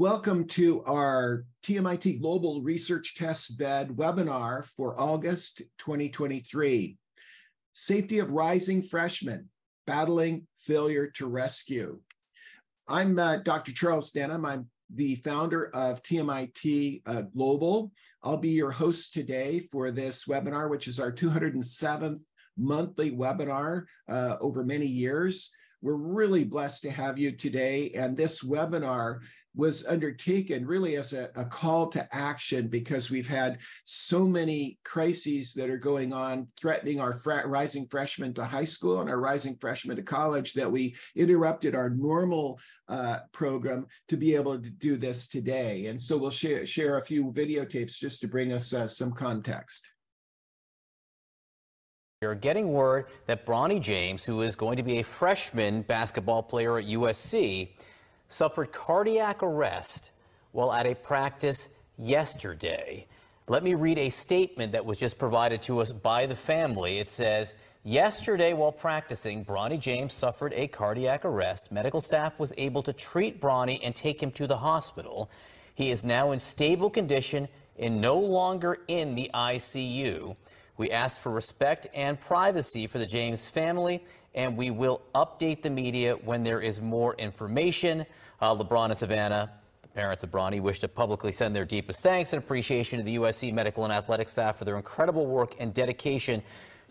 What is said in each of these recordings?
Welcome to our TMIT Global Research Test Bed webinar for August 2023. Safety of Rising Freshmen, Battling Failure to Rescue. I'm uh, Dr. Charles Denham. I'm the founder of TMIT uh, Global. I'll be your host today for this webinar, which is our 207th monthly webinar uh, over many years. We're really blessed to have you today. And this webinar was undertaken really as a, a, call to action because we've had so many crises that are going on, threatening our rising freshmen to high school and our rising freshmen to college, that we interrupted our normal uh, program to be able to do this today. And so we'll share, share a few videotapes just to bring us uh, some context. We're getting word that Bronny James, who is going to be a freshman basketball player at USC, suffered cardiac arrest while at a practice yesterday. Let me read a statement that was just provided to us by the family. It says, Yesterday, while practicing, Bronny James suffered a cardiac arrest. Medical staff was able to treat Bronny and take him to the hospital. He is now in stable condition and no longer in the ICU. We ask for respect and privacy for the James family and we will update the media when there is more information. Uh, LeBron and Savannah, the parents of Bronny, wish to publicly send their deepest thanks and appreciation to the USC medical and athletic staff for their incredible work and dedication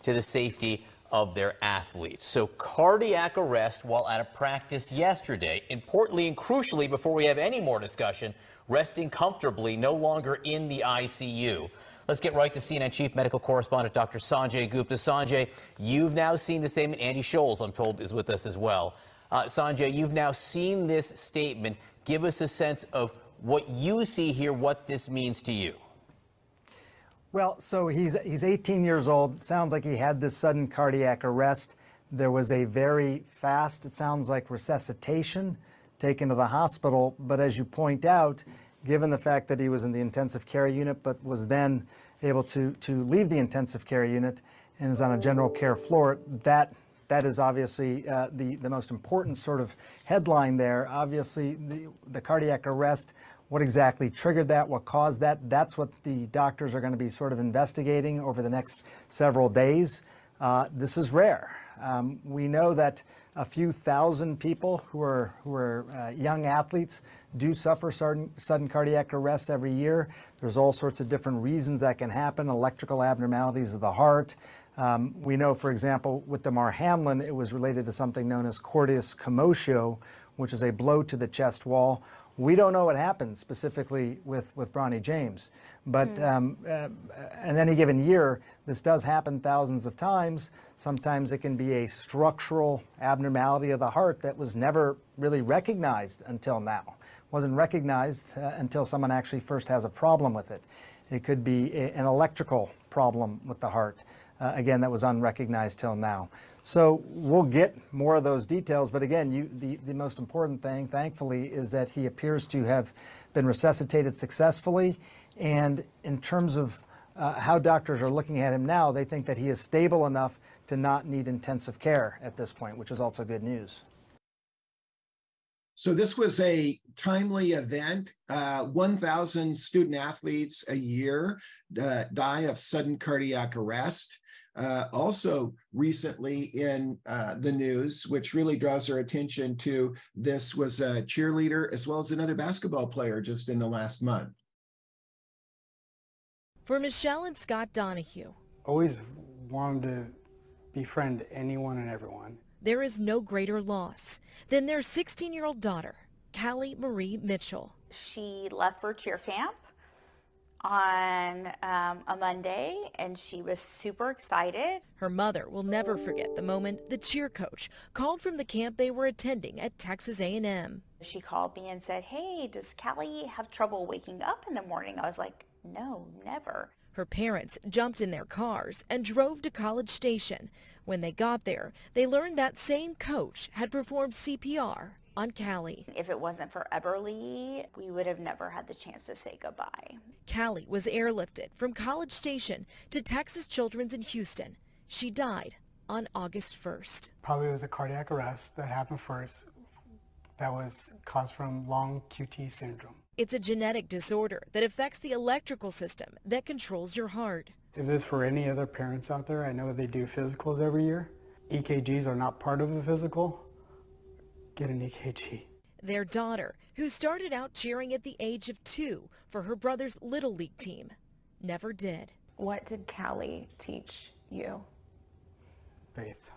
to the safety of their athletes. So cardiac arrest while at a practice yesterday. Importantly and crucially, before we have any more discussion, resting comfortably, no longer in the ICU. Let's get right to CNN Chief Medical Correspondent Dr. Sanjay Gupta. Sanjay, you've now seen the statement. Andy Scholes, I'm told, is with us as well. Uh, Sanjay, you've now seen this statement. Give us a sense of what you see here, what this means to you. Well, so he's he's 18 years old. Sounds like he had this sudden cardiac arrest. There was a very fast, it sounds like resuscitation taken to the hospital, but as you point out, given the fact that he was in the intensive care unit but was then able to, to leave the intensive care unit and is on a general care floor, that that is obviously uh, the, the most important sort of headline there. Obviously, the, the cardiac arrest, what exactly triggered that, what caused that, that's what the doctors are going to be sort of investigating over the next several days. Uh, this is rare. Um, we know that a few thousand people who are, who are uh, young athletes do suffer sudden, sudden cardiac arrest every year. There's all sorts of different reasons that can happen, electrical abnormalities of the heart. Um, we know, for example, with Damar Hamlin, it was related to something known as cordis commotio, which is a blow to the chest wall. We don't know what happened specifically with, with Bronny James, but mm. um, uh, in any given year, this does happen thousands of times. Sometimes it can be a structural abnormality of the heart that was never really recognized until now. Wasn't recognized uh, until someone actually first has a problem with it. It could be a, an electrical problem with the heart. Uh, again, that was unrecognized till now. So we'll get more of those details. But again, you, the, the most important thing, thankfully, is that he appears to have been resuscitated successfully. And in terms of uh, how doctors are looking at him now, they think that he is stable enough to not need intensive care at this point, which is also good news. So this was a timely event. Uh, 1,000 student athletes a year uh, die of sudden cardiac arrest. Uh, also recently in uh, the news, which really draws our attention to this was a cheerleader as well as another basketball player just in the last month. For Michelle and Scott Donahue. Always wanted to befriend anyone and everyone. There is no greater loss than their 16-year-old daughter, Callie Marie Mitchell. She left for cheer camp on um, a Monday and she was super excited. Her mother will never forget the moment the cheer coach called from the camp they were attending at Texas A&M. She called me and said, hey, does Callie have trouble waking up in the morning? I was like, no, never. Her parents jumped in their cars and drove to College Station. When they got there, they learned that same coach had performed CPR on Callie. If it wasn't for Eberly, we would have never had the chance to say goodbye. Callie was airlifted from College Station to Texas Children's in Houston. She died on August 1st. Probably was a cardiac arrest that happened first. that was caused from long QT syndrome. It's a genetic disorder that affects the electrical system that controls your heart. If this for any other parents out there, I know they do physicals every year. EKGs are not part of a physical. Get an EKG. Their daughter, who started out cheering at the age of two for her brother's Little League team, never did. What did Callie teach you? Faith.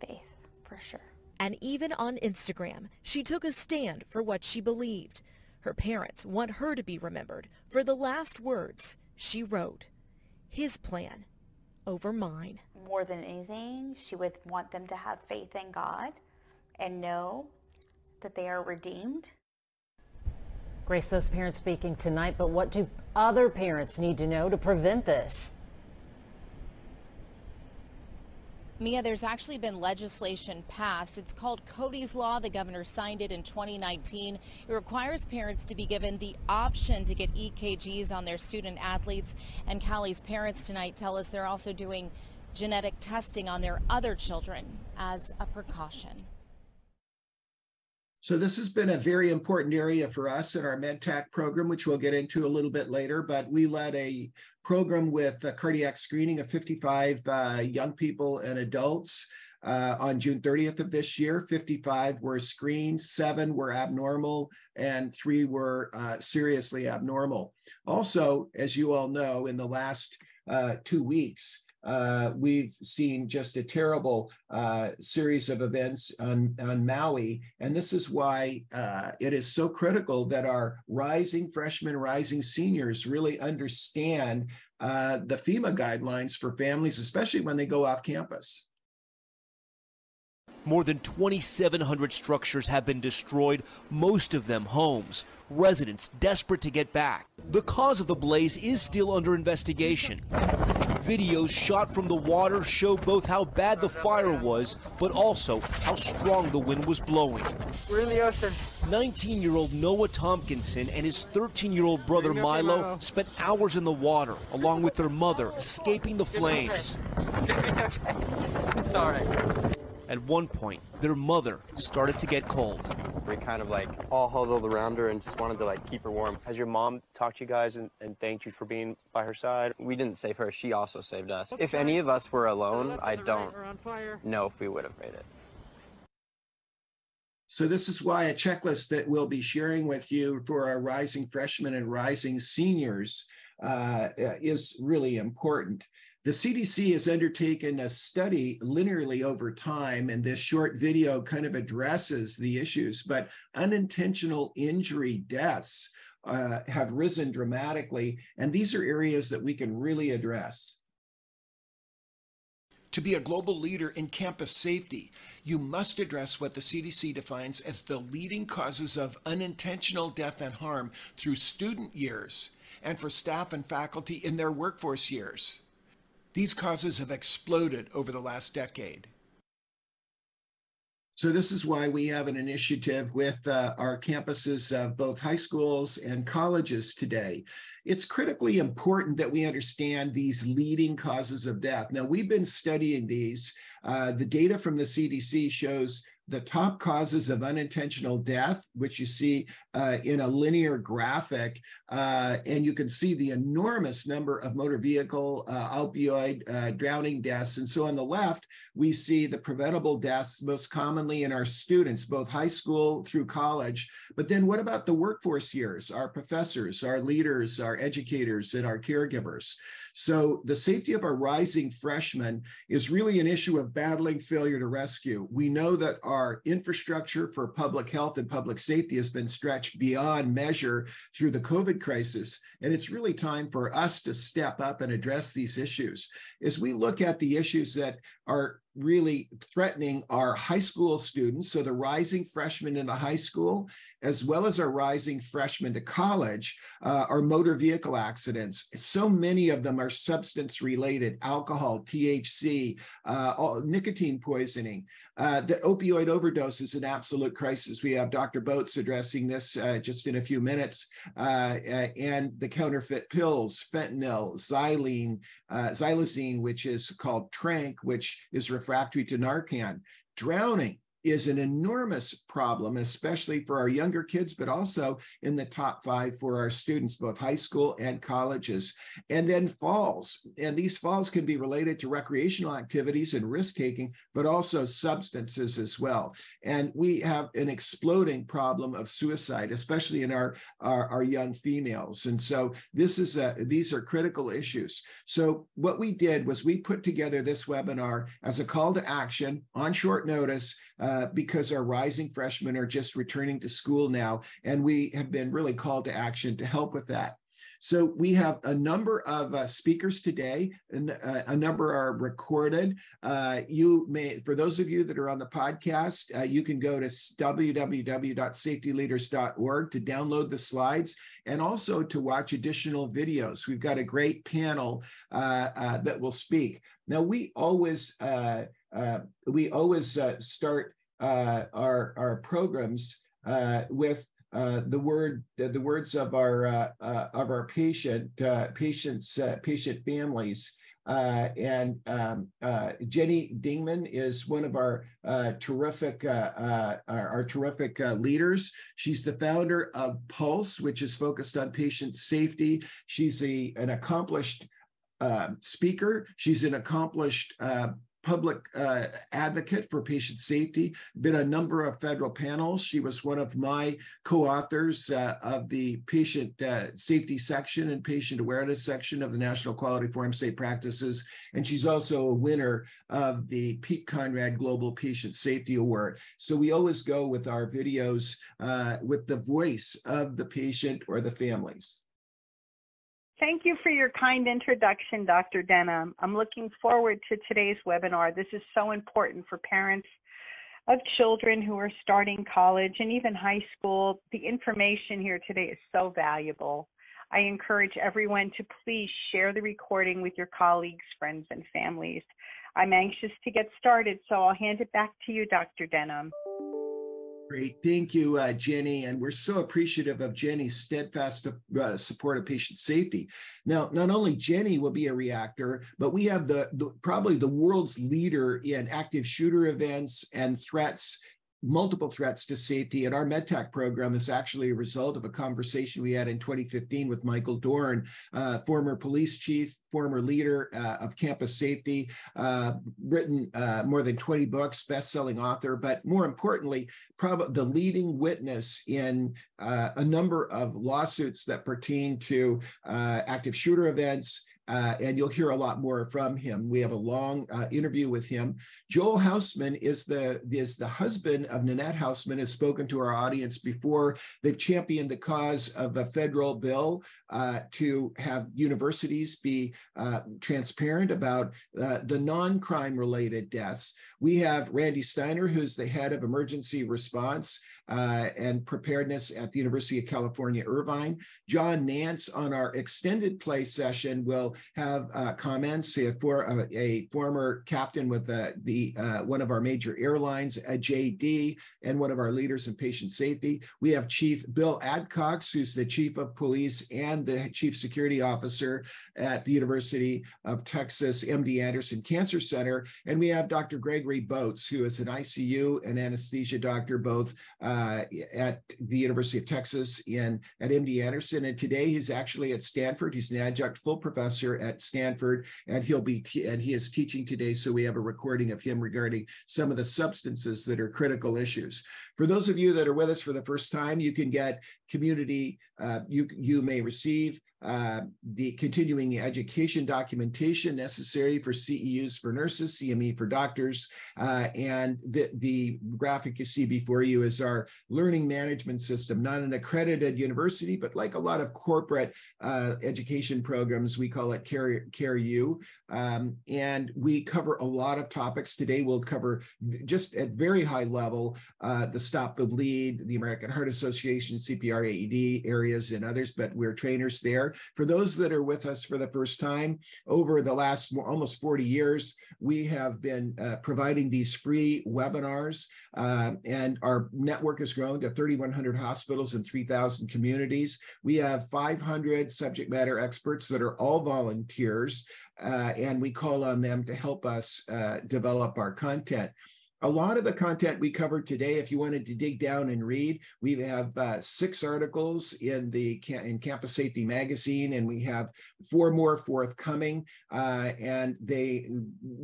Faith, for sure. And even on Instagram, she took a stand for what she believed. Her parents want her to be remembered for the last words she wrote. His plan over mine. More than anything, she would want them to have faith in God and know that they are redeemed. Grace, those parents speaking tonight, but what do other parents need to know to prevent this? Mia, there's actually been legislation passed. It's called Cody's Law. The governor signed it in 2019. It requires parents to be given the option to get EKGs on their student athletes. And Callie's parents tonight tell us they're also doing genetic testing on their other children as a precaution. So this has been a very important area for us in our MedTech program, which we'll get into a little bit later. But we led a program with a cardiac screening of 55 uh, young people and adults uh, on June 30th of this year. 55 were screened, seven were abnormal, and three were uh, seriously abnormal. Also, as you all know, in the last uh, two weeks, uh, we've seen just a terrible uh, series of events on, on Maui. And this is why uh, it is so critical that our rising freshmen, rising seniors really understand uh, the FEMA guidelines for families, especially when they go off campus. More than 2,700 structures have been destroyed, most of them homes. Residents desperate to get back. The cause of the blaze is still under investigation. Videos shot from the water show both how bad the fire was, but also how strong the wind was blowing. We're in the ocean. 19 year old Noah Tompkinson and his 13 year old brother Milo spent hours in the water, along with their mother, escaping the flames. Sorry. At one point, their mother started to get cold. We kind of like all huddled around her and just wanted to like keep her warm. Has your mom talked to you guys and, and thanked you for being by her side? We didn't save her, she also saved us. If any of us were alone, I don't know if we would have made it. So this is why a checklist that we'll be sharing with you for our rising freshmen and rising seniors uh, is really important. The CDC has undertaken a study linearly over time, and this short video kind of addresses the issues, but unintentional injury deaths uh, have risen dramatically, and these are areas that we can really address. To be a global leader in campus safety, you must address what the CDC defines as the leading causes of unintentional death and harm through student years and for staff and faculty in their workforce years. These causes have exploded over the last decade. So this is why we have an initiative with uh, our campuses of both high schools and colleges today. It's critically important that we understand these leading causes of death. Now, we've been studying these. Uh, the data from the CDC shows the top causes of unintentional death, which you see uh, in a linear graphic, uh, and you can see the enormous number of motor vehicle, uh, opioid, uh, drowning deaths. And so on the left, we see the preventable deaths most commonly in our students, both high school through college. But then what about the workforce years, our professors, our leaders, our educators, and our caregivers? So the safety of our rising freshmen is really an issue of battling failure to rescue. We know that our infrastructure for public health and public safety has been stretched beyond measure through the COVID crisis. And it's really time for us to step up and address these issues. As we look at the issues that are really threatening our high school students, so the rising freshmen into high school, as well as our rising freshmen to college, uh, are motor vehicle accidents. So many of them are substance related, alcohol, THC, uh, all, nicotine poisoning. Uh, the opioid overdose is an absolute crisis. We have Dr. Botz addressing this uh, just in a few minutes, uh, uh, and the counterfeit pills, fentanyl, xylene, xylazine, which is called Tranq, which is refractory to Narcan, drowning. Is an enormous problem, especially for our younger kids, but also in the top five for our students, both high school and colleges. And then falls. And these falls can be related to recreational activities and risk taking, but also substances as well. And we have an exploding problem of suicide, especially in our, our, our young females. And so this is a, these are critical issues. So what we did was we put together this webinar as a call to action on short notice. Uh, uh, because our rising freshmen are just returning to school now, and we have been really called to action to help with that. So we have a number of uh, speakers today, and uh, a number are recorded. Uh, you may, for those of you that are on the podcast, uh, you can go to www.safetyleaders.org to download the slides and also to watch additional videos. We've got a great panel uh, that will speak. Now we always we always start our our programs uh, with uh, the word the words of our uh, uh, of our patient uh, patients patient families. and um, Jenny Dingman is one of our terrific our, our, terrific leaders. She's the founder of Pulse, which is focused on patient safety. She's a an accomplished speaker. She's an accomplished public uh, advocate for patient safety, been a number of federal panels. She was one of my co-authors uh, of the patient uh, safety section and patient awareness section of the National Quality Forum Safe Practices. And she's also a winner of the Pete Conrad Global Patient Safety Award. So we always go with our videos uh, with the voice of the patient or the families. Thank you for your kind introduction, Dr. Denham. I'm looking forward to today's webinar. This is so important for parents of children who are starting college and even high school. The information here today is so valuable. I encourage everyone to please share the recording with your colleagues, friends, and families. I'm anxious to get started, so I'll hand it back to you, Dr. Denham. Great. Thank you, uh, Jenny. And we're so appreciative of Jenny's steadfast uh, support of patient safety. Now, not only Jenny will be a reactor, but we have the, the probably the world's leader in active shooter events and threats multiple threats to safety. And our MedTech program is actually a result of a conversation we had in 2015 with Michael Dorn, uh, former police chief, former leader uh, of campus safety, uh, written uh, more than 20 books, best-selling author, but more importantly, probably the leading witness in uh, a number of lawsuits that pertain to uh, active shooter events, uh, and you'll hear a lot more from him. We have a long uh, interview with him. Joel Hausman is the is the husband of Nanette Hausman. Has spoken to our audience before. They've championed the cause of a federal bill uh, to have universities be uh, transparent about uh, the non-crime related deaths. We have Randy Steiner, who's the head of emergency response uh, and preparedness at the University of California, Irvine. John Nance on our extended play session will have uh, comments for uh, a former captain with uh, the uh, one of our major airlines, at JD, and one of our leaders in patient safety. We have Chief Bill Adcox, who's the chief of police and the chief security officer at the University of Texas MD Anderson Cancer Center, and we have Dr. Gregory Botz, who is an ICU and anesthesia doctor both uh, at the University of Texas in at MD Anderson, and today he's actually at Stanford. He's an adjunct full professor professor at Stanford, and he'll be and he is teaching today. So we have a recording of him regarding some of the substances that are critical issues. For those of you that are with us for the first time, you can get community. Uh, you you may receive uh, the continuing education documentation necessary for CEUs for nurses, CME for doctors, uh, and the, the graphic you see before you is our learning management system, not an accredited university, but like a lot of corporate uh, education programs, we call it Care, CareU. Um, and we cover a lot of topics. Today we'll cover just at very high level, uh, the Stop the Bleed, the American Heart Association, CPR AED areas and others, but we're trainers there. For those that are with us for the first time, over the last almost 40 years, we have been uh, providing these free webinars, uh, and our network has grown to 3,100 hospitals and 3,000 communities. We have 500 subject matter experts that are all volunteers, uh, and we call on them to help us uh, develop our content. A lot of the content we covered today, if you wanted to dig down and read, we have uh, six articles in the in Campus Safety Magazine, and we have four more forthcoming, uh, and they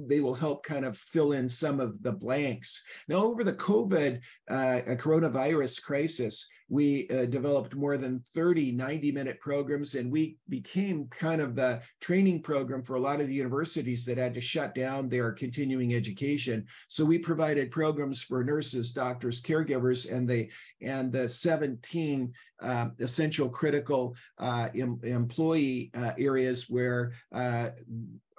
they will help kind of fill in some of the blanks. Now, over the COVID uh, coronavirus crisis, we uh, developed more than 30 90 minute programs and we became kind of the training program for a lot of the universities that had to shut down their continuing education so we provided programs for nurses doctors caregivers and the and the 17 uh, essential critical uh, em, employee uh, areas where uh,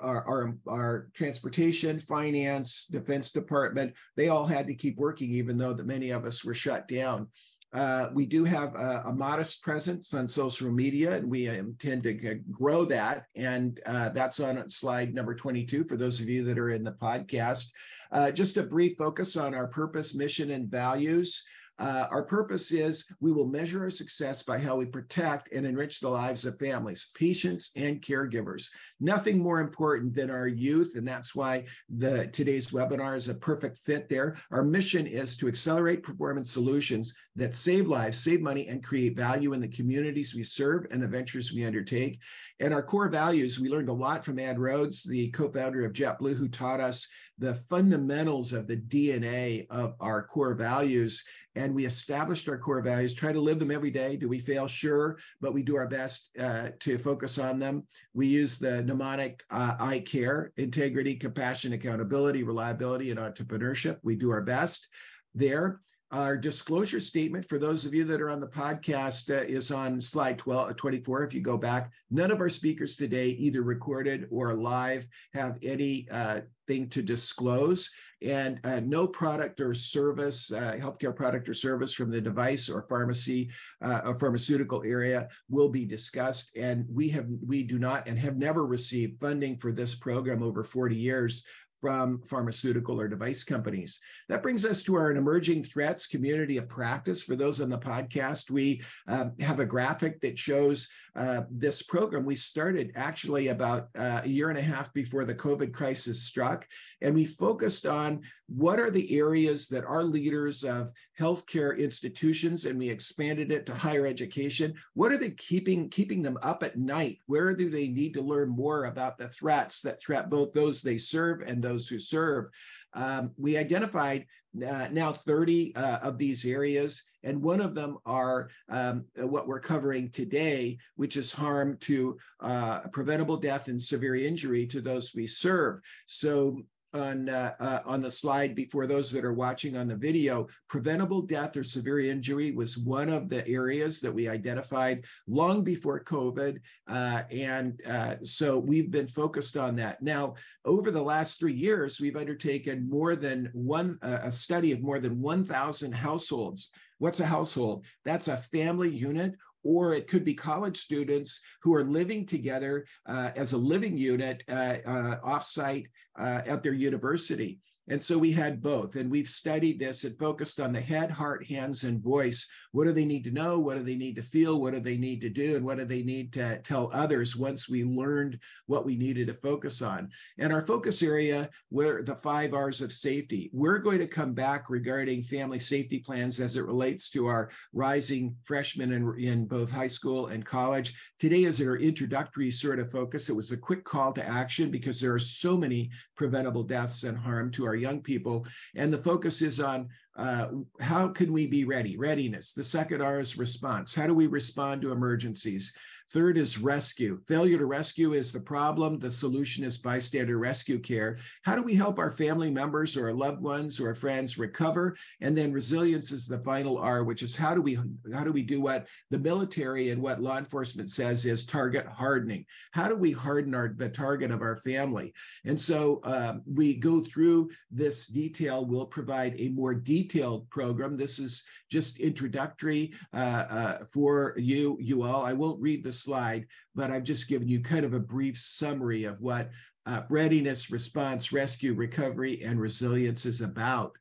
our, our, our, transportation, finance, defense department, they all had to keep working, even though that many of us were shut down. Uh, we do have a, a, modest presence on social media, and we intend to grow that. And uh, that's on slide number 22 for those of you that are in the podcast. Uh, just a brief focus on our purpose, mission, and values. Uh, our purpose is we will measure our success by how we protect and enrich the lives of families, patients, and caregivers. Nothing more important than our youth, and that's why the today's webinar is a perfect fit there. Our mission is to accelerate performance solutions that save lives, save money, and create value in the communities we serve and the ventures we undertake. And our core values, we learned a lot from Ed Rhoades, the co-founder of JetBlue, who taught us the fundamentals of the DNA of our core values. And we established our core values, try to live them every day. Do we fail? Sure, but we do our best uh, to focus on them. We use the mnemonic uh, I care, integrity, compassion, accountability, reliability, and entrepreneurship. We do our best there. Our disclosure statement for those of you that are on the podcast uh, is on slide 12, uh, 24. If you go back, none of our speakers today, either recorded or live, have any uh, thing to disclose. And uh, no product or service, uh, healthcare product or service from the device or pharmacy uh, or pharmaceutical area will be discussed. And we have we do not and have never received funding for this program over 40 years from pharmaceutical or device companies. That brings us to our emerging threats community of practice. For those on the podcast, we uh, have a graphic that shows uh, this program. We started actually about uh, a year and a half before the COVID crisis struck, and we focused on what are the areas that our leaders of healthcare institutions, and we expanded it to higher education. What are they keeping keeping them up at night? Where do they need to learn more about the threats that threat both those they serve and those who serve? Um, we identified uh, now 30 uh, of these areas, and one of them are um, what we're covering today, which is harm to uh, preventable death and severe injury to those we serve. So on uh, uh, on the slide before those that are watching on the video, preventable death or severe injury was one of the areas that we identified long before COVID, uh, and uh, so we've been focused on that. Now, over the last three years, we've undertaken more than one uh, a study of more than 1,000 households. What's a household? That's a family unit or it could be college students who are living together uh, as a living unit uh, uh, offsite uh, at their university. And so we had both, and we've studied this and focused on the head, heart, hands, and voice. What do they need to know? What do they need to feel? What do they need to do? And what do they need to tell others once we learned what we needed to focus on? And our focus area were the five R's of safety. We're going to come back regarding family safety plans as it relates to our rising freshmen in, in both high school and college. Today is our introductory sort of focus. It was a quick call to action because there are so many preventable deaths and harm to our young people. And the focus is on uh, how can we be ready? Readiness. The second R is response. How do we respond to emergencies? Third is rescue. Failure to rescue is the problem. The solution is bystander rescue care. How do we help our family members or our loved ones or our friends recover? And then resilience is the final R, which is how do we how do we do what the military and what law enforcement says is target hardening? How do we harden our the target of our family? And so um, we go through this detail. We'll provide a more detailed program. This is just introductory uh, uh, for you you all. I won't read the slide, but I've just given you kind of a brief summary of what uh, readiness, response, rescue, recovery, and resilience is about.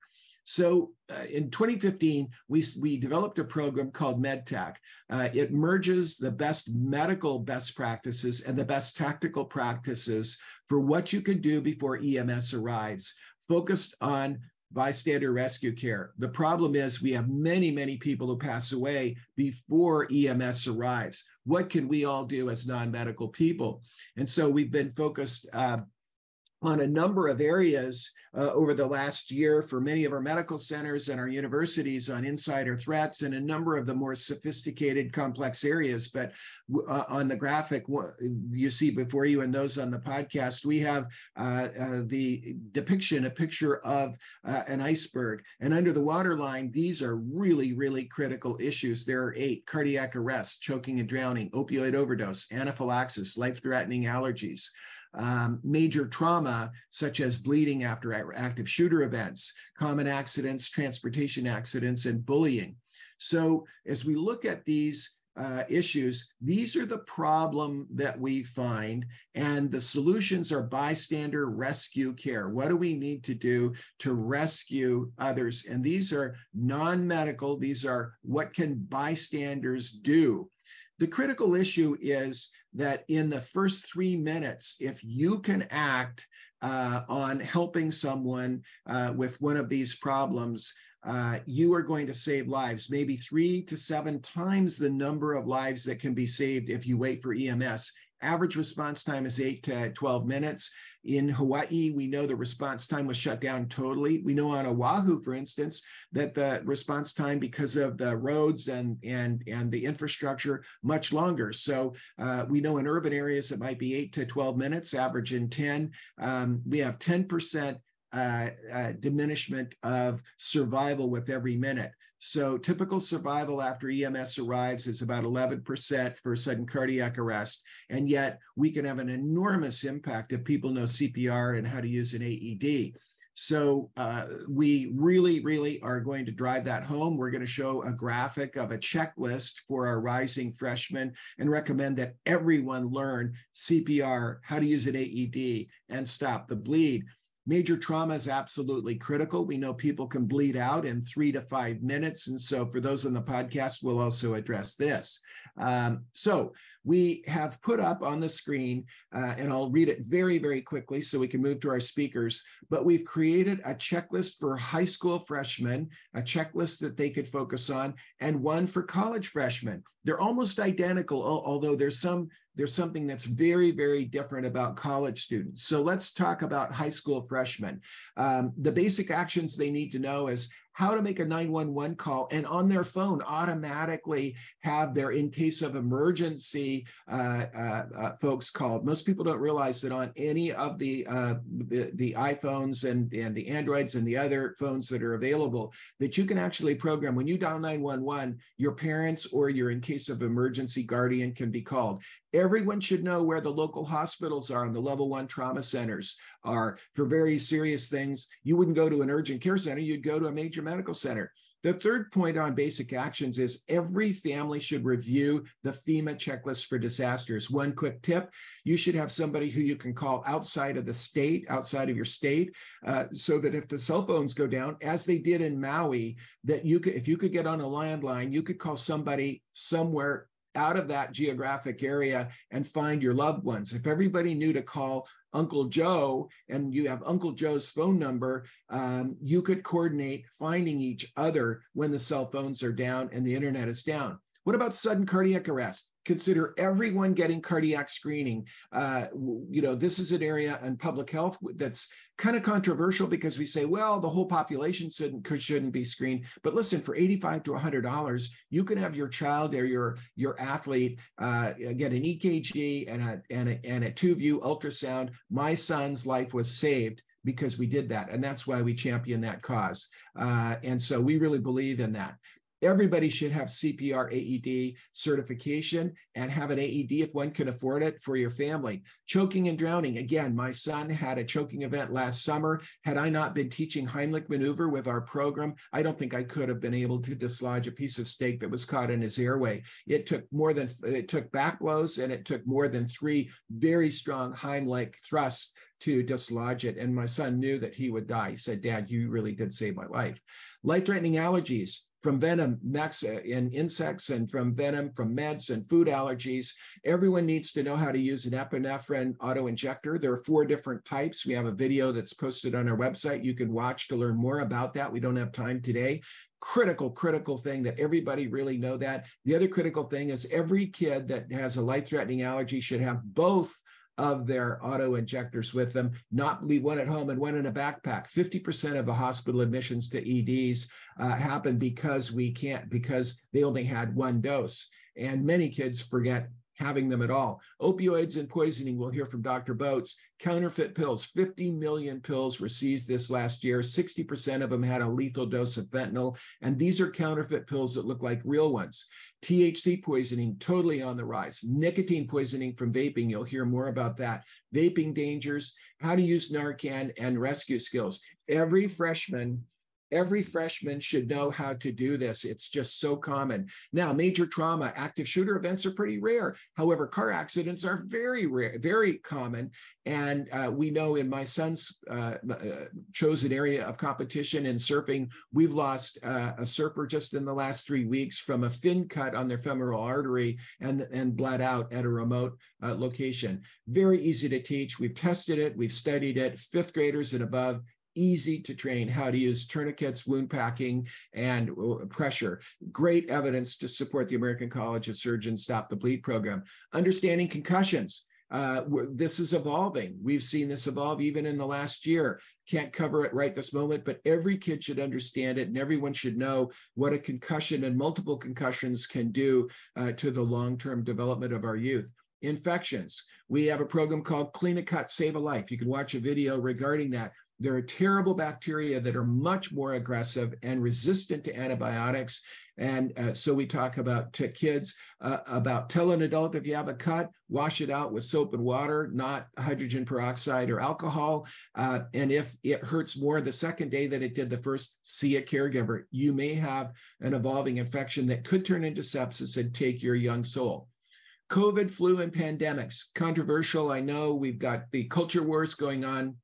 So uh, in 2015, we, we developed a program called MedTech. Uh, it merges the best medical best practices and the best tactical practices for what you can do before EMS arrives, focused on bystander rescue care. The problem is we have many, many people who pass away before EMS arrives. What can we all do as non medical people? And so we've been focused. Uh, on a number of areas uh, over the last year for many of our medical centers and our universities on insider threats and a number of the more sophisticated, complex areas. But uh, on the graphic you see before you and those on the podcast, we have uh, uh the depiction, a picture of uh, an iceberg. And under the waterline, these are really, really critical issues. There are eight cardiac arrest, choking and drowning, opioid overdose, anaphylaxis, life threatening allergies um, major trauma, such as bleeding after active shooter events, common accidents, transportation accidents, and bullying. So, as we look at these uh, issues, these are the problem that we find, and the solutions are bystander rescue care. What do we need to do to rescue others? And these are non medical, these are what can bystanders do. The critical issue is that in the first three minutes, if you can act uh, on helping someone uh, with one of these problems, uh, you are going to save lives, maybe three to seven times the number of lives that can be saved if you wait for EMS. Average response time is eight to 12 minutes. In Hawaii, we know the response time was shut down totally. We know on Oahu, for instance, that the response time, because of the roads and and and the infrastructure, much longer. So uh, we know in urban areas it might be eight to 12 minutes, average in 10. Um, we have 10% uh, uh, diminishment of survival with every minute. So typical survival after EMS arrives is about 11% for sudden cardiac arrest. And yet we can have an enormous impact if people know CPR and how to use an AED. So uh, we really, really are going to drive that home. We're going to show a graphic of a checklist for our rising freshmen and recommend that everyone learn CPR, how to use an AED, and stop the bleed. Major trauma is absolutely critical. We know people can bleed out in three to five minutes. And so, for those on the podcast, we'll also address this. Um, so, we have put up on the screen, uh, and I'll read it very, very quickly so we can move to our speakers. But we've created a checklist for high school freshmen, a checklist that they could focus on, and one for college freshmen. They're almost identical, although there's some there's something that's very, very different about college students. So let's talk about high school freshmen. Um, the basic actions they need to know is how to make a 911 call and on their phone automatically have their in case of emergency uh, uh, uh, folks called. Most people don't realize that on any of the, uh, the, the iPhones and, and the Androids and the other phones that are available, that you can actually program when you dial 911, your parents or your in case of emergency guardian can be called. Everyone should know where the local hospitals are and the level one trauma centers are for very serious things. You wouldn't go to an urgent care center, you'd go to a major medical center. The third point on basic actions is every family should review the FEMA checklist for disasters. One quick tip you should have somebody who you can call outside of the state, outside of your state, uh, so that if the cell phones go down, as they did in Maui, that you could, if you could get on a landline, you could call somebody somewhere out of that geographic area and find your loved ones. If everybody knew to call Uncle Joe and you have Uncle Joe's phone number, um, you could coordinate finding each other when the cell phones are down and the internet is down. What about sudden cardiac arrest? consider everyone getting cardiac screening. Uh, you know, this is an area in public health that's kind of controversial because we say, well, the whole population shouldn't shouldn't be screened. But listen, for eighty-five to hundred dollars, you can have your child or your your athlete uh, get an EKG and a and a, and a two-view ultrasound. My son's life was saved because we did that. And that's why we champion that cause. Uh, and so we really believe in that. Everybody should have CPR AED certification and have an AED if one can afford it for your family. Choking and drowning. Again, my son had a choking event last summer. Had I not been teaching Heimlich maneuver with our program, I don't think I could have been able to dislodge a piece of steak that was caught in his airway. It took more than it took back blows and it took more than three very strong Heimlich thrusts to dislodge it. And my son knew that he would die. He said, Dad, you really did save my life. Life threatening allergies from venom max uh, in insects and from venom from meds and food allergies. Everyone needs to know how to use an epinephrine auto injector. There are four different types. We have a video that's posted on our website you can watch to learn more about that. We don't have time today. Critical, critical thing that everybody really know that. The other critical thing is every kid that has a life-threatening allergy should have both of their auto injectors with them, not leave one at home and one in a backpack. 50% of the hospital admissions to EDs uh, happen because we can't, because they only had one dose. And many kids forget having them at all. Opioids and poisoning, we'll hear from Dr. Botz. Counterfeit pills, 50 million pills were seized this last year. 60% of them had a lethal dose of fentanyl. And these are counterfeit pills that look like real ones. THC poisoning, totally on the rise. Nicotine poisoning from vaping, you'll hear more about that. Vaping dangers, how to use Narcan, and rescue skills. Every freshman Every freshman should know how to do this. It's just so common. Now, major trauma, active shooter events are pretty rare. However, car accidents are very rare, very common. And uh, we know in my son's uh, uh, chosen area of competition in surfing, we've lost uh, a surfer just in the last three weeks from a fin cut on their femoral artery and, and bled out at a remote uh, location. Very easy to teach. We've tested it, we've studied it. Fifth graders and above easy to train how to use tourniquets, wound packing, and uh, pressure. Great evidence to support the American College of Surgeons Stop the Bleed program. Understanding concussions. Uh, this is evolving. We've seen this evolve even in the last year. Can't cover it right this moment, but every kid should understand it and everyone should know what a concussion and multiple concussions can do uh, to the long term development of our youth infections. We have a program called Clean a Cut, Save a Life. You can watch a video regarding that. There are terrible bacteria that are much more aggressive and resistant to antibiotics. And uh, so we talk about to kids uh, about tell an adult if you have a cut, wash it out with soap and water, not hydrogen peroxide or alcohol. Uh, and if it hurts more the second day than it did the first, see a caregiver. You may have an evolving infection that could turn into sepsis and take your young soul. COVID, flu, and pandemics. Controversial, I know. We've got the culture wars going on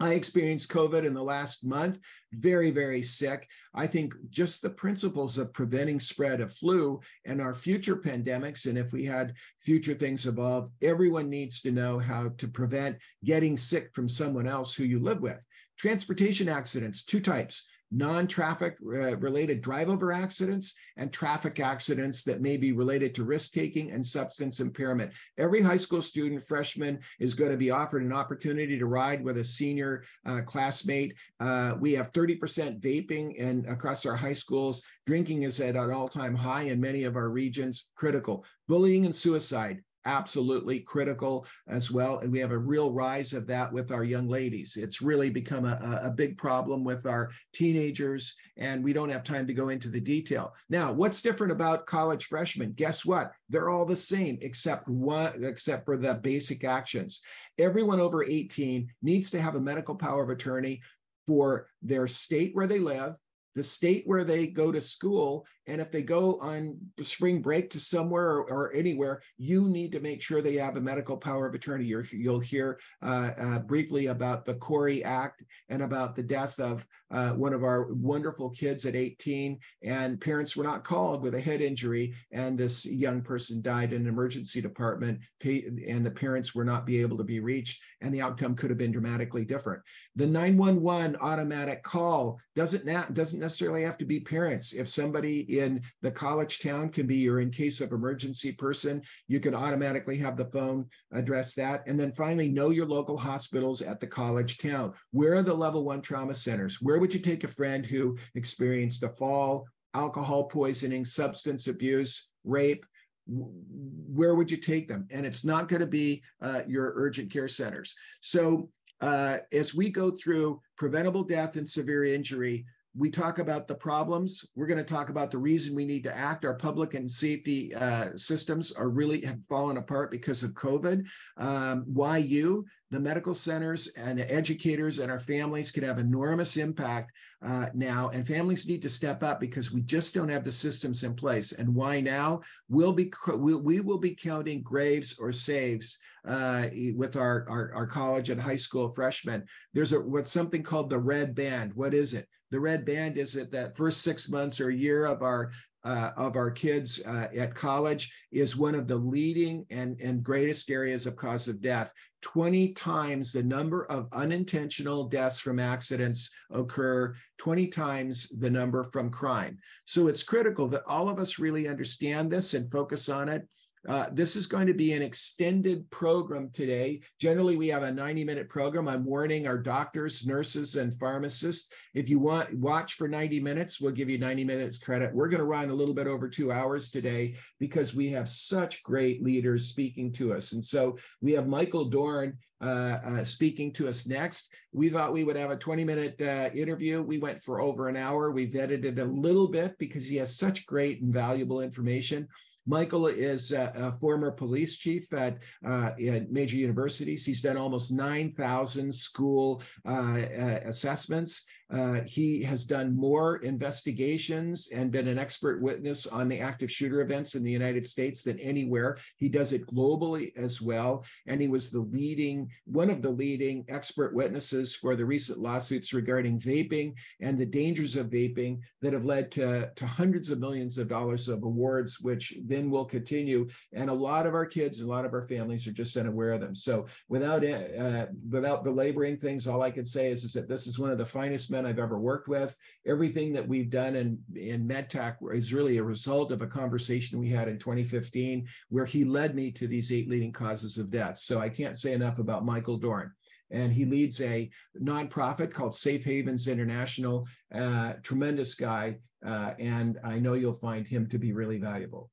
I experienced COVID in the last month, very, very sick. I think just the principles of preventing spread of flu and our future pandemics, and if we had future things evolve, everyone needs to know how to prevent getting sick from someone else who you live with. Transportation accidents, two types non-traffic uh, related drive over accidents and traffic accidents that may be related to risk taking and substance impairment. Every high school student, freshman, is going to be offered an opportunity to ride with a senior uh, classmate. Uh, we have 30% vaping and across our high schools. Drinking is at an all-time high in many of our regions, critical. Bullying and suicide, absolutely critical as well. And we have a real rise of that with our young ladies. It's really become a, a big problem with our teenagers, and we don't have time to go into the detail. Now, what's different about college freshmen? Guess what? They're all the same except one, except for the basic actions. Everyone over 18 needs to have a medical power of attorney for their state where they live, the state where they go to school and if they go on spring break to somewhere or, or anywhere you need to make sure they have a medical power of attorney. You will hear uh, uh, briefly about the corey act and about the death of uh, one of our wonderful kids at 18 and parents were not called with a head injury and this young person died in an emergency department. And the parents were not be able to be reached and the outcome could have been dramatically different. The 911 automatic call doesn't doesn't necessarily have to be parents. If somebody in the college town can be your in case of emergency person, you can automatically have the phone address that. And then finally, know your local hospitals at the college town. Where are the level one trauma centers? Where would you take a friend who experienced a fall, alcohol poisoning, substance abuse, rape? Where would you take them? And it's not going to be uh, your urgent care centers. So uh, as we go through preventable death and severe injury, we talk about the problems. We're going to talk about the reason we need to act. Our public and safety uh, systems are really have fallen apart because of COVID. Um, why you, the medical centers and the educators and our families could have enormous impact uh, now, and families need to step up because we just don't have the systems in place. And why now? We'll be we'll, we will be counting graves or saves uh, with our, our, our college and high school freshmen. There's a what's something called the red band. What is it? The red band is that that first six months or year of our uh, of our kids uh, at college is one of the leading and, and greatest areas of cause of death. 20 times the number of unintentional deaths from accidents occur, 20 times the number from crime. So it's critical that all of us really understand this and focus on it. Uh, this is going to be an extended program today. Generally, we have a 90 minute program. I'm warning our doctors, nurses, and pharmacists. If you want watch for 90 minutes, we'll give you 90 minutes credit. We're going to run a little bit over two hours today because we have such great leaders speaking to us. And so we have Michael Dorn uh, uh, speaking to us next. We thought we would have a 20 minute uh, interview. We went for over an hour. We've edited a little bit because he has such great and valuable information. Michael is a, a former police chief at, uh, at, major universities. He's done almost 9,000 school uh, uh, assessments. Uh, he has done more investigations and been an expert witness on the active shooter events in the United States than anywhere. He does it globally as well. And he was the leading, one of the leading expert witnesses for the recent lawsuits regarding vaping and the dangers of vaping that have led to, to hundreds of millions of dollars of awards, which then will continue. And a lot of our kids and a lot of our families are just unaware of them. So without, uh, without belaboring things, all I can say is, is that this is one of the finest men I've ever worked with. Everything that we've done in, in MedTech is really a result of a conversation we had in 2015 where he led me to these eight leading causes of death. So I can't say enough about Michael Dorn and he leads a nonprofit called Safe Havens International. Uh, tremendous guy, uh, and I know you'll find him to be really valuable.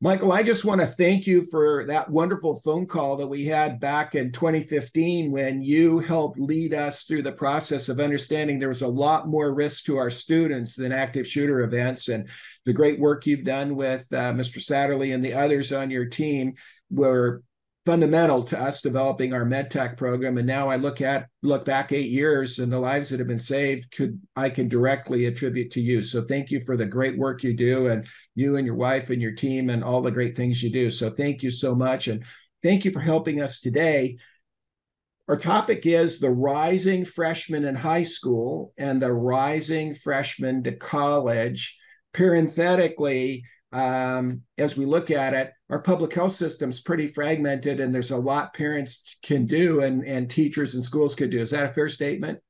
Michael, I just want to thank you for that wonderful phone call that we had back in 2015 when you helped lead us through the process of understanding there was a lot more risk to our students than active shooter events. And the great work you've done with uh, Mr. Satterley and the others on your team were fundamental to us developing our medtech program. And now i look at look back eight years and the lives that have been saved could i can directly attribute to you. So thank you for the great work you do and you and your wife and your team and all the great things you do. So thank you so much. And thank you for helping us today. Our topic is the rising freshman in high school and the rising freshman to college. Parenthetically um, as we look at it, our public health system is pretty fragmented, and there's a lot parents can do and, and teachers and schools could do. Is that a fair statement?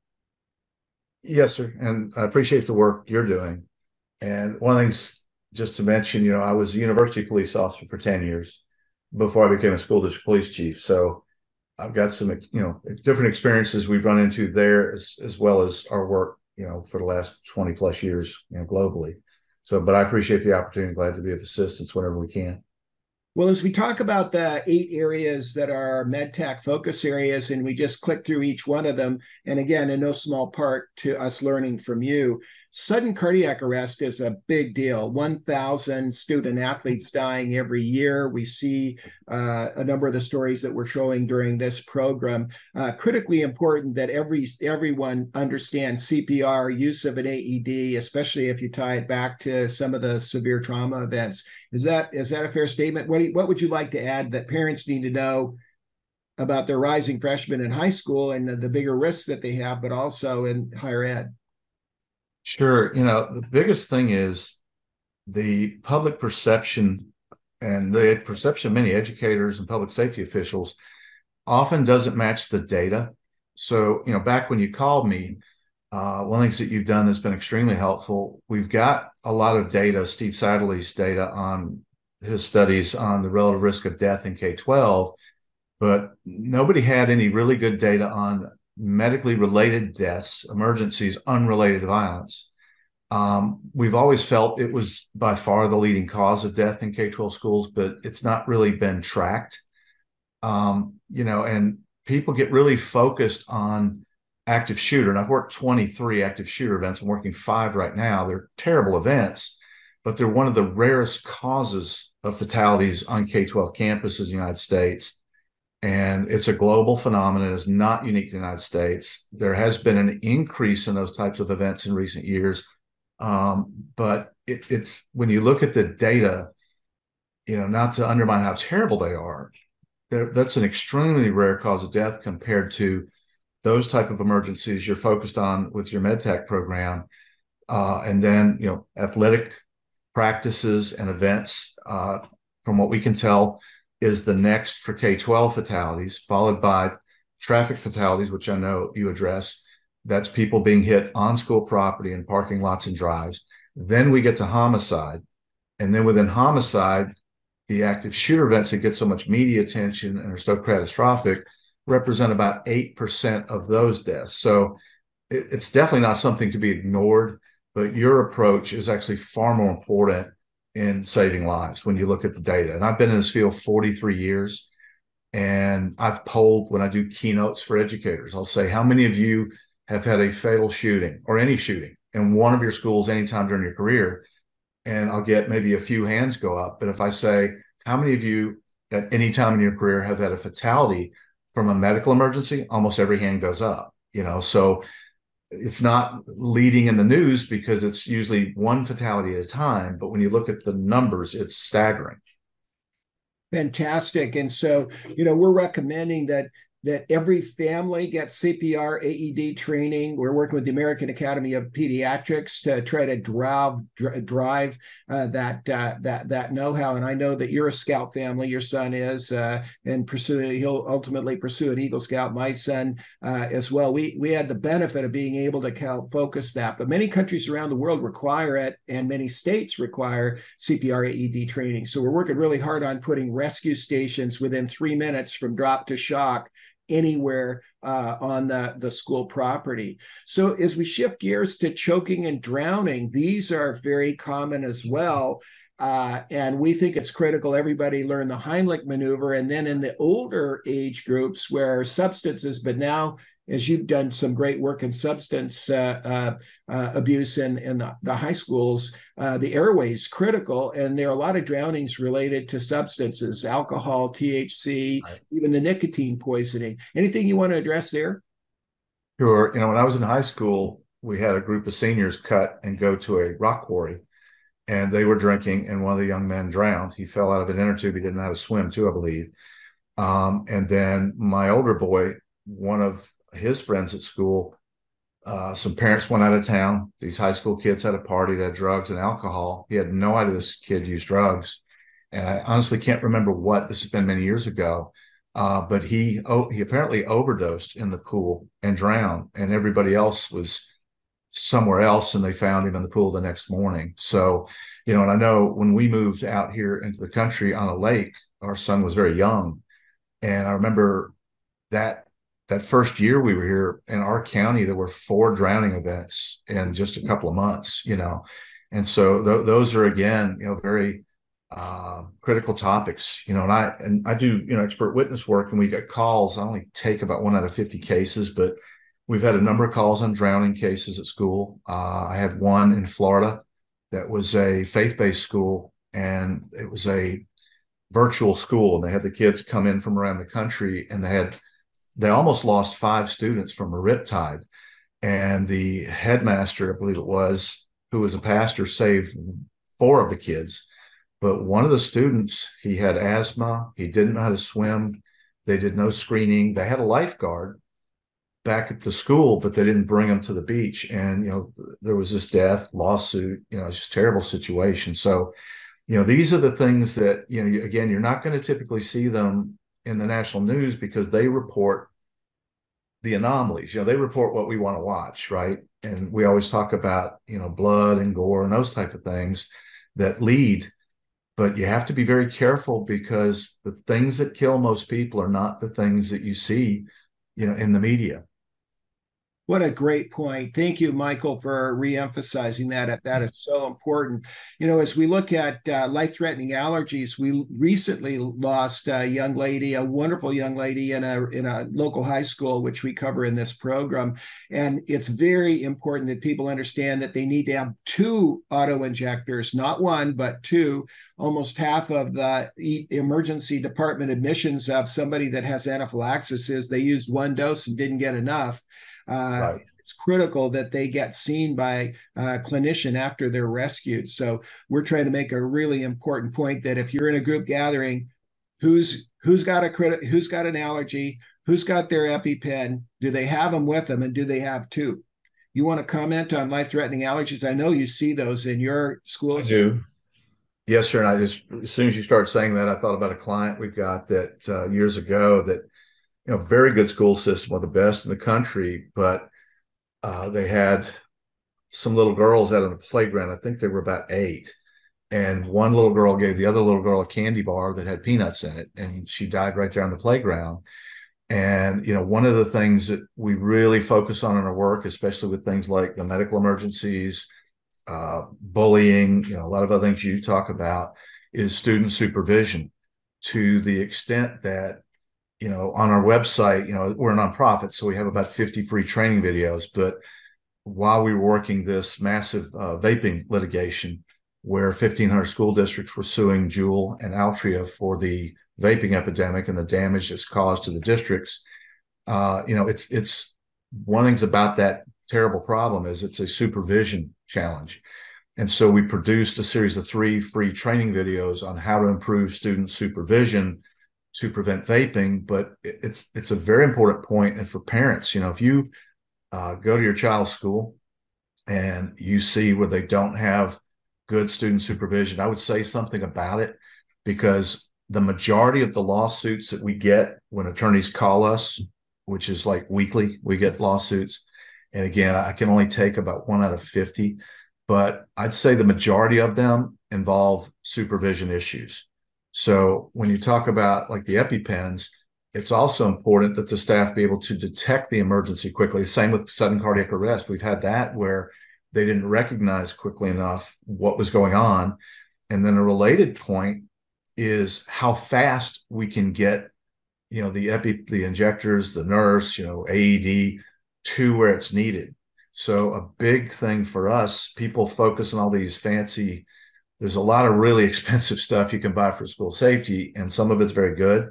Yes, sir. And I appreciate the work you're doing. And one of the things, just to mention, you know, I was a university police officer for 10 years before I became a school district police chief. So I've got some, you know, different experiences we've run into there as, as well as our work, you know, for the last 20 plus years, you know, globally. So, but I appreciate the opportunity. Glad to be of assistance whenever we can. Well, as we talk about the eight areas that are MedTech focus areas, and we just click through each one of them, and again, in no small part to us learning from you, sudden cardiac arrest is a big deal. 1000 student athletes dying every year. We see uh, a number of the stories that we're showing during this program. Uh, critically important that every everyone understands cpr use of an aed especially if you tie it back to some of the severe trauma events. Is that is that a fair statement? What, you, what would you like to add that parents need to know about their rising freshmen in high school and the, the bigger risks that they have but also in higher ed Sure. You know, the biggest thing is the public perception and the perception of many educators and public safety officials often doesn't match the data. So, you know, back when you called me, uh, one of the things that you've done that's been extremely helpful, we've got a lot of data, Steve Satterley's data on his studies on the relative risk of death in K 12, but nobody had any really good data on medically related deaths, emergencies unrelated violence. Um, we've always felt it was by far the leading cause of death in K 12 schools, but it's not really been tracked. Um, you know, and people get really focused on active shooter. And I've worked 23 active shooter events. I'm working five right now. They're terrible events, but they're one of the rarest causes of fatalities on K 12 campuses in the United States. And it's a global phenomenon. It's not unique to the United States. There has been an increase in those types of events in recent years. Um, but it, it's when you look at the data, you know, not to undermine how terrible they are, that's an extremely rare cause of death compared to those type of emergencies you're focused on with your medtech program uh, and then you know athletic practices and events uh, from what we can tell is the next for k-12 fatalities followed by traffic fatalities which i know you address. That's people being hit on school property and parking lots and drives. Then we get to homicide. And then within homicide the active shooter events that get so much media attention and are so catastrophic represent about 8% of those deaths. So it, it's definitely not something to be ignored, but your approach is actually far more important in saving lives when you look at the data. And I've been in this field 43 years and I've polled when I do keynotes for educators. I'll say, How many of you have had a fatal shooting or any shooting in one of your schools anytime during your career? And I'll get maybe a few hands go up. But if I say, How many of you at any time in your career have had a fatality from a medical emergency, almost every hand goes up, you know. So it's not leading in the news because it's usually one fatality at a time. But when you look at the numbers, it's staggering. Fantastic. And so, you know, we're recommending that that every family gets CPR AED training. We're working with the American Academy of Pediatrics to try to drive drive uh, that uh, that that know-how. And I know that you're a Scout family. Your son is, uh, and pursue. He'll ultimately pursue an Eagle Scout. My son uh, as well. We we had the benefit of being able to help focus that. But many countries around the world require it, and many states require CPR AED training. So we're working really hard on putting rescue stations within three minutes from drop to shock anywhere uh, on the, the school property. So as we shift gears to choking and drowning, these are very common as well. Uh, and we think it's critical everybody learn the Heimlich maneuver. And then in the older age groups where substances, but now as you've done some great work in substance uh, uh, uh, abuse in, in the, the high schools, uh, the airways critical. And there are a lot of drownings related to substances, alcohol, THC, right. even the nicotine poisoning. Anything you want to address there? Sure. You know, when I was in high school, we had a group of seniors cut and go to a rock quarry and they were drinking and one of the young men drowned he fell out of an inner tube he didn't know how to swim too i believe um, and then my older boy one of his friends at school, uh, some parents went out of town. These high school kids had a party that had drugs and alcohol. He had no idea this kid used drugs, and I honestly can't remember what. This has been many years ago, uh, but he oh, he apparently overdosed in the pool and drowned, and everybody else was somewhere else, and they found him in the pool the next morning. So, you know, and I know when we moved out here into the country on a lake, our son was very young, and I remember that that first year we were here in our county, there were four drowning events in just a couple of months, you know. And so th- those are again, you know, very uh, critical topics, you know. And I and I do, you know, expert witness work, and we get calls. I only take about one out of fifty cases, but we've had a number of calls on drowning cases at school. Uh, I had one in Florida that was a faith-based school, and it was a virtual school, and they had the kids come in from around the country, and they had they almost lost five students from a riptide. And the headmaster, I believe it was, who was a pastor, saved four of the kids. But one of the students, he had asthma. He didn't know how to swim. They did no screening. They had a lifeguard back at the school, but they didn't bring him to the beach. And, you know, there was this death lawsuit, you know, it's just terrible situation. So, you know, these are the things that, you know, again, you're not going to typically see them in the national news because they report the anomalies. You know, they report what we want to watch, right? And we always talk about, you know, blood and gore and those type of things that lead. But you have to be very careful because the things that kill most people are not the things that you see, you know, in the media. What a great point. Thank you, Michael, for reemphasizing that. That is so important. You know, as we look at uh, life threatening allergies, we recently lost a young lady, a wonderful young lady in a, in a local high school, which we cover in this program. And it's very important that people understand that they need to have two auto injectors, not one, but two. Almost half of the emergency department admissions of somebody that has anaphylaxis is they used one dose and didn't get enough. Uh, right. It's critical that they get seen by a clinician after they're rescued. So we're trying to make a really important point that if you're in a group gathering, who's who's got a who's got an allergy, who's got their EpiPen, do they have them with them, and do they have two? You want to comment on life-threatening allergies? I know you see those in your school. I do. Yes, sir. And I just, as soon as you started saying that, I thought about a client we've got that uh, years ago that you know, very good school system, one of the best in the country, but uh, they had some little girls out on the playground. I think they were about eight. And one little girl gave the other little girl a candy bar that had peanuts in it, and she died right there on the playground. And you know, one of the things that we really focus on in our work, especially with things like the medical emergencies, uh, bullying, you know, a lot of other things you talk about, is student supervision. To the extent that you know, on our website, you know, we're a nonprofit, so we have about 50 free training videos. But while we were working this massive uh, vaping litigation, where 1,500 school districts were suing Juul and Altria for the vaping epidemic and the damage it's caused to the districts, uh, you know, it's it's one of the things about that terrible problem is it's a supervision challenge. And so we produced a series of three free training videos on how to improve student supervision to prevent vaping, but it's it's a very important point. And for parents, you know, if you uh, go to your child's school and you see where they don't have good student supervision, I would say something about it because the majority of the lawsuits that we get when attorneys call us, which is like weekly, we get lawsuits. And again, I can only take about one out of 50, but I'd say the majority of them involve supervision issues. So when you talk about like the EpiPens, it's also important that the staff be able to detect the emergency quickly. Same with sudden cardiac arrest. We've had that where they didn't recognize quickly enough what was going on. And then a related point is how fast we can get, you know, the epi, the injectors, the nurse, you know, AED to where it's needed. So a big thing for us, people focus on all these fancy there's a lot of really expensive stuff you can buy for school safety, and some of it's very good.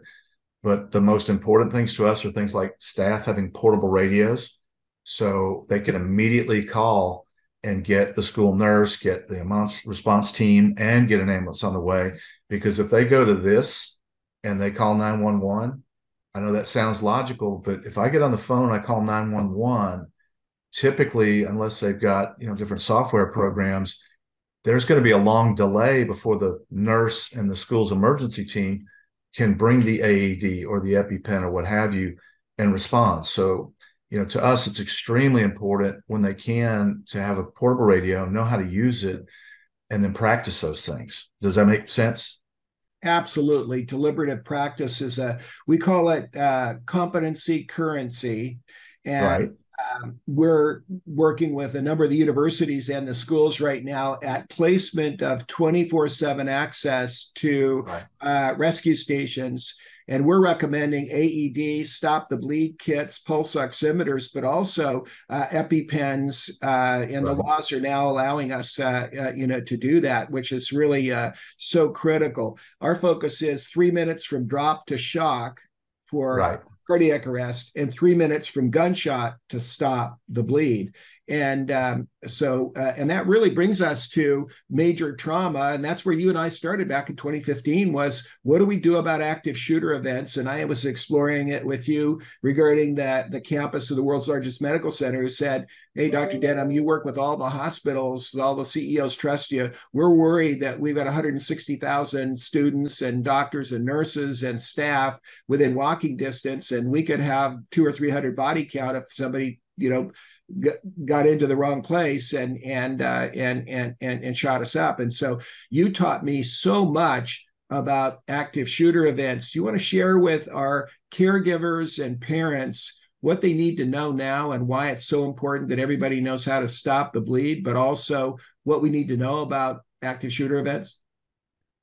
But the most important things to us are things like staff having portable radios so they can immediately call and get the school nurse, get the response team, and get an ambulance on the way. Because if they go to this and they call 911, I know that sounds logical, but if I get on the phone, and I call 911, typically, unless they've got you know different software programs, there's going to be a long delay before the nurse and the school's emergency team can bring the AED or the EpiPen or what have you and respond. So, you know, to us, it's extremely important when they can to have a portable radio, know how to use it, and then practice those things. Does that make sense? Absolutely. Deliberative practice is a, we call it uh, competency currency. And right um, we're working with a number of the universities and the schools right now at placement of 24 7 access to right. uh, rescue stations. And we're recommending AED, stop the bleed kits, pulse oximeters, but also uh, EpiPens. Uh, and right. the laws are now allowing us, uh, uh, you know, to do that, which is really uh, so critical. Our focus is three minutes from drop to shock for right cardiac arrest and three minutes from gunshot to stop the bleed and um, so uh, and that really brings us to major trauma. And that's where you and i started back in 2015 was what do we do about active shooter events? And i was exploring it with you regarding that the campus of the world's largest medical center who said hey dr denham you work with all the hospitals all the ceos trust you. We're worried that we've got 160000 students and doctors and nurses and staff within walking distance and we could have two or three hundred body count if somebody you know got into the wrong place and and uh, and and and and shot us up. And so you taught me so much about active shooter events. Do you want to share with our caregivers and parents what they need to know now and why it's so important that everybody knows how to stop the bleed, but also what we need to know about active shooter events?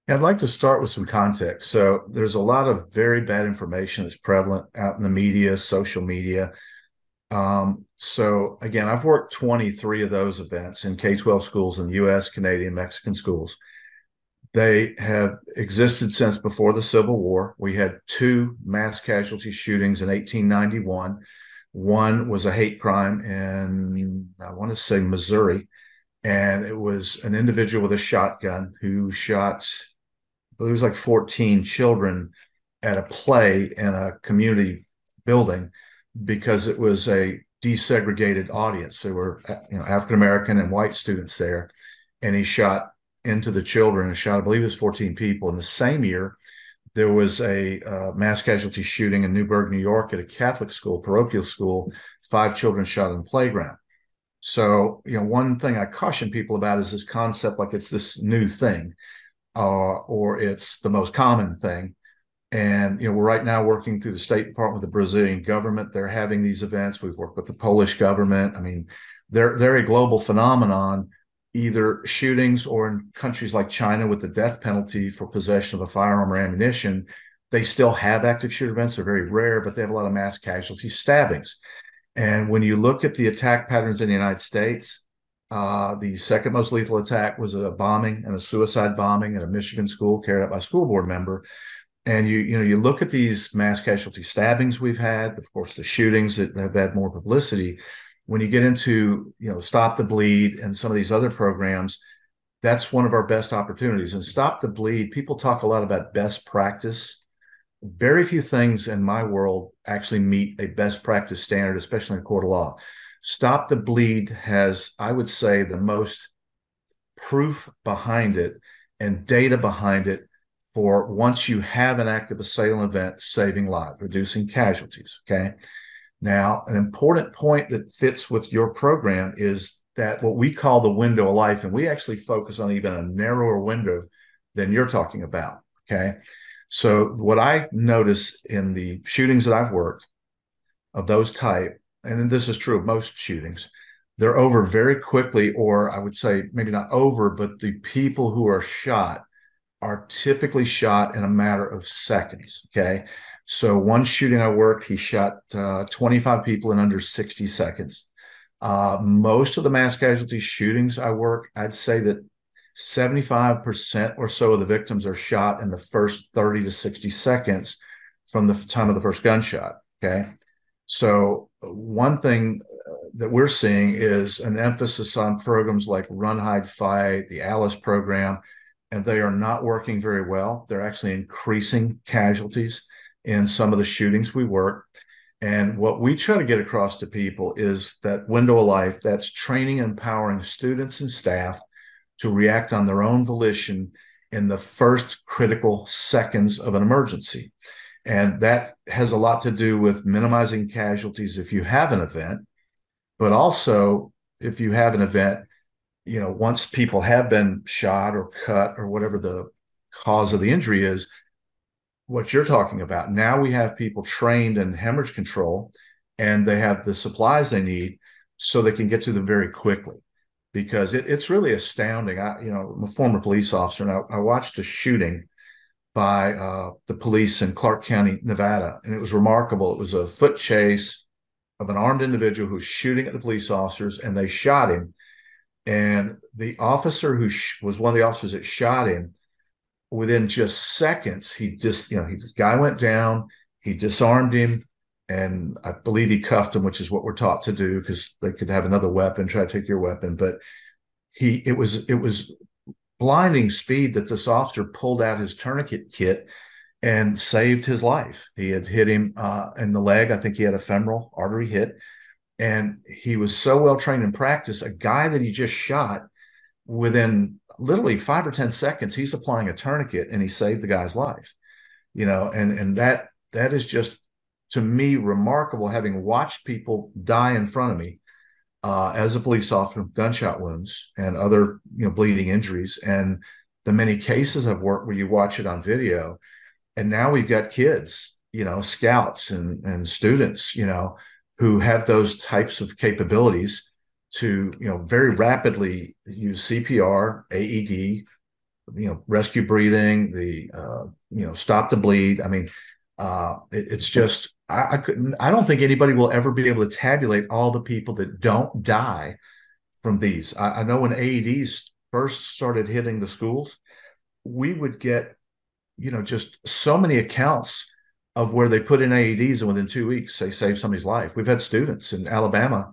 I'd like to start with some context. So, there's a lot of very bad information that's prevalent out in the media, social media. Um, so, again, I've worked 23 of those events in K 12 schools in US, Canadian, Mexican schools. They have existed since before the Civil War. We had two mass casualty shootings in 1891. One was a hate crime in, I want to say, Missouri. And it was an individual with a shotgun who shot there was like 14 children at a play in a community building because it was a desegregated audience. There were you know African American and white students there, and he shot into the children and shot, I believe it was 14 people. In the same year, there was a uh, mass casualty shooting in Newburgh, New York, at a Catholic school, parochial school. Five children shot in the playground. So, you know, one thing I caution people about is this concept like it's this new thing uh, or it's the most common thing. And you know, we're right now working through the State Department with the Brazilian government. They're having these events. We've worked with the Polish government. I mean, they're they're a global phenomenon, either shootings or in countries like China with the death penalty for possession of a firearm or ammunition. They still have active shooter events. They're very rare, but they have a lot of mass casualty stabbings. And when you look at the attack patterns in the United States, uh, the second most lethal attack was a bombing and a suicide bombing at a Michigan school carried out by a school board member. And you you know you look at these mass casualty stabbings we've had, of course the shootings that have had more publicity. When you get into you know Stop the Bleed and some of these other programs, that's one of our best opportunities. And Stop the Bleed, people talk a lot about best practice. Very few things in my world actually meet a best practice standard, especially in court of law. Stop the Bleed has, I would say, the most proof behind it and data behind it for once you have an active assailant event, saving lives, reducing casualties. Okay. Now, an important point that fits with your program is that what we call the window of life, and we actually focus on even a narrower window than you're talking about. Okay. So, what I notice in the shootings that I've worked of those type and this is true of most shootings, they're over very quickly, or I would say maybe not over, but the people who are shot are typically shot in a matter of seconds. Okay. So one shooting I worked, he shot uh, 25 people in under 60 seconds. Uh, most of the mass casualty shootings I work, I'd say that 75% or so of the victims are shot in the first 30 to 60 seconds from the time of the first gunshot. Okay. So, one thing uh, that we're seeing is an emphasis on programs like Run, Hide, Fight, the ALICE program, and they are not working very well. They're actually increasing casualties in some of the shootings we work. And what we try to get across to people is that window of life that's training and empowering students and staff to react on their own volition in the first critical seconds of an emergency. And that has a lot to do with minimizing casualties if you have an event, but also if you have an event, you know, once people have been shot or cut or whatever the cause of the injury is, what you're talking about. Now we have people trained in hemorrhage control and they have the supplies they need so they can get to them very quickly because it, it's really astounding. I, you know, I'm a former police officer and I, I watched a shooting by uh, the police in Clark County, Nevada. And it was remarkable. It was a foot chase of an armed individual who was shooting at the police officers, and they shot him. And the officer who sh- was one of the officers that shot him, within just seconds, he just, you know, he this guy went down, he disarmed him, and I believe he cuffed him, which is what we're taught to do because they could have another weapon, try to take your weapon. But he, it was, it was blinding speed that this officer pulled out his tourniquet kit and saved his life. He had hit him uh, in the leg. I think he had a femoral artery hit. And he was so well trained in practice, a guy that he just shot within literally five or 10 seconds, he's applying a tourniquet and he saved the guy's life. You know, and and that that is just to me remarkable having watched people die in front of me uh, as a police officer, gunshot wounds and other you know bleeding injuries, and the many cases I've worked where you watch it on video, and now we've got kids, you know, scouts and and students, you know, who have those types of capabilities to you know very rapidly use CPR, AED, you know rescue breathing, the uh, you know stop the bleed. I mean, uh, it, it's just I, I couldn't. I don't think anybody will ever be able to tabulate all the people that don't die from these. I, I know when AEDs first started hitting the schools, we would get you know just so many accounts of where they put in AEDs and within two weeks they saved somebody's life. We've had students in Alabama,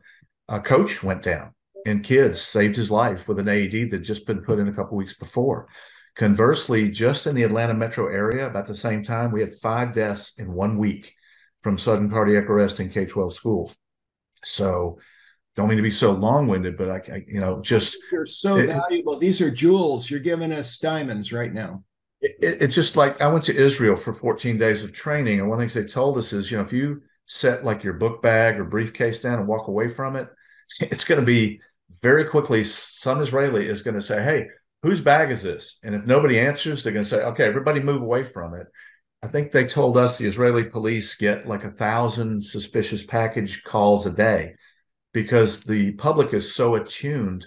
a coach went down and kids saved his life with an AED that just been put in a couple weeks before. Conversely, just in the Atlanta metro area, about the same time, we had five deaths in one week from sudden cardiac arrest in K 12 schools. So, don't mean to be so long winded, but I, I, you know, just. You're so it, valuable. These are jewels. You're giving us diamonds right now it, it's just like I went to Israel for 14 days of training, and one of the things they told us is, you know, if you set like your book bag or briefcase down and walk away from it, it's going to be very quickly some Israeli is going to say, "Hey, whose bag is this?" And if nobody answers, they're going to say, "Okay, everybody move away from it." I think they told us the Israeli police get like a thousand suspicious package calls a day because the public is so attuned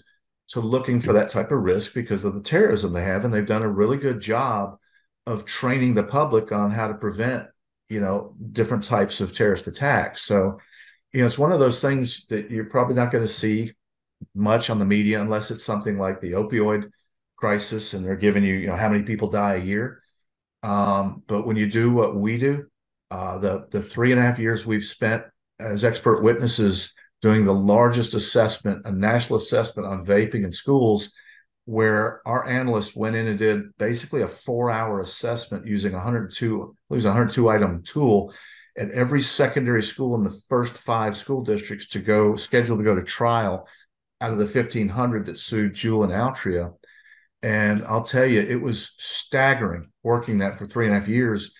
to looking for that type of risk because of the terrorism they have and they've done a really good job of training the public on how to prevent you know different types of terrorist attacks. So you know it's one of those things that you're probably not going to see much on the media unless it's something like the opioid crisis and they're giving you you know how many people die a year. Um, but when you do what we do uh, the the three and a half years we've spent as expert witnesses doing the largest assessment, a national assessment on vaping in schools, where our analysts went in and did basically a four-hour assessment using 102, it was 102 item tool at every secondary school in the first five school districts to go scheduled to go to trial out of the 1500 that sued Juul and Altria. And I'll tell you, it was staggering working that for three and a half years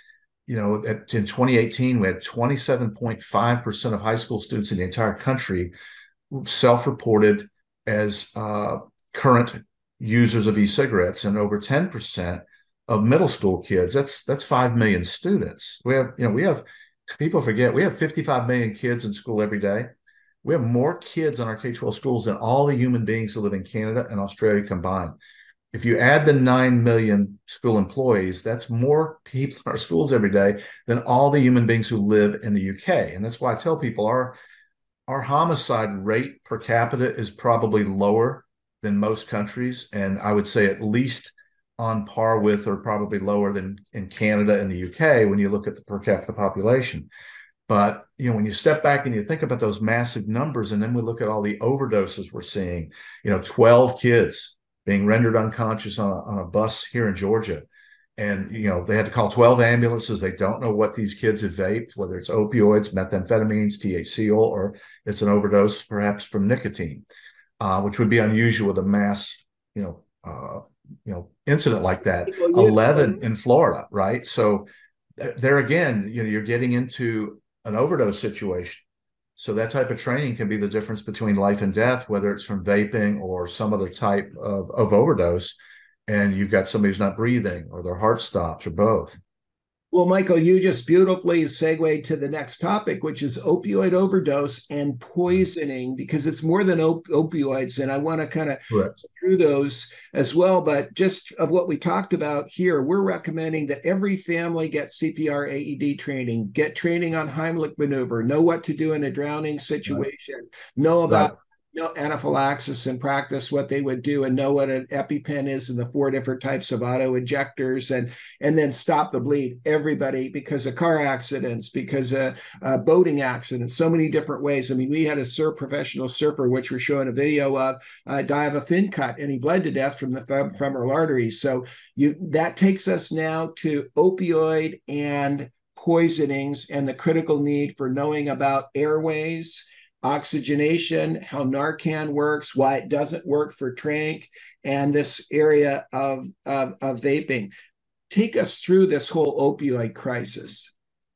you know, at, in 2018, we had 27.5% of high school students in the entire country self reported as uh, current users of e cigarettes, and over 10% of middle school kids. That's that's 5 million students. We have, you know, we have people forget we have 55 million kids in school every day. We have more kids in our K 12 schools than all the human beings who live in Canada and Australia combined if you add the 9 million school employees, that's more people in our schools every day than all the human beings who live in the UK. And that's why I tell people our our homicide rate per capita is probably lower than most countries. And I would say at least on par with or probably lower than in Canada and the UK when you look at the per capita population. But you know, when you step back and you think about those massive numbers, and then we look at all the overdoses we're seeing, you know, 12 kids being rendered unconscious on a, on a bus here in Georgia. And, you know, they had to call 12 ambulances. They don't know what these kids have vaped, whether it's opioids, methamphetamines, THC, or it's an overdose perhaps from nicotine, uh, which would be unusual with a mass, you know, uh, you know, incident like that. 11 in Florida, right? So there again, you know, you're getting into an overdose situation so that type of training can be the difference between life and death, whether it's from vaping or some other type of, of overdose. And you've got somebody who's not breathing or their heart stops or both. Well, Michael, you just beautifully segued to the next topic, which is opioid overdose and mm-hmm. poisoning, because it's more than op- opioids. And I want to kind of through those as well. But just of what we talked about here, we're recommending that every family get CPR AED training, get training on Heimlich maneuver, know what to do in a drowning situation, right. know about right know anaphylaxis and practice what they would do and know what an EpiPen is and the four different types of auto injectors and and then stop the bleed. Everybody because of car accidents because of uh, boating accidents so many different ways. I mean we had a surf professional surfer which we're showing a video of uh, die of a fin cut and he bled to death from the fem- femoral arteries so you that takes us now to opioid and poisonings and the critical need for knowing about airways oxygenation, how Narcan works, why it doesn't work for tranq, and this area of, of, of vaping. Take us through this whole opioid crisis.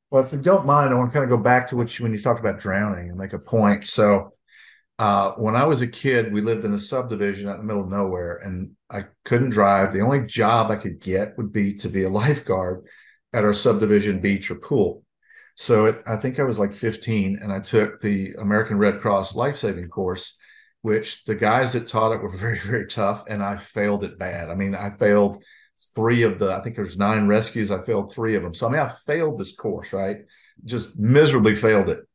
Well, if you don't mind, I want to kind of go back to what you, when you talked about drowning and make a point. So, uh, when I was a kid, we lived in a subdivision out in the middle of nowhere, and I couldn't drive. The only job I could get would be to be a lifeguard at our subdivision beach or pool. So it, I think I was like 15, and I took the American Red Cross life saving course, which the guys that taught it were very, very tough, and I failed it bad. I mean, I failed three of the, I think there's nine rescues. I failed three of them. So I mean, I failed this course, right? Just miserably failed it.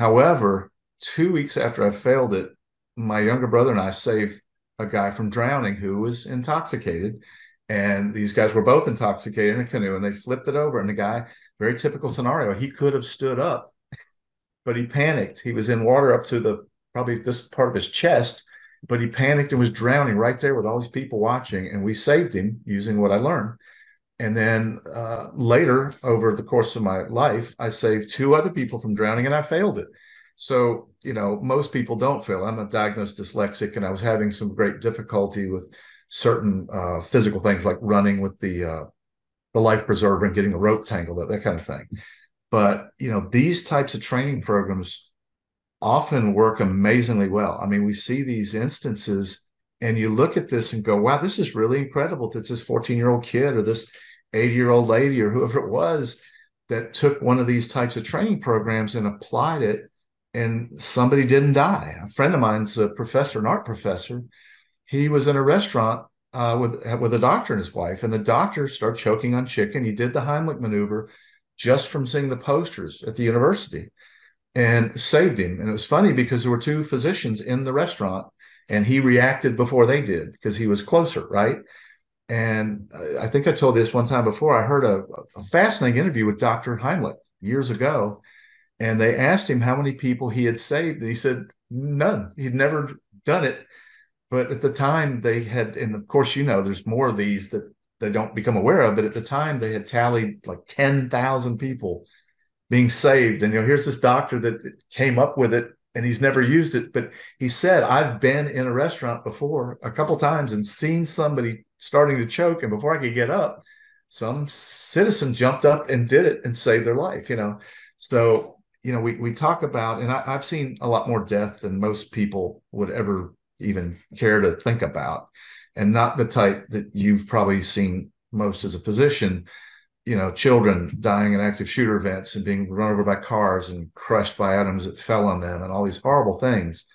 However, two weeks after I failed it, my younger brother and I saved a guy from drowning who was intoxicated. And these guys were both intoxicated in a canoe and they flipped it over. And the guy, very typical scenario, he could have stood up, but he panicked. He was in water up to the probably this part of his chest, but he panicked and was drowning right there with all these people watching. And we saved him using what I learned. And then uh, later, over the course of my life, I saved two other people from drowning and I failed it. So, you know, most people don't fail. I'm a diagnosed dyslexic and I was having some great difficulty with certain uh, physical things like running with the uh, the life preserver and getting a rope tangled up, that kind of thing. But you know, these types of training programs often work amazingly well. I mean, we see these instances, and you look at this and go, "Wow, this is really incredible." That this 14 year old kid or this 80 year old lady or whoever it was that took one of these types of training programs and applied it and somebody didn't die. A friend of mine's a professor, an art professor. He was in a restaurant uh, with with a doctor and his wife, and the doctor started choking on chicken. He did the Heimlich maneuver just from seeing the posters at the university, and saved him. And it was funny because there were two physicians in the restaurant, and he reacted before they did because he was closer, right? And I think I told this one time before. I heard a, a fascinating interview with Dr. Heimlich years ago, and they asked him how many people he had saved. And he said none. He'd never done it. But at the time, they had, and of course, you know, there's more of these that they don't become aware of. But at the time, they had tallied like 10,000 people being saved. And, you know, here's this doctor that came up with it and he's never used it. But he said, I've been in a restaurant before a couple times and seen somebody starting to choke. And before I could get up, some citizen jumped up and did it and saved their life, you know. So you know, we we talk about, and I, I've seen a lot more death than most people would ever even care to think about, and not the type that you've probably seen most as a physician. You know, children dying in active shooter events and being run over by cars and crushed by items that fell on them, and all these horrible things.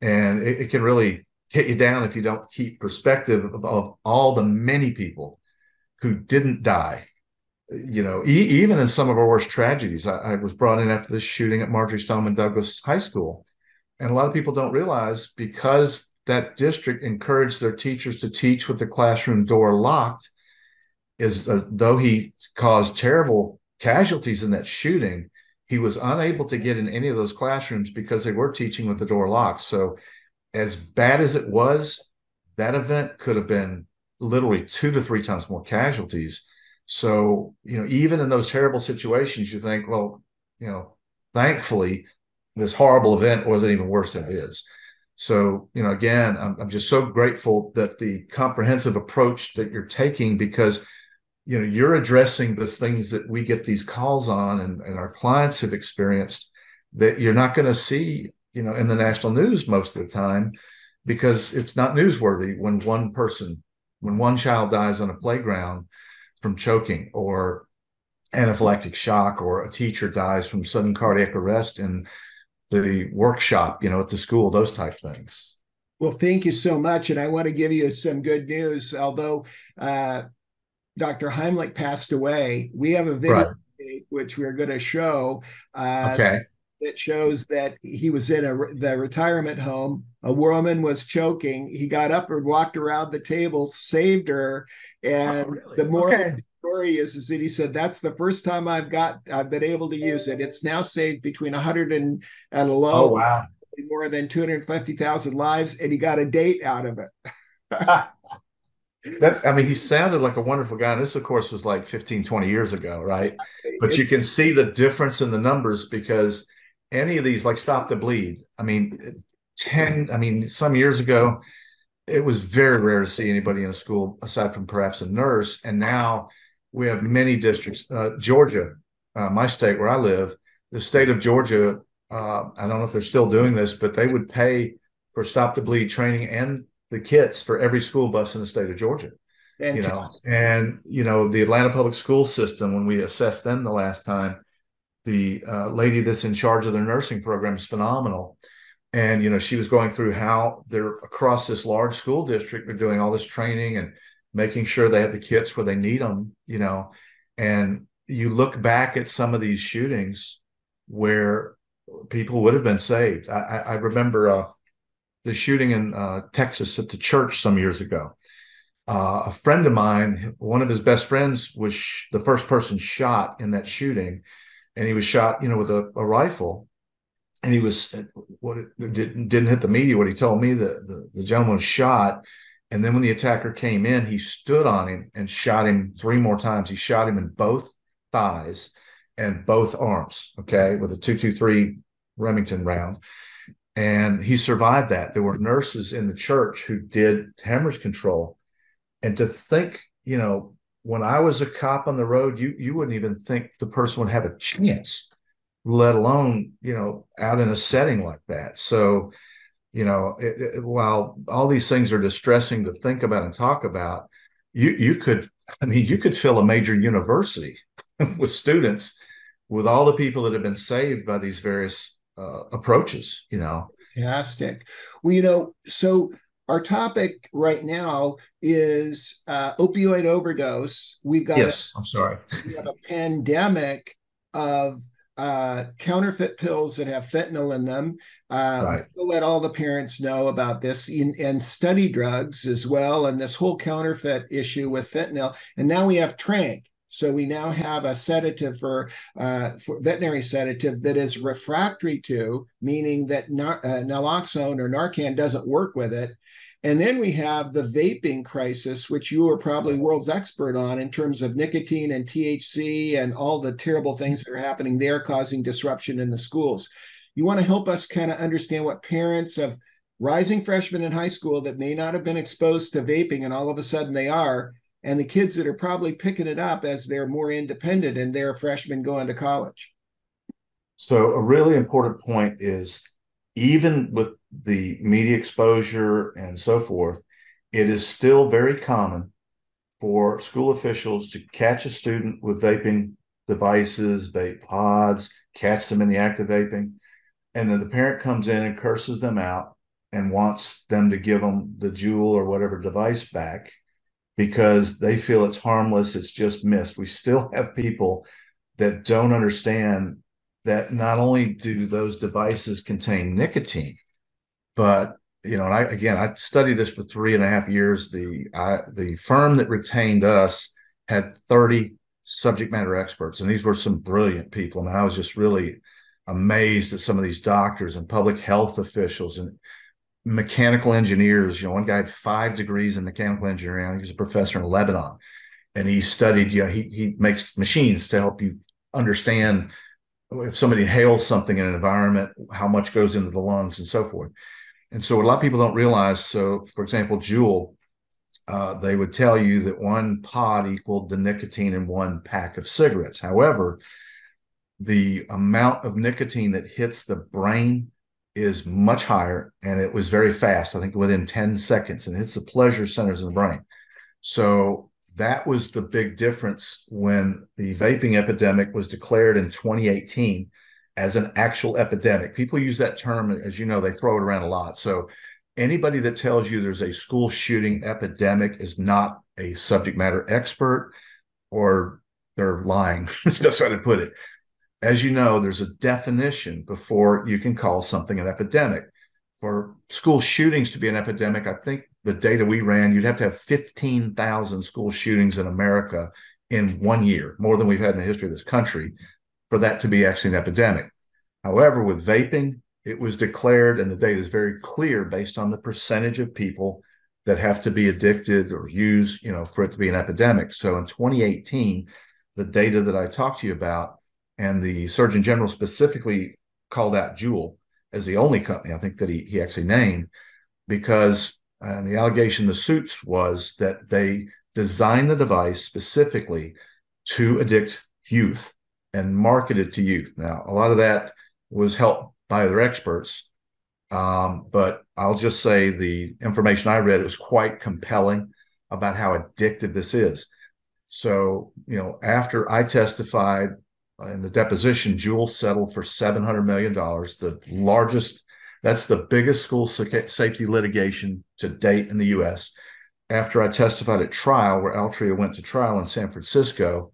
And it, it can really hit you down if you don't keep perspective of, of all the many people who didn't die you know, e- even in some of our worst tragedies, I, I, was brought in after the shooting at Marjory Stoneman Douglas High School. And a lot of people don't realize because that district encouraged their teachers to teach with the classroom door locked, is uh, though he caused terrible casualties in that shooting, he was unable to get in any of those classrooms because they were teaching with the door locked. So, as bad as it was, that event could have been literally two to three times more casualties so, you know, even in those terrible situations, you think, well, you know, thankfully, this horrible event wasn't even worse than it is. So, you know, again, I'm, I'm just so grateful that the comprehensive approach that you're taking because, you know, you're addressing the things that we get these calls on and, and our clients have experienced that you're not going to see, you know, in the national news most of the time because it's not newsworthy when one person, when one child dies on a playground from choking or anaphylactic shock or a teacher dies from sudden cardiac arrest in the workshop, you know, at the school, those type things. Well, thank you so much. And I want to give you some good news. Although uh, Dr. Heimlich passed away, we have a video right. which we're going to show. Uh, okay that shows that he was in a the retirement home. A woman was choking. He got up and walked around the table, saved her, and oh, really? the more okay. Story is, is that he said that's the first time I've got I've been able to use it. It's now saved between 100 and at a low. Oh wow! More than 250,000 lives, and he got a date out of it. That's, I mean, he sounded like a wonderful guy. And this, of course, was like 15, 20 years ago, right? But you can see the difference in the numbers because any of these like stop the bleed i mean 10 i mean some years ago it was very rare to see anybody in a school aside from perhaps a nurse and now we have many districts uh, georgia uh, my state where i live the state of georgia uh, i don't know if they're still doing this but they would pay for stop the bleed training and the kits for every school bus in the state of georgia you know and you know the atlanta public school system when we assessed them the last time the uh, lady that's in charge of their nursing program is phenomenal. And you know, she was going through how they're across this large school district. They're doing all this training and making sure they have the kits where they need them. You know, and you look back at some of these shootings where people would have been saved. I, I remember uh, the shooting in uh, Texas at the church some years ago. Uh, a friend of mine, one of his best friends, was sh- the first person shot in that shooting, and he was shot, you know, with a, a rifle. And he was what it didn't didn't hit the media. What he told me that the, the gentleman was shot, and then when the attacker came in, he stood on him and shot him three more times. He shot him in both thighs and both arms. Okay, with a two two three Remington round and he survived that. There were nurses in the church who did hemorrhage control, and to think, you know, when I was a cop on the road, you you wouldn't even think the person would have a chance, let alone you know out in a setting like that. So, you know, it, it, while all these things are distressing to think about and talk about, you you could, I mean, you could fill a major university with students with all the people that have been saved by these various uh, approaches you know? Fantastic. Well you know so our topic right now is uh, opioid overdose. We've got yes i i'm sorry. we have a pandemic of uh, counterfeit pills that have fentanyl in them. Uh, right. We'll let all the parents know about this in, and study drugs as well, and this whole counterfeit issue with fentanyl. And now we have Tranq. So we now have a sedative for, uh, for veterinary sedative that is refractory to, meaning that nar- uh, naloxone or Narcan doesn't work with it. And then we have the vaping crisis, which you are probably world's expert on in terms of nicotine and THC and all the terrible things that are happening there, causing disruption in the schools. You want to help us kind of understand what parents of rising freshmen in high school that may not have been exposed to vaping and all of a sudden they are and the kids that are probably picking it up as they're more independent and they're freshmen going to college. So, a really important point is even with the media exposure and so forth, it is still very common for school officials to catch a student with vaping devices, vape pods, catch them in the act of vaping. And then the parent comes in and curses them out and wants them to give them the Juul or whatever device back because they feel it's harmless, it's just mist. We still have people that don't understand that not only do those devices contain nicotine, but you know, and I again I studied this for three and a half years. The I, the firm that retained us had 30 subject matter experts, and these were some brilliant people. And I was just really amazed at some of these doctors and public health officials and mechanical engineers. You know, one guy had five degrees in mechanical engineering. I think he's a professor in Lebanon, and he studied. You know, he he makes machines to help you understand if somebody inhales something in an environment, how much goes into the lungs and so forth. And so, a lot of people don't realize. So, for example, Juul, uh, they would tell you that one pod equaled the nicotine in one pack of cigarettes. However, the amount of nicotine that hits the brain is much higher and it was very fast. I think within 10 seconds and hits the pleasure centers in the brain. So that was the big difference when the vaping epidemic was declared in 2018 as an actual epidemic. People use that term, as you know, they throw it around a lot. So anybody that tells you there's a school shooting epidemic is not a subject matter expert or they're lying. That's the best way to put it as you know, there's a definition before you can call something an epidemic. For school shootings to be an epidemic, I think the data we ran, you'd have to have 15,000 school shootings in America in one year, more than we've had in the history of this country, for that to be actually an epidemic. However, with vaping, it was declared, and the data is very clear based on the percentage of people that have to be addicted or use, you know, for it to be an epidemic. So in 2018, the data that I talked to you about and the Surgeon General specifically called out Juul as the only company I think that he, he actually named because and the allegation the suits was that they designed the device specifically to addict youth and marketed to youth. Now, a lot of that was helped by other experts, um, but I'll just say the information I read was quite compelling about how addictive this is. So, you know, after I testified in the deposition, Juul settled for $700 million, the largest, that's the biggest school safety litigation to date in the US. After I testified at trial, where Altria went to trial in San Francisco,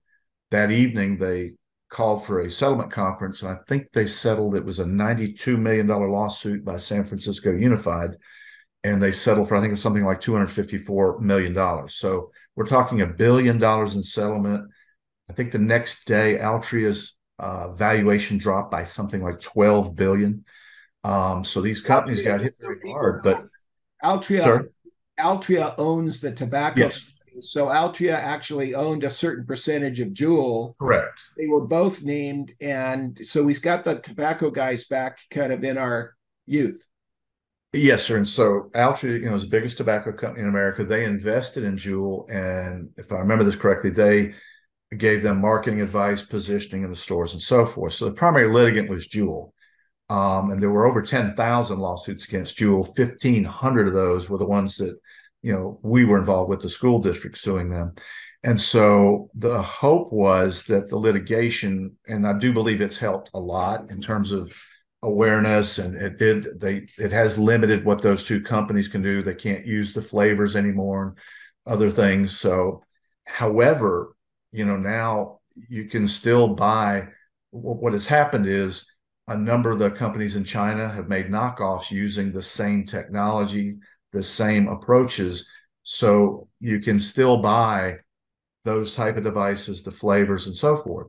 that evening they called for a settlement conference. And I think they settled, it was a $92 million lawsuit by San Francisco Unified. And they settled for, I think it was something like $254 million. So we're talking a billion dollars in settlement. I think the next day, Altria's uh, valuation dropped by something like 12 billion. Um, so these companies Altria got hit very hard, but Altria? Altria owns the tobacco yes. So Altria actually owned a certain percentage of Juul. Correct. They were both named, and so we've got the tobacco guys back kind of in our youth. Yes, sir. And so Altria, you know, is the biggest tobacco company in America. They invested in Juul, and if I remember this correctly, they gave them marketing advice, positioning in the stores, and so forth. So the primary litigant was Juul. Um, and there were over 10,000 lawsuits against Juul. 1,500 of those were the ones that you know we were involved with the school district suing them. And so the hope was that the litigation and i do believe it's helped a lot in terms of awareness and it did they it has limited what those two companies can do. They can't use the flavors anymore and other things. So however you know now you can still buy what has happened is a number of the companies in china have made knockoffs using the same technology the same approaches. So you can still buy those type of devices the flavors and so forth.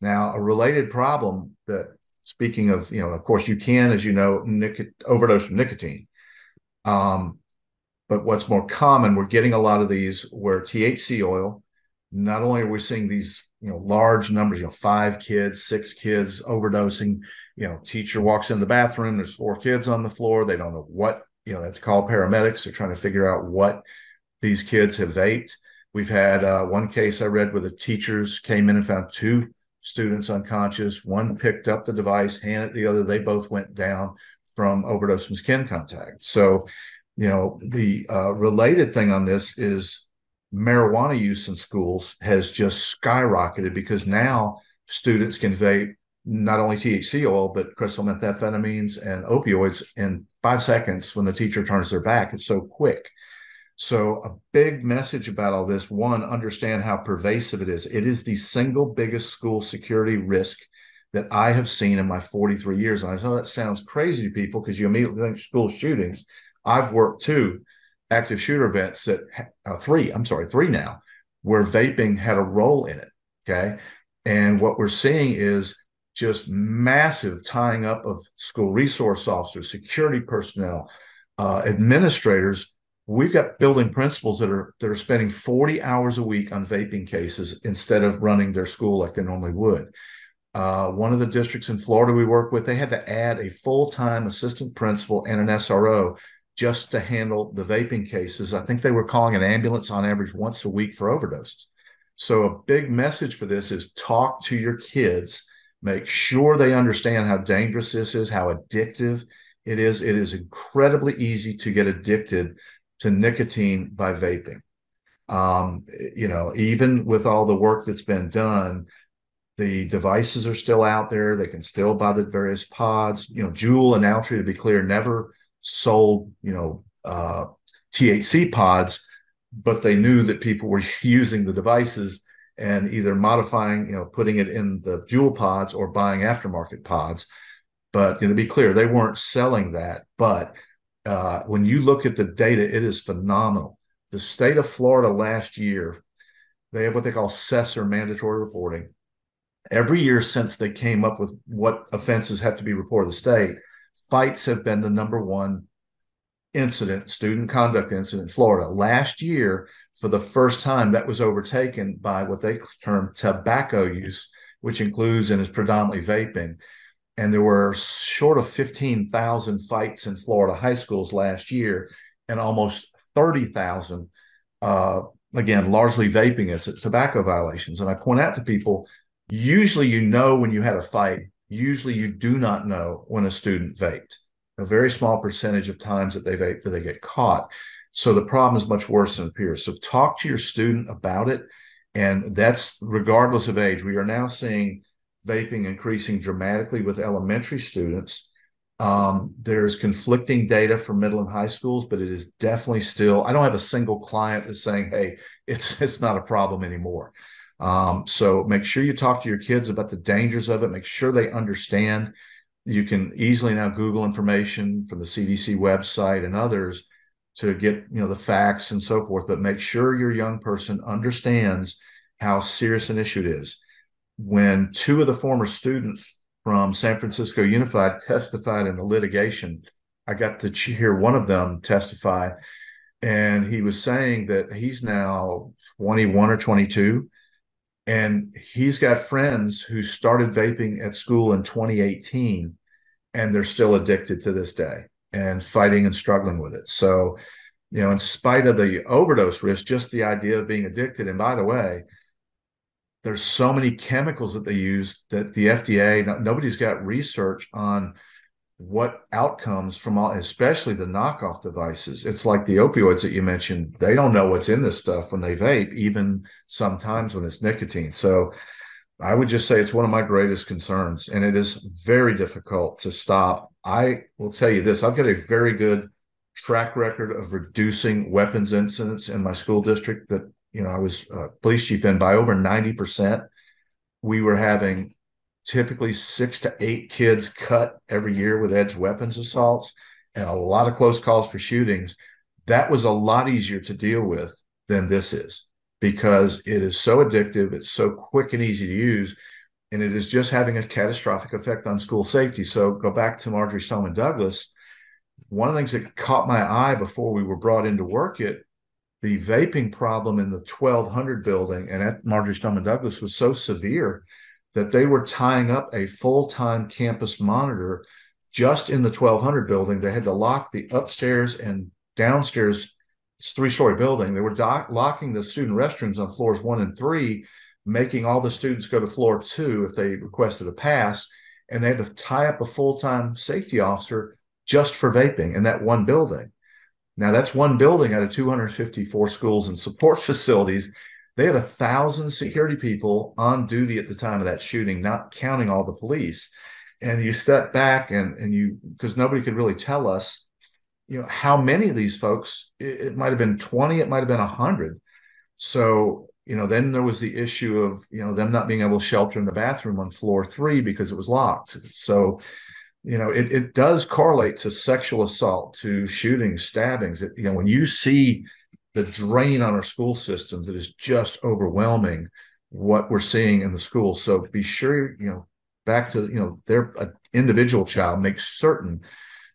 Now a related problem that speaking of you know of course you can as you know nic- overdose from nicotine. Um, but what's more common we're getting a lot of these where thc oil not only are we seeing these you know large numbers you know five kids six kids overdosing you know teacher walks in the bathroom there's four kids on the floor they don't know what you know, they have to call paramedics. They're trying to figure out what these kids have vaped. We've had uh, one case I read where the teachers came in and found two students unconscious. One picked up the device, handed the other. They both went down from overdose from skin contact. So, you know, the uh, related thing on this is marijuana use in schools has just skyrocketed because now students can vape not only THC oil, but crystal methamphetamines and opioids in five seconds when the teacher turns their back. It's so quick. So, a big message about all this one, understand how pervasive it is. It is the single biggest school security risk that I have seen in my 43 years. And I know that sounds crazy to people because you immediately think school shootings. I've worked two active shooter events that, uh, three, I'm sorry, three now, where vaping had a role in it. Okay. And what we're seeing is just massive tying up of school resource officers, security personnel, uh, administrators. We've got building principals that are that are spending 40 hours a week on vaping cases instead of running their school like they normally would. Uh, one of the districts in Florida we work with, they had to add a full-time assistant principal and an SRO just to handle the vaping cases. I think they were calling an ambulance on average once a week for overdoses. So a big message for this is talk to your kids make sure they understand how dangerous this is, how addictive it is. It is incredibly easy to get addicted to nicotine by vaping. Um, you know, even with all the work that's been done, the devices are still out there. They can still buy the various pods. You know, Juul and Altria, to be clear, never sold, you know, uh, THC pods, but they knew that people were using the devices and either modifying, you know, putting it in the Juul pods or buying aftermarket pods. But you know, to be clear, they weren't selling that. But uh, when you look at the data, it is phenomenal. The state of Florida last year, they have what they call SESIR mandatory reporting. Every year since they came up with what offenses have to be reported to the state, fights have been the number one incident, student conduct incident in Florida. Last year, for the first time, that was overtaken by what they term tobacco use, which includes and is predominantly vaping. And there were short of 15,000 fights in Florida high schools last year, and almost 30,000, uh, again, largely vaping it's tobacco violations. And I point out to people usually you know when you had a fight, usually you do not know when a student vaped. A very small percentage of times that they vape do they get caught. So the problem is much worse than it appears. So talk to your student about it. And that's regardless of age. We are now seeing vaping increasing dramatically with elementary students. Um, there's conflicting data for middle and high schools, but it is definitely still. I don't have a single client that's saying, "Hey, it's it's not a problem anymore." Um, so make sure you talk to your kids about the dangers of it. Make sure they understand. You can easily now Google information from the CDC website and others to get you know the facts and so forth. But make sure your young person understands how serious an issue it is. When two of the former students from San Francisco Unified testified in the litigation. I got to hear one of them testify, and he was saying that he's now 21 or 22, and he's got friends who started vaping at school in 2018, and they're still addicted to this day and fighting and struggling with it. So, you know, in spite of the overdose risk, just the idea of being addicted, and by the way, there's so many chemicals that they use that the FDA nobody's got research on what outcomes from all especially the knockoff devices. It's like the opioids that you mentioned. They don't know what's in this stuff when they vape even sometimes when it's nicotine. So i would just say it's one of my greatest concerns and it is very difficult to stop i will tell you this i've got a very good track record of reducing weapons incidents in my school district that you know, I was a police chief in by over 90%. We were having typically six to eight kids cut every year with edge weapons assaults and a lot of close calls for shootings. That was a lot easier to deal with than this is because it is so addictive, it's so quick and easy to use, and it is just having a catastrophic effect on school safety. So go back to Marjory Stoneman Douglas. One of the things that caught my eye before we were brought in to work it the vaping problem in the 1200 building and at Marjory Stoneman Douglas was so severe that they were tying up a full time campus monitor just in the 1200 building. They had to lock the upstairs and downstairs three story building. They were locking the student restrooms on floors one and three, making all the students go to floor two if they requested a pass. And they had to tie up a full time safety officer just for vaping in that one building. Now that's one building out of 254 schools and support facilities. They had a thousand security people on duty at the time of that shooting, not counting all the police. And you step back and and you because nobody could really tell us, you know, how many of these folks. It, it might have been 20, it might have been hundred. So you know, then there was the issue of you know them not being able to shelter in the bathroom on floor three because it was locked. So you know, it, it does correlate to sexual assault, to shootings, stabbings. It, you know, when you see the drain on our school systems, it is just overwhelming what we're seeing in the schools. So be sure, you know, back to, you know, their uh, individual child, make certain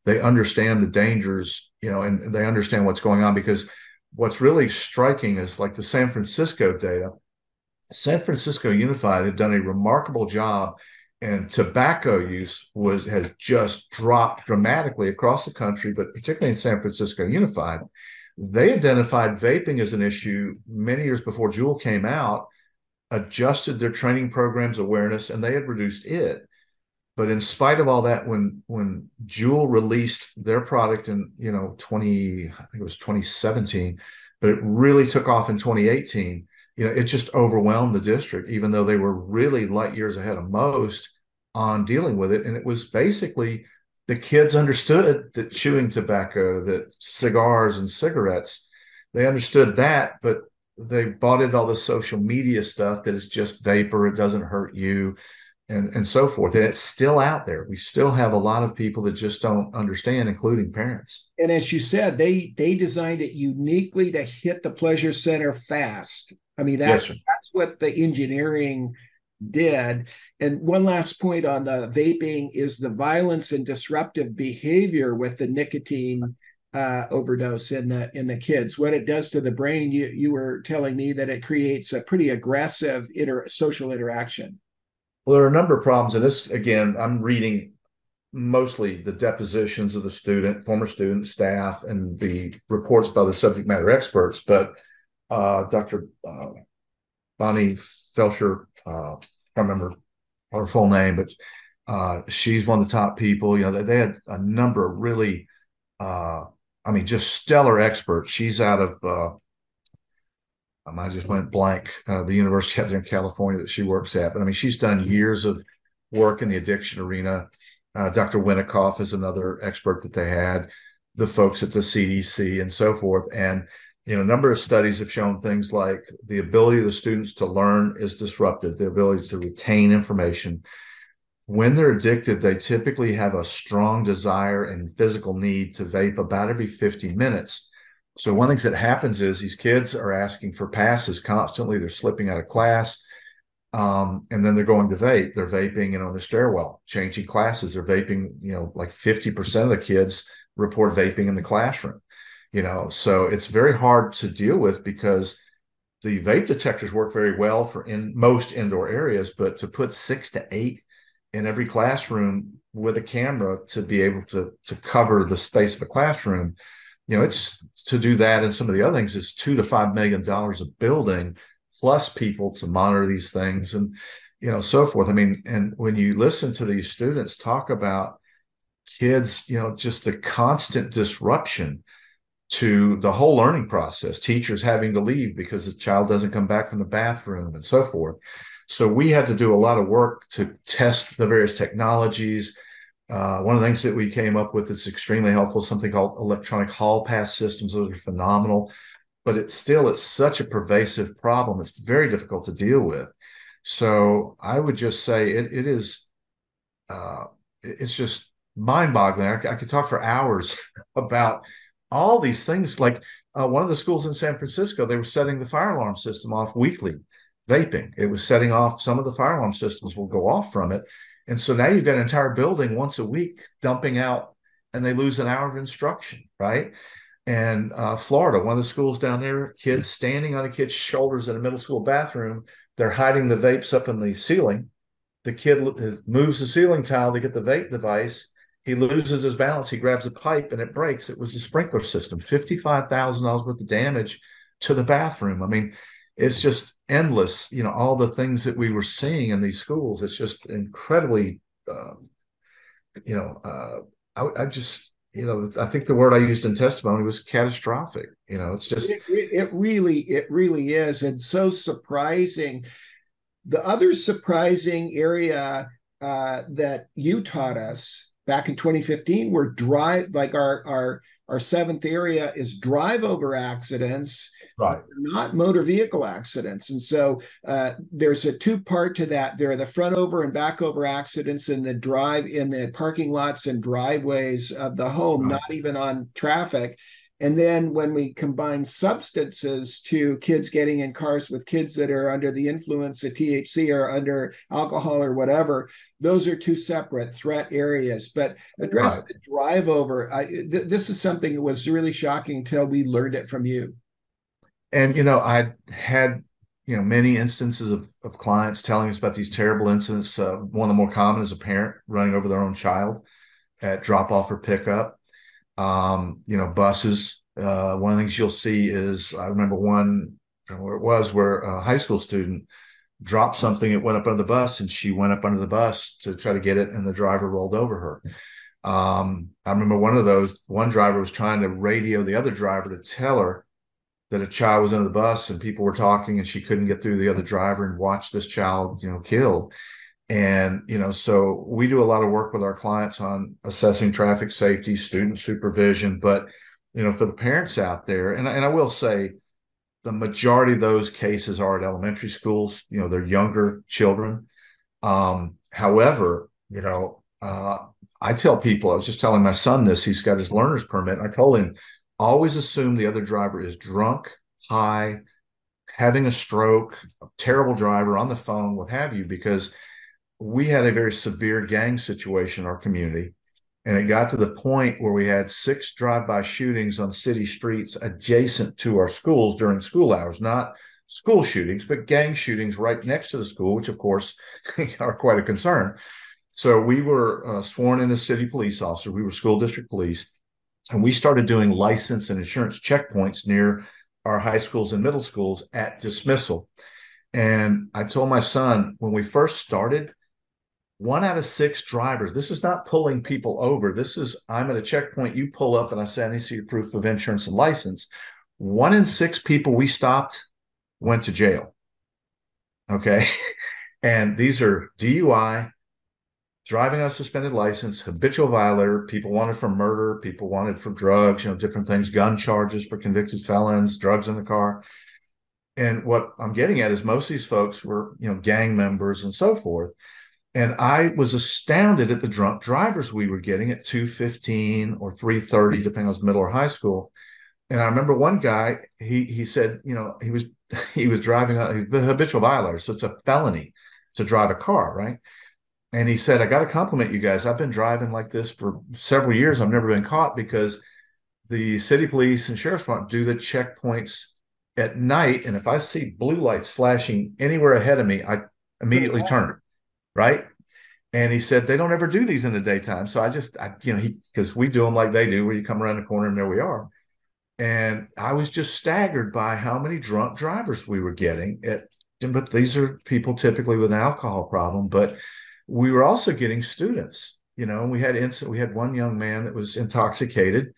they understand the dangers, you know, and they understand what's going on because what's really striking is like the San Francisco data. San Francisco Unified had done a remarkable job and tobacco use was has just dropped dramatically across the country, but particularly in San Francisco Unified. They identified vaping as an issue many years before Juul came out, adjusted their training programs awareness, and they had reduced it. But in spite of all that, when when Juul released their product in you know 20, I think it was 2017, but it really took off in 2018 you know, it just overwhelmed the district, even though they were really light years ahead of most on dealing with it. And it was basically the kids understood that chewing tobacco, that cigars and cigarettes, they understood that, but they bought into all the social media stuff that is just vapor, it doesn't hurt you, and, and so forth. And it's still out there. We still have a lot of people that just don't understand, including parents. And as you said, they they designed it uniquely to hit the pleasure center fast. I mean, that's yes, that's what the engineering did. And one last point on the vaping is the violence and disruptive behavior with the nicotine uh, overdose in the in the kids. What it does to the brain. You you were telling me that it creates a pretty aggressive inter- social interaction. Well, there are a number of problems, and this again, I'm reading mostly the depositions of the student, former student, staff, and the reports by the subject matter experts. But uh, Dr. Uh, Bonnie Felsher, uh, I remember her full name, but uh, she's one of the top people. You know, they, they had a number of really, uh, I mean, just stellar experts. She's out of, uh, um, I just went blank, uh, the university out there in California that she works at. But I mean, she's done years of work in the addiction arena. Uh, Dr. Winickoff is another expert that they had, the folks at the CDC and so forth. And you know, a number of studies have shown things like the ability of the students to learn is disrupted, the ability to retain information. When they're addicted, they typically have a strong desire and physical need to vape about every 50 minutes. So one thing that happens is these kids are asking for passes constantly. They're slipping out of class. Um, and then they're going to vape. They're vaping, you know, in the stairwell, changing classes. They're vaping, you know, like 50% of the kids report vaping in the classroom you know so it's very hard to deal with because the vape detectors work very well for in most indoor areas but to put six to eight in every classroom with a camera to be able to to cover the space of a classroom you know it's to do that and some of the other things is two to five million dollars a building plus people to monitor these things and you know so forth i mean and when you listen to these students talk about kids you know just the constant disruption to the whole learning process, teachers having to leave because the child doesn't come back from the bathroom and so forth. So we had to do a lot of work to test the various technologies. Uh, one of the things that we came up with that's extremely helpful is something called electronic hall pass systems. Those are phenomenal, but it's still it's such a pervasive problem. It's very difficult to deal with. So I would just say it, it is uh, it's just mind-boggling. I, I could talk for hours about all these things like uh, one of the schools in San Francisco, they were setting the fire alarm system off weekly, vaping. It was setting off, some of the fire alarm systems will go off from it. And so now you've got an entire building once a week dumping out and they lose an hour of instruction, right? And uh, Florida, one of the schools down there, kids standing on a kid's shoulders in a middle school bathroom, they're hiding the vapes up in the ceiling. The kid moves the ceiling tile to get the vape device he loses his balance. He grabs a pipe and it breaks. It was the sprinkler system. Fifty-five thousand dollars worth of damage to the bathroom. I mean, it's just endless. You know, all the things that we were seeing in these schools. It's just incredibly. Uh, you know, uh, I, I just you know i think the word i used in testimony was catastrophic you know it's just it, it, really it really is and so surprising the other surprising area uh, that you taught us back in 2015 were drive like our our our seventh area is drive over accidents right not motor vehicle accidents and so uh, there's a two part to that there are the front over and back over accidents in the drive in the parking lots and driveways of the home right. not even on traffic and then when we combine substances to kids getting in cars with kids that are under the influence of THC or under alcohol or whatever, those are two separate threat areas. But address right. the drive over. I, th- this is something that was really shocking until we learned it from you. And, you know, I had, you know, many instances of, of clients telling us about these terrible incidents. Uh, one of the more common is a parent running over their own child at drop off or pickup um, you know, buses. Uh, one of the things you'll see is I remember one from where it was where a high school student dropped something, it went up under the bus, and she went up under the bus to try to get it, and the driver rolled over her. Um, I remember one of those, one driver was trying to radio the other driver to tell her that a child was under the bus and people were talking and she couldn't get through the other driver and watch this child, you know, killed. And you know so we do a lot of work with our clients on assessing traffic safety student supervision. But you know for the parents out there and, and i will say the majority of those cases are at elementary schools you know they're younger children. Um, however you know uh, i tell people i was just telling my son this he's got his learner's permit. I told him always assume the other driver is drunk high having a stroke a terrible driver on the phone what have you because we had a very severe gang situation in our community. And it got to the point where we had six drive-by shootings on city streets adjacent to our schools during school hours, not school shootings, but gang shootings right next to the school, which of course are quite a concern. So we were uh, sworn in as city police officers. We were school district police, and we started doing license and insurance checkpoints near our high schools and middle schools at dismissal. And I told my son when we first started, one out of six drivers. This is not pulling people over. This is I'm at a checkpoint. You pull up, and I say, I need to see your proof of insurance and license. One in six people we stopped went to jail. Okay. And these are DUI, driving on a suspended license, habitual violator, people wanted for murder, people wanted for drugs, you know, different things, gun charges for convicted felons, drugs in the car. And what I'm getting at is most of these folks were, you know, gang members and so forth. And I was astounded at the drunk drivers we were getting at 215 or 330, depending on middle or high school. And I remember one guy, he he said, you know, he was he was driving a habitual violator, so it's a felony to drive a car, right? And he said, I got to compliment you guys. I've been driving like this for several years. I've never been caught because the city police and sheriff's department do the checkpoints at night. And if I see blue lights flashing anywhere ahead of me, I immediately turn, right? And he said, they don't ever do these in the daytime. So I just, I, you know, he, because we do them like they do, where you come around the corner and there we are. And I was just staggered by how many drunk drivers we were getting. At, but these are people typically with an alcohol problem. But we were also getting students you know we had incident we had one young man that was intoxicated.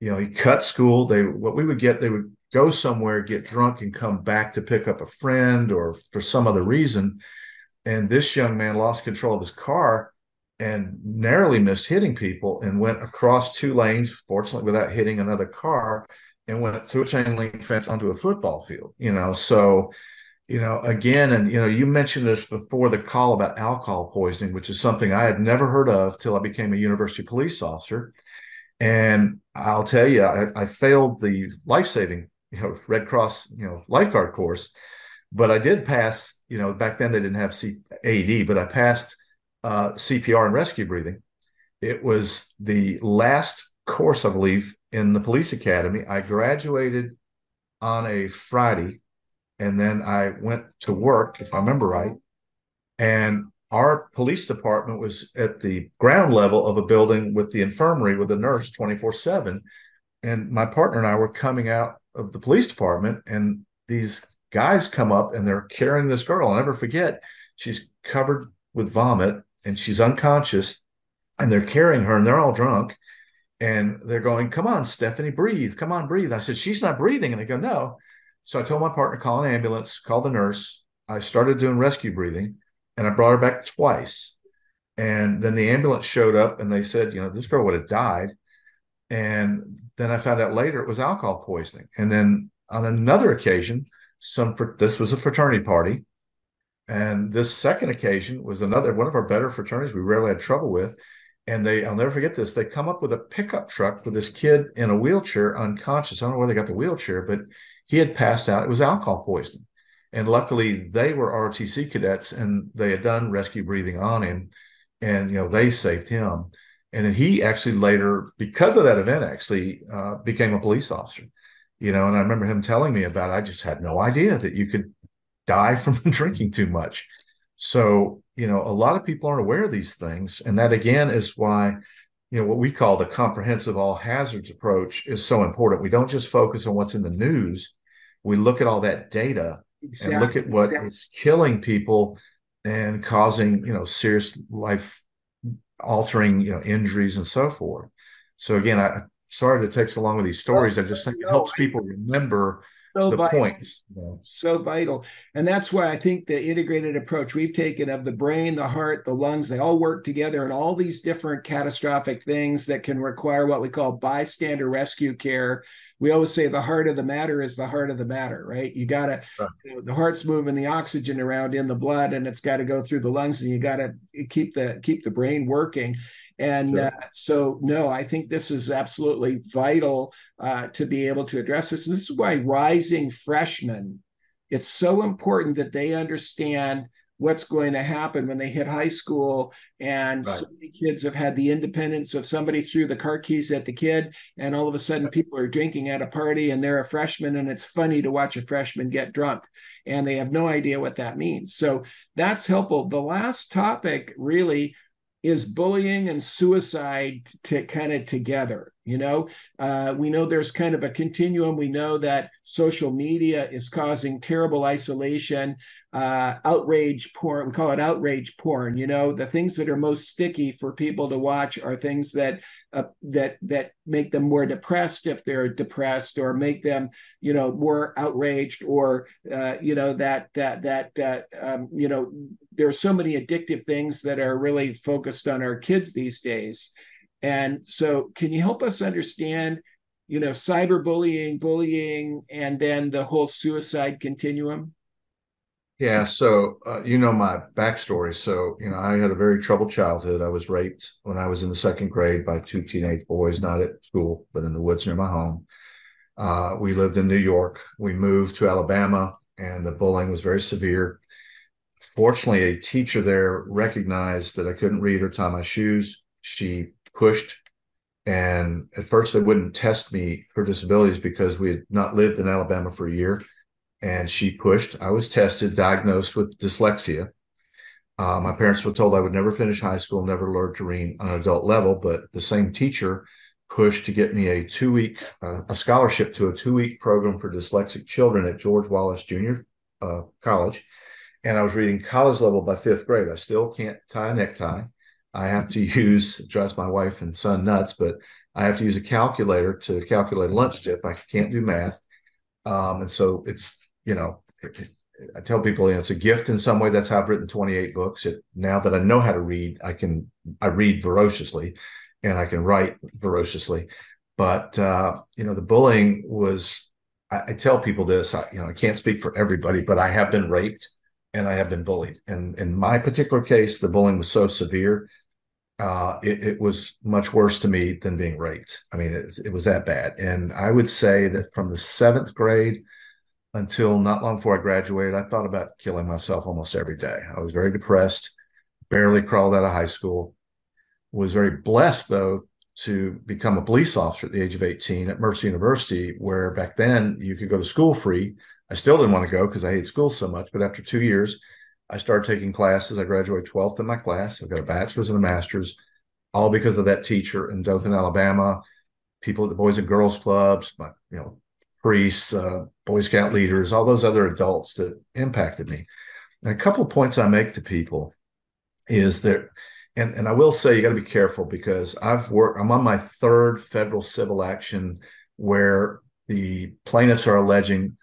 You know he cut school. They what we would get they would go somewhere get drunk and come back to pick up a friend or for some other reason. And this young man lost control of his car and narrowly missed hitting people and went across two lanes fortunately without hitting another car and went through a chain link fence onto a football field you know? So you know, again, and you know, you mentioned this before the call about alcohol poisoning, which is something I had never heard of till I became a university police officer. And I'll tell you, I, I failed the life saving, you know, Red Cross, you know, lifeguard course, but I did pass. You know, back then they didn't have C- AED, but I passed uh, CPR and rescue breathing. It was the last course, I believe, in the police academy. I graduated on a Friday and then I went to work, if I remember right. And our police department was at the ground level of a building with the infirmary with a nurse 24 7. And my partner and I were coming out of the police department, and these guys come up and they're carrying this girl. I'll never forget, she's covered with vomit and she's unconscious, and they're carrying her, and they're all drunk. And they're going, Come on, Stephanie, breathe. Come on, breathe. I said, She's not breathing. And they go, No. So I told my partner, call an ambulance, call the nurse. I started doing rescue breathing and I brought her back twice. And then the ambulance showed up and they said, you know, this girl would have died. And then I found out later it was alcohol poisoning. And then on another occasion, some this was a fraternity party. And this second occasion was another one of our better fraternities we rarely had trouble with. And they, I'll never forget this. They come up with a pickup truck with this kid in a wheelchair, unconscious. I don't know where they got the wheelchair, but he had passed out. It was alcohol poisoning. And luckily, they were ROTC cadets and they had done rescue breathing on him. And, you know, they saved him. And he actually later, because of that event, actually uh, became a police officer. You know, and I remember him telling me about it. I just had no idea that you could die from drinking too much. So, you know, a lot of people aren't aware of these things. And that, again, is why you know what we call the comprehensive all hazards approach is so important we don't just focus on what's in the news we look at all that data exactly. and look at what exactly. is killing people and causing you know serious life altering you know injuries and so forth so again i sorry to take so long with these stories i just think it helps people remember so the vital. points. You know. So vital. And that's why I think the integrated approach we've taken of the brain, the heart, the lungs, they all work together and all these different catastrophic things that can require what we call bystander rescue care. We always say the heart of the matter is the heart of the matter, right? You got to, right. you know, the heart's moving the oxygen around in the blood and it's got to go through the lungs and you got to keep the, keep the brain working. And sure. uh, so, no, I think this is absolutely vital uh, to be able to address this. And this is why rising freshmen, it's so important that they understand what's going to happen when they hit high school. And right. so many kids have had the independence of somebody threw the car keys at the kid, and all of a sudden people are drinking at a party and they're a freshman, and it's funny to watch a freshman get drunk, and they have no idea what that means. So that's helpful. The last topic really is bullying and suicide to kind of together you know? Uh, we know there's kind of a continuum. We know that social media is causing terrible isolation uh, outrage porn we call it outrage porn you know? The things that are most sticky for people to watch are things that uh, that that make them more depressed if they're depressed or make them you know more outraged or uh, you know that that that uh, um, you know there are so many addictive things that are really focused on our kids these days. And so, can you help us understand, you know, cyberbullying, bullying, and then the whole suicide continuum? Yeah, so uh, you know my backstory. So you know, I had a very troubled childhood. I was raped when I was in the second grade by two teenage boys, not at school, but in the woods near my home. Uh, we lived in New York. We moved to Alabama, and the bullying was very severe. Fortunately, a teacher there recognized that I couldn't read or tie my shoes. She pushed, and at first they wouldn't test me for disabilities because we had not lived in Alabama for a year. And she pushed. I was tested, diagnosed with dyslexia. Uh, my parents were told I would never finish high school, never learn to read on an adult level. But the same teacher pushed to get me a two week uh, a scholarship to a two week program for dyslexic children at George Wallace Junior uh, College, and I was reading college level by fifth grade. I still can't tie a necktie. I have to use drives my wife and son nuts, but I have to use a calculator to calculate a lunch tip. I can't do math, um, and so it's you know. It, it, I tell people you know, it's a gift in some way. That's how I've written 28 books. It, now that I know how to read, I can I read voraciously and I can write voraciously. But uh, you know, the bullying was. I, I tell people this. I, you know, I can't speak for everybody, but I have been raped and I have been bullied. And in my particular case, the bullying was so severe, uh, it, it, was much worse to me than being raped. I mean, it, it was that bad. And I would say that from the seventh grade until not long before I graduated, I thought about killing myself almost every day. I was very depressed, barely crawled out of high school was very blessed though to become a police officer at the age of 18 at Mercer University, where back then you could go to school free. I still didn't want to go because I hate school so much. But after two years, I started taking classes. I graduated 12th in my class. I got a bachelor's and a master's, all because of that teacher in Dothan, Alabama. People at the Boys and Girls Clubs, my, you know, priests, uh, Boy Scout leaders, all those other adults that impacted me. And a couple of points I make to people is that and and I will say you got to be careful because I've worked. I'm on my third federal civil action where the plaintiffs are alleging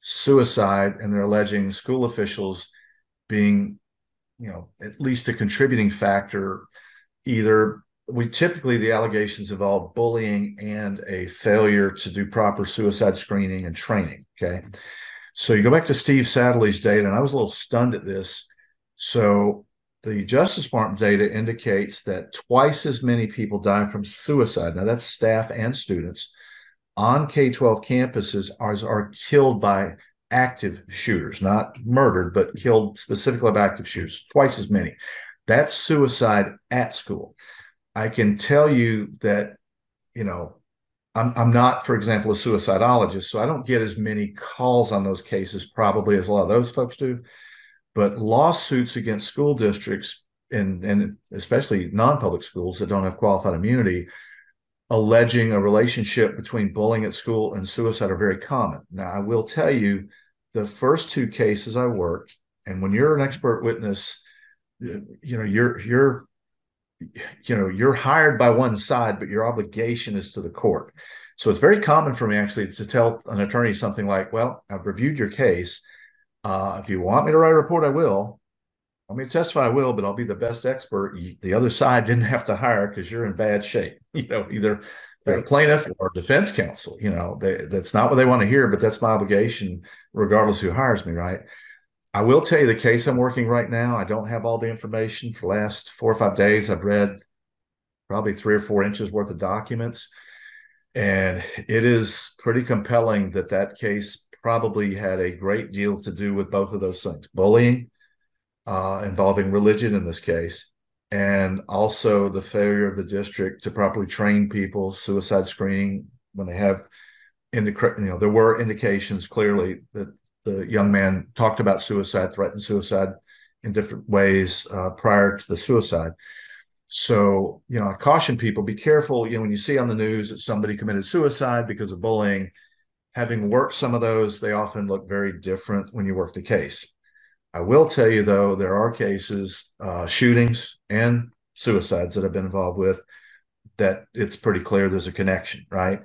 suicide and they're alleging school officials being, you know, at least a contributing factor. Either we typically the allegations involve bullying and a failure to do proper suicide screening and training. Okay, so you go back to Steve Sadley's data, and I was a little stunned at this. So the Justice Department data indicates that twice as many people die from suicide. Now, that's staff and students on K 12 campuses are, are killed by active shooters, not murdered, but killed specifically by active shooters, twice as many. That's suicide at school. I can tell you that, you know, I'm, I'm not, for example, a suicidologist, so I don't get as many calls on those cases probably as a lot of those folks do but lawsuits against school districts and, and especially non-public schools that don't have qualified immunity alleging a relationship between bullying at school and suicide are very common. Now, I will tell you the first two cases I worked, and when you're an expert witness, you know, you're you're you know, you're hired by one side, but your obligation is to the court. So it's very common for me actually to tell an attorney something like, well, I've reviewed your case uh, if you want me to write a report, I will. Want mean, testify, I will, but I'll be the best expert. the other side didn't have to hire because you're in bad shape. You know, either right. plaintiff or defense counsel. You know, they, that's not what they want to hear, but that's my obligation, regardless who hires me. Right. I will tell you the case I'm working right now. I don't have all the information for the last four or five days. I've read probably three or four inches worth of documents, and it is pretty compelling that that case probably had a great deal to do with both of those things bullying, uh, involving religion in this case, and also the failure of the district to properly train people, suicide screening when they have. You know, there were indications clearly that the young man talked about suicide, threatened suicide in different ways uh, prior to the suicide. So, you know, I caution people be careful. You know, when you see on the news that somebody committed suicide because of bullying, having worked some of those, they often look very different when you work the case. I will tell you, though, there are cases, uh, shootings and suicides that I've been involved with, that it's pretty clear there's a connection, right?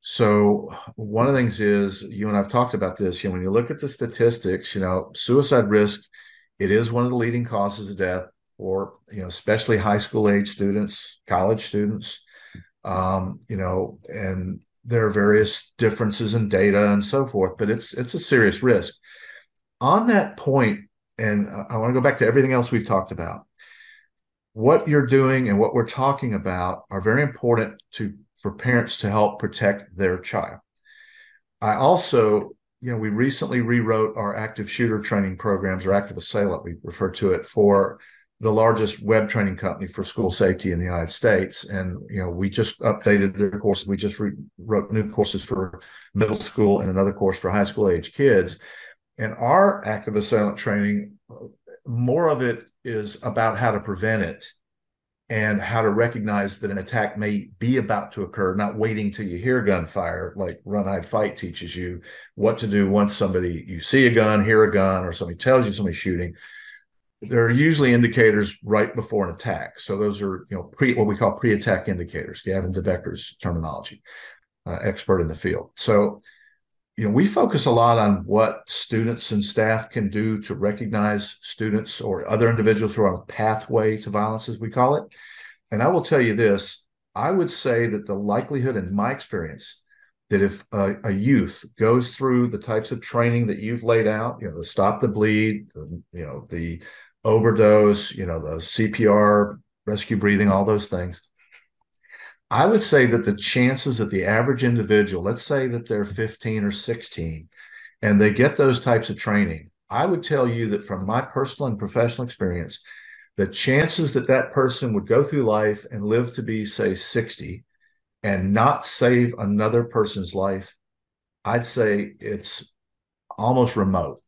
So one of the things is you and I've talked about this. You know, when you look at the statistics, you know, suicide risk It is one of the leading causes of death for, you know, especially high school age students, college students, um, you know, and there are various differences in data and so forth, but it's it's a serious risk. On that point, and I want to go back to everything else we've talked about. What you're doing and what we're talking about are very important to for parents to help protect their child. I also, you know, we recently rewrote our active shooter training programs or active assailant, we refer to it for the largest web training company for school safety in the United States. And, you know, we just updated their courses. We just re- wrote new courses for middle school and another course for high school age kids. And our active assailant training, more of it is about how to prevent it and how to recognize that an attack may be about to occur, not waiting till you hear gunfire, like Run, Hide, Fight teaches you what to do once somebody, you see a gun, hear a gun, or somebody tells you somebody's shooting there are usually indicators right before an attack. So those are, you know, pre what we call pre-attack indicators. Gavin de Becker's terminology, uh, expert in the field. So, you know, we focus a lot on what students and staff can do to recognize students or other individuals who are on a pathway to violence, as we call it. And I will tell you this: I would say that the likelihood, in my experience, that if a, a, youth goes through the types of training that you've laid out, you know, the stop the bleed, the, you know, the overdose, you know, the CPR, rescue breathing, all those things. I would say that the chances that the average individual, let's say that they're 15 or 16, and they get those types of training, I would tell you that from my personal and professional experience, the chances that that person would go through life and live to be, say, 60 and not save another person's life, I'd say it's almost remote.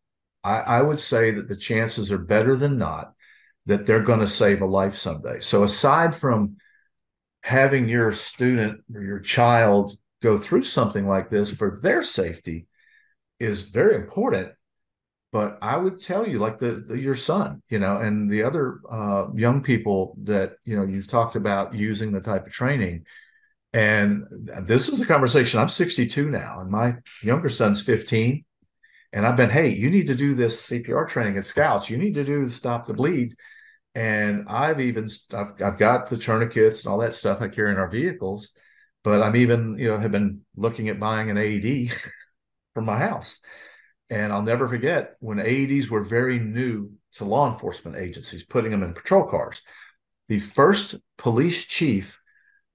I, I would say that the chances are better than not that they're going to save a life someday. So aside from having your student or your child go through something like this for their safety is very important but i would tell you like the, the your son you know and the other uh, young people that you know you've talked about using the type of training and this is the conversation i'm 62 now and my younger son's 15 and I've been, hey, you need to do this CPR training at Scouts. You need to do stop the bleed. And I've even I've, I've got the tourniquets and all that stuff I carry in our vehicles, but I'm even you know have been looking at buying an AED for my house. And I'll never forget when AEDs were very new to law enforcement agencies, putting them in patrol cars. The first police chief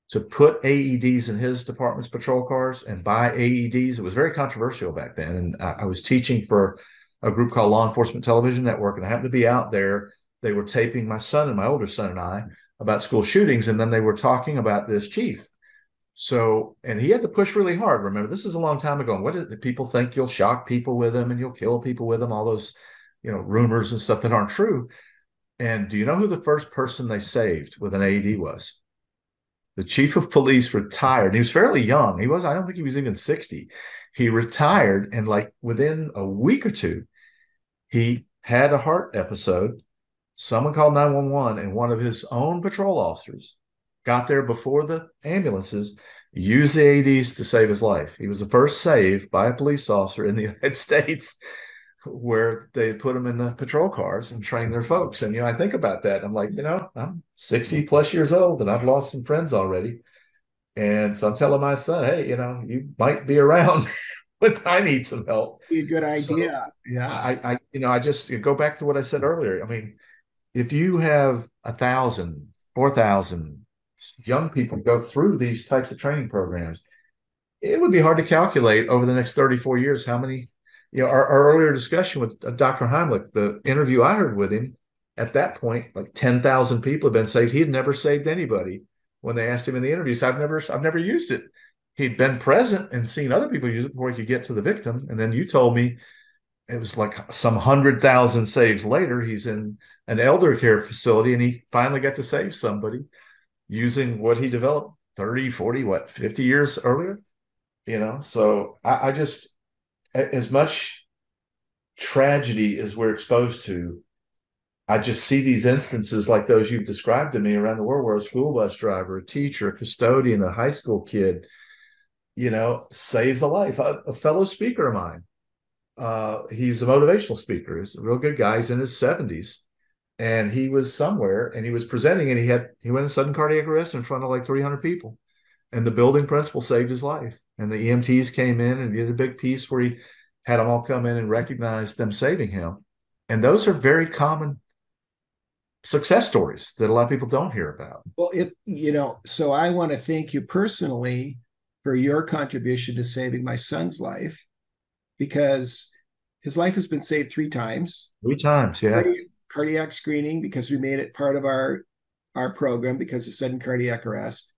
to put AEDs in his department's patrol cars and buy AEDs. It was very controversial back then. And I, I, was teaching for a group called Law Enforcement Television Network, and I happened to be out there. They were taping my son and my older son and I about school shootings, and then they were talking about this chief. So, and he had to push really hard. Remember, this is a long time ago. And what did people think you'll shock people with them and you'll kill people with them? All those, you know, rumors and stuff that aren't true. And do you know who the first person they saved with an AED was? the chief of police retired. He was fairly young. He was, I don't think he was even 60. He retired, and like within a week or two, he had a heart episode. Someone called 911, and one of his own patrol officers got there before the ambulances, used the ADs to save his life. He was the first saved by a police officer in the United States where they put them in the patrol cars and train their folks. And you know, I think about that. I'm like, you know, I'm 60 plus years old and I've lost some friends already. And so I'm telling my son, hey, you know, you might be around when I need some help. Be a good idea. So yeah. I, I, you know, I just go back to what I said earlier. I mean, if you have a thousand, four thousand young people go through these types of training programs, it would be hard to calculate over the next 34 years how many you know, our, our earlier discussion with uh, Dr. Heimlich, the interview I heard with him, at that point, like 10,000 people had been saved. He had never saved anybody. When they asked him in the interview, said, I've never, I've never used it. He'd been present and seen other people use it before he could get to the victim. And then you told me it was like some hundred thousand saves later. He's in an elder care facility and he finally got to save somebody using what he developed 30, 40, what, 50 years earlier. You know, so I, I just as much tragedy as we're exposed to, I just see these instances like those you've described to me around the world where a school bus driver, a teacher, a custodian, a high school kid, you know, saves a life. A, a fellow speaker of mine uh, he's a motivational speaker. He's a real good guy. He's in his 70s. And he was somewhere and he was presenting and he had he went in sudden cardiac arrest in front of like 300 people. And the building principal saved his life. And the EMTs came in and did a big piece where he had them all come in and recognize them saving him. And those are very common success stories that a lot of people don't hear about. Well, it, you know, so I want to thank you personally for your contribution to saving my son's life because his life has been saved three times. Three times, yeah. Cardiac screening because we made it part of our our program because of sudden cardiac arrest.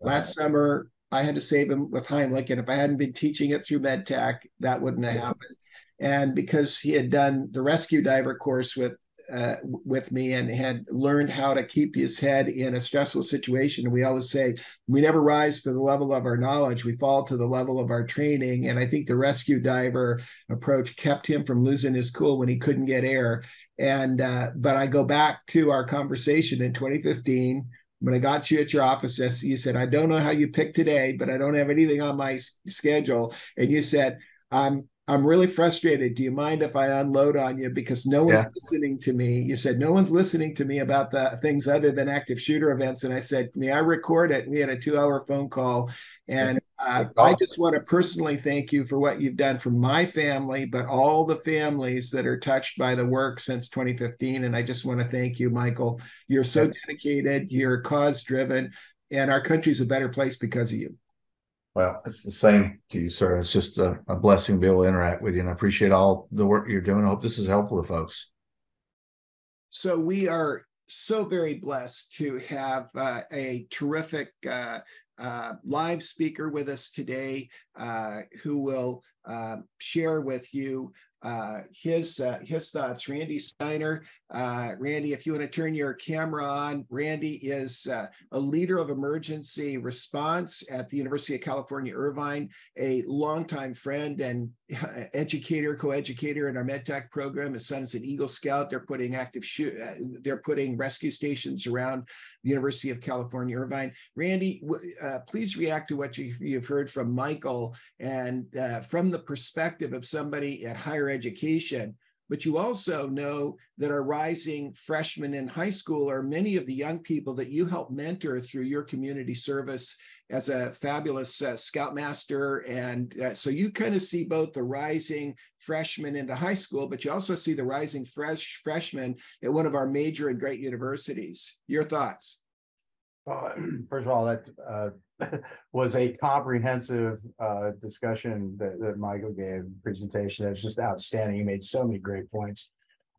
Last summer, I had to save him with Heimlich, and if I hadn't been teaching it through MedTech, that wouldn't have happened. And because he had done the rescue diver course with uh, with me and had learned how to keep his head in a stressful situation. We always say we never rise to the level of our knowledge; we fall to the level of our training. And I think the rescue diver approach kept him from losing his cool when he couldn't get air. And uh, but I go back to our conversation in 2015 when I got you at your office, you said, I don't know how you picked today, but I don't have anything on my schedule. And you said, I'm I'm really frustrated. Do you mind if I unload on you? Because no one's yeah. listening to me. You said no one's listening to me about the things other than active shooter events. And I said, May I record it? We had a two hour phone call. And uh, I just want to personally thank you for what you've done for my family, but all the families that are touched by the work since 2015. And I just want to thank you, Michael. You're so dedicated, you're cause driven, and our country's a better place because of you. Well, it's the same to you, sir. It's just a, a, blessing to be able to interact with you, and I appreciate all the work you're doing. I hope this is helpful to folks. So we are so very blessed to have uh, a terrific uh, uh, live speaker with us today uh, who will uh, share with you uh, his uh, his thoughts. Randy Steiner, uh, Randy, if you want to turn your camera on, Randy is uh, a leader of emergency response at the University of California, Irvine, a longtime friend and educator, co-educator in our MedTech program. His son is an Eagle Scout. They're putting active uh, they're putting rescue stations around the University of California, Irvine. Randy, uh, please react to what you, have heard from Michael and from the perspective of somebody at higher education. But you also know that our rising freshmen in high school are many of the young people that you help mentor through your community service as a fabulous uh, scoutmaster. And uh, so you kind of see both the rising freshmen into high school, but you also see the rising fresh freshmen at one of our major and great universities. Your thoughts? Well, first of all, that uh, was a comprehensive uh, discussion that, that Michael gave presentation. That's just outstanding. He made so many great points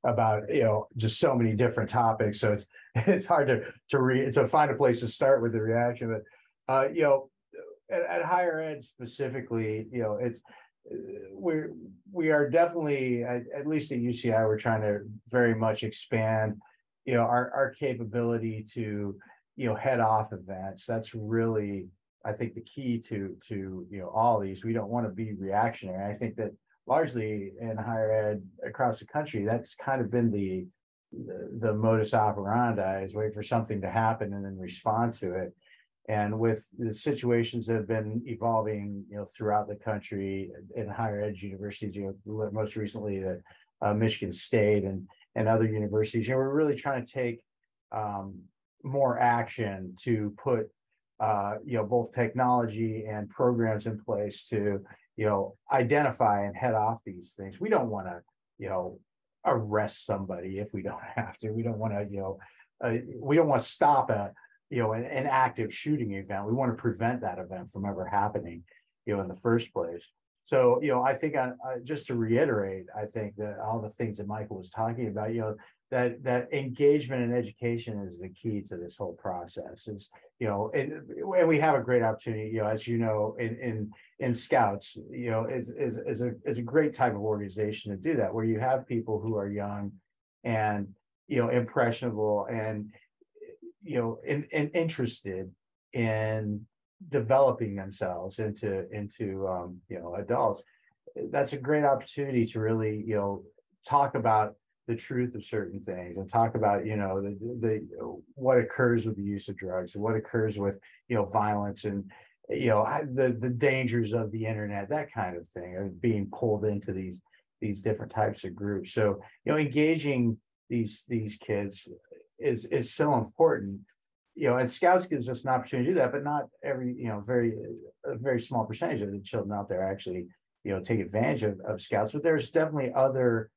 about you know just so many different topics. So it's it's hard to to read to find a place to start with the reaction. But uh, you know, at, at higher ed specifically, you know, it's we're we are definitely at, at least at UCI we're trying to very much expand you know our our capability to you know head off events that's really i think the key to to you know all these. We don't want to be reactionary i think that largely in higher ed across the country that's kind of been the the, the modus operandi is wait for something to happen and then respond to it. And with the situations that have been evolving you know throughout the country in higher ed universities you know most recently the uh, michigan state and and other universities you know we're really trying to take um, more action to put uh, you know both technology and programs in place to you know identify and head off these things. We don't want to you know arrest somebody if we don't have to. We don't want to you know uh, we don't want to stop a you know an, an, active shooting event. We want to prevent that event from ever happening you know in the first place. So you know i think I, I, just to reiterate i think that all the things that michael was talking about you know that that engagement and education is the key to this whole process is you know and, and we have a great opportunity you know as you know in in in scouts you know is is is a is a great type of organization to do that where you have people who are young and you know impressionable and you know and, interested in developing themselves into into um you know adults. That's a great opportunity to really you know talk about the truth of certain things and talk about you know the the what occurs with the use of drugs and what occurs with you know violence and you know the the dangers of the internet that kind of thing of being pulled into these these different types of groups. So, you know, engaging these these kids is is so important. You know, and Scouts gives us an opportunity to do that, but not every, you know, very a very small percentage of the children out there actually, you know, take advantage of, of Scouts. But there's definitely other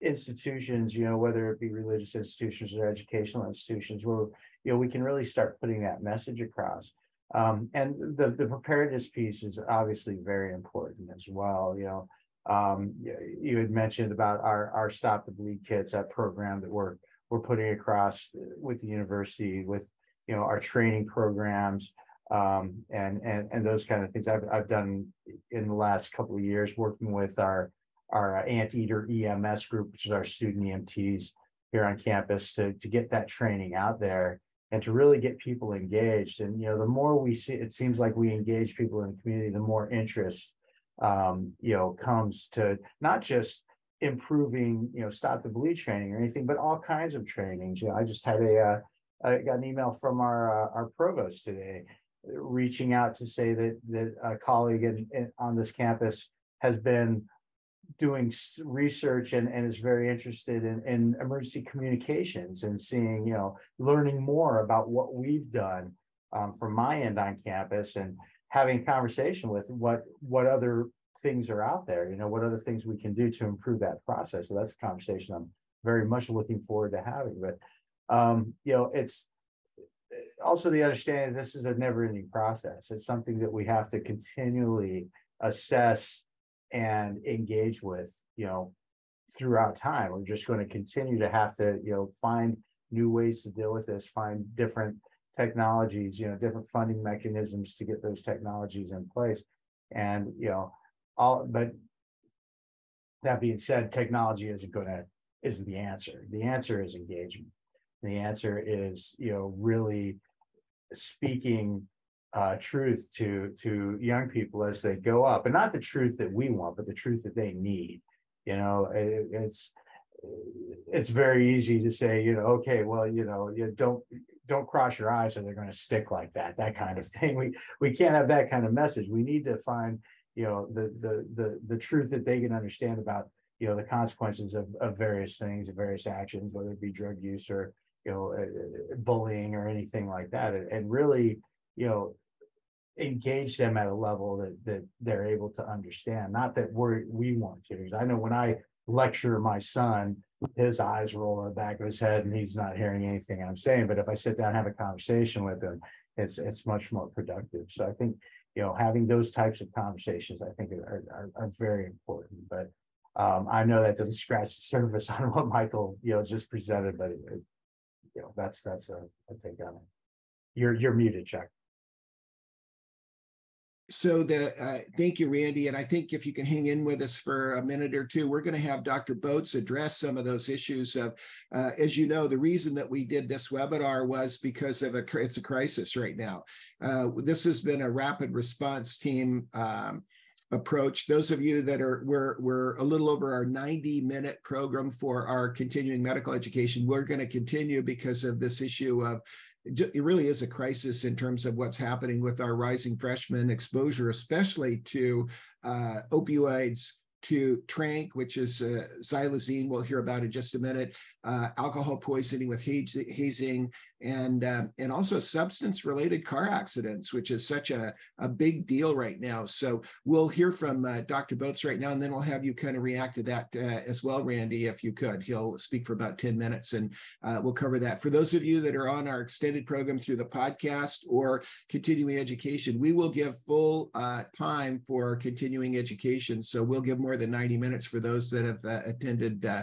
institutions, you know, whether it be religious institutions or educational institutions, where you know we can really start putting that message across. Um, and the the preparedness piece is obviously very important as well. You know, um, you had mentioned about our our Stop the Bleed kits, that program that we're we're putting across with the university, with you know our training programs, um, and and and those kind of things. I've I've done in the last couple of years working with our our Anteater EMS group, which is our student EMTs here on campus, to to get that training out there and to really get people engaged. And you know, the more we see, it seems like we engage people in the community, the more interest um, you know comes to not just improving you know stop the bleed training or anything, but all kinds of trainings. You know, I just had a uh, I got an email from our uh, our provost today, reaching out to say that that a colleague in, in, on this campus has been doing research and, and is very interested in, in emergency communications and seeing, you know, learning more about what we've done um, from my end on campus and having conversation with what what other things are out there, you know, what other things we can do to improve that process. So that's a conversation I'm very much looking forward to having. But um, you know, it's also the understanding this is a never ending process. It's something that we have to continually assess and engage with, you know, throughout time. We're just going to continue to have to, you know, find new ways to deal with this, find different technologies, you know, different funding mechanisms to get those technologies in place. And, you know, all, but that being said, technology isn't going to, isn't the answer. The answer is engagement. The answer is, you know, really speaking uh, truth to to young people as they go up, and not the truth that we want, but the truth that they need. You know, it, it's it's very easy to say, you know, okay, well, you know, you don't don't cross your eyes or they're going to stick like that, that kind of thing. We we can't have that kind of message. We need to find, you know, the the the the truth that they can understand about, you know, the consequences of of various things, of various actions, whether it be drug use or you know, uh, bullying or anything like that, and really you know, engage them at a level that that they're able to understand. Not that we're we want to. I know when I lecture my son, his eyes roll in the back of his head and he's not hearing anything I'm saying. But if I sit down and have a conversation with him, it's it's much more productive. So I think you know having those types of conversations I think are are, are very important. But um, I know that doesn't scratch the surface on what Michael you know just presented, but it, it, you know that's that's a, a take on it. You're you're muted, Chuck so the uh, thank you randy. And i think if you can hang in with us for a minute or two we're going to have dr Botz address some of those issues of uh, as you know the reason that we did this webinar was because of a it's a crisis right now. Uh, this has been a rapid response team um, approach. Those of you that are we're we're a little over our 90 minute program for our continuing medical education we're going to continue because of this issue of it really is a crisis in terms of what's happening with our rising freshman exposure, especially to uh, opioids, to tranq, which is uh, xylazine. We'll hear about in just a minute. Uh, alcohol poisoning with hazing, and um, and also substance related car accidents, which is such a, a big deal right now. So we'll hear from uh, Dr. Botz right now, and then we'll have you kind of react to that uh, as well, Randy, if you could. He'll speak for about 10 minutes and uh, we'll cover that. For those of you that are on our extended program through the podcast or continuing education, we will give full uh, time for continuing education. So we'll give more than 90 minutes for those that have uh, attended uh,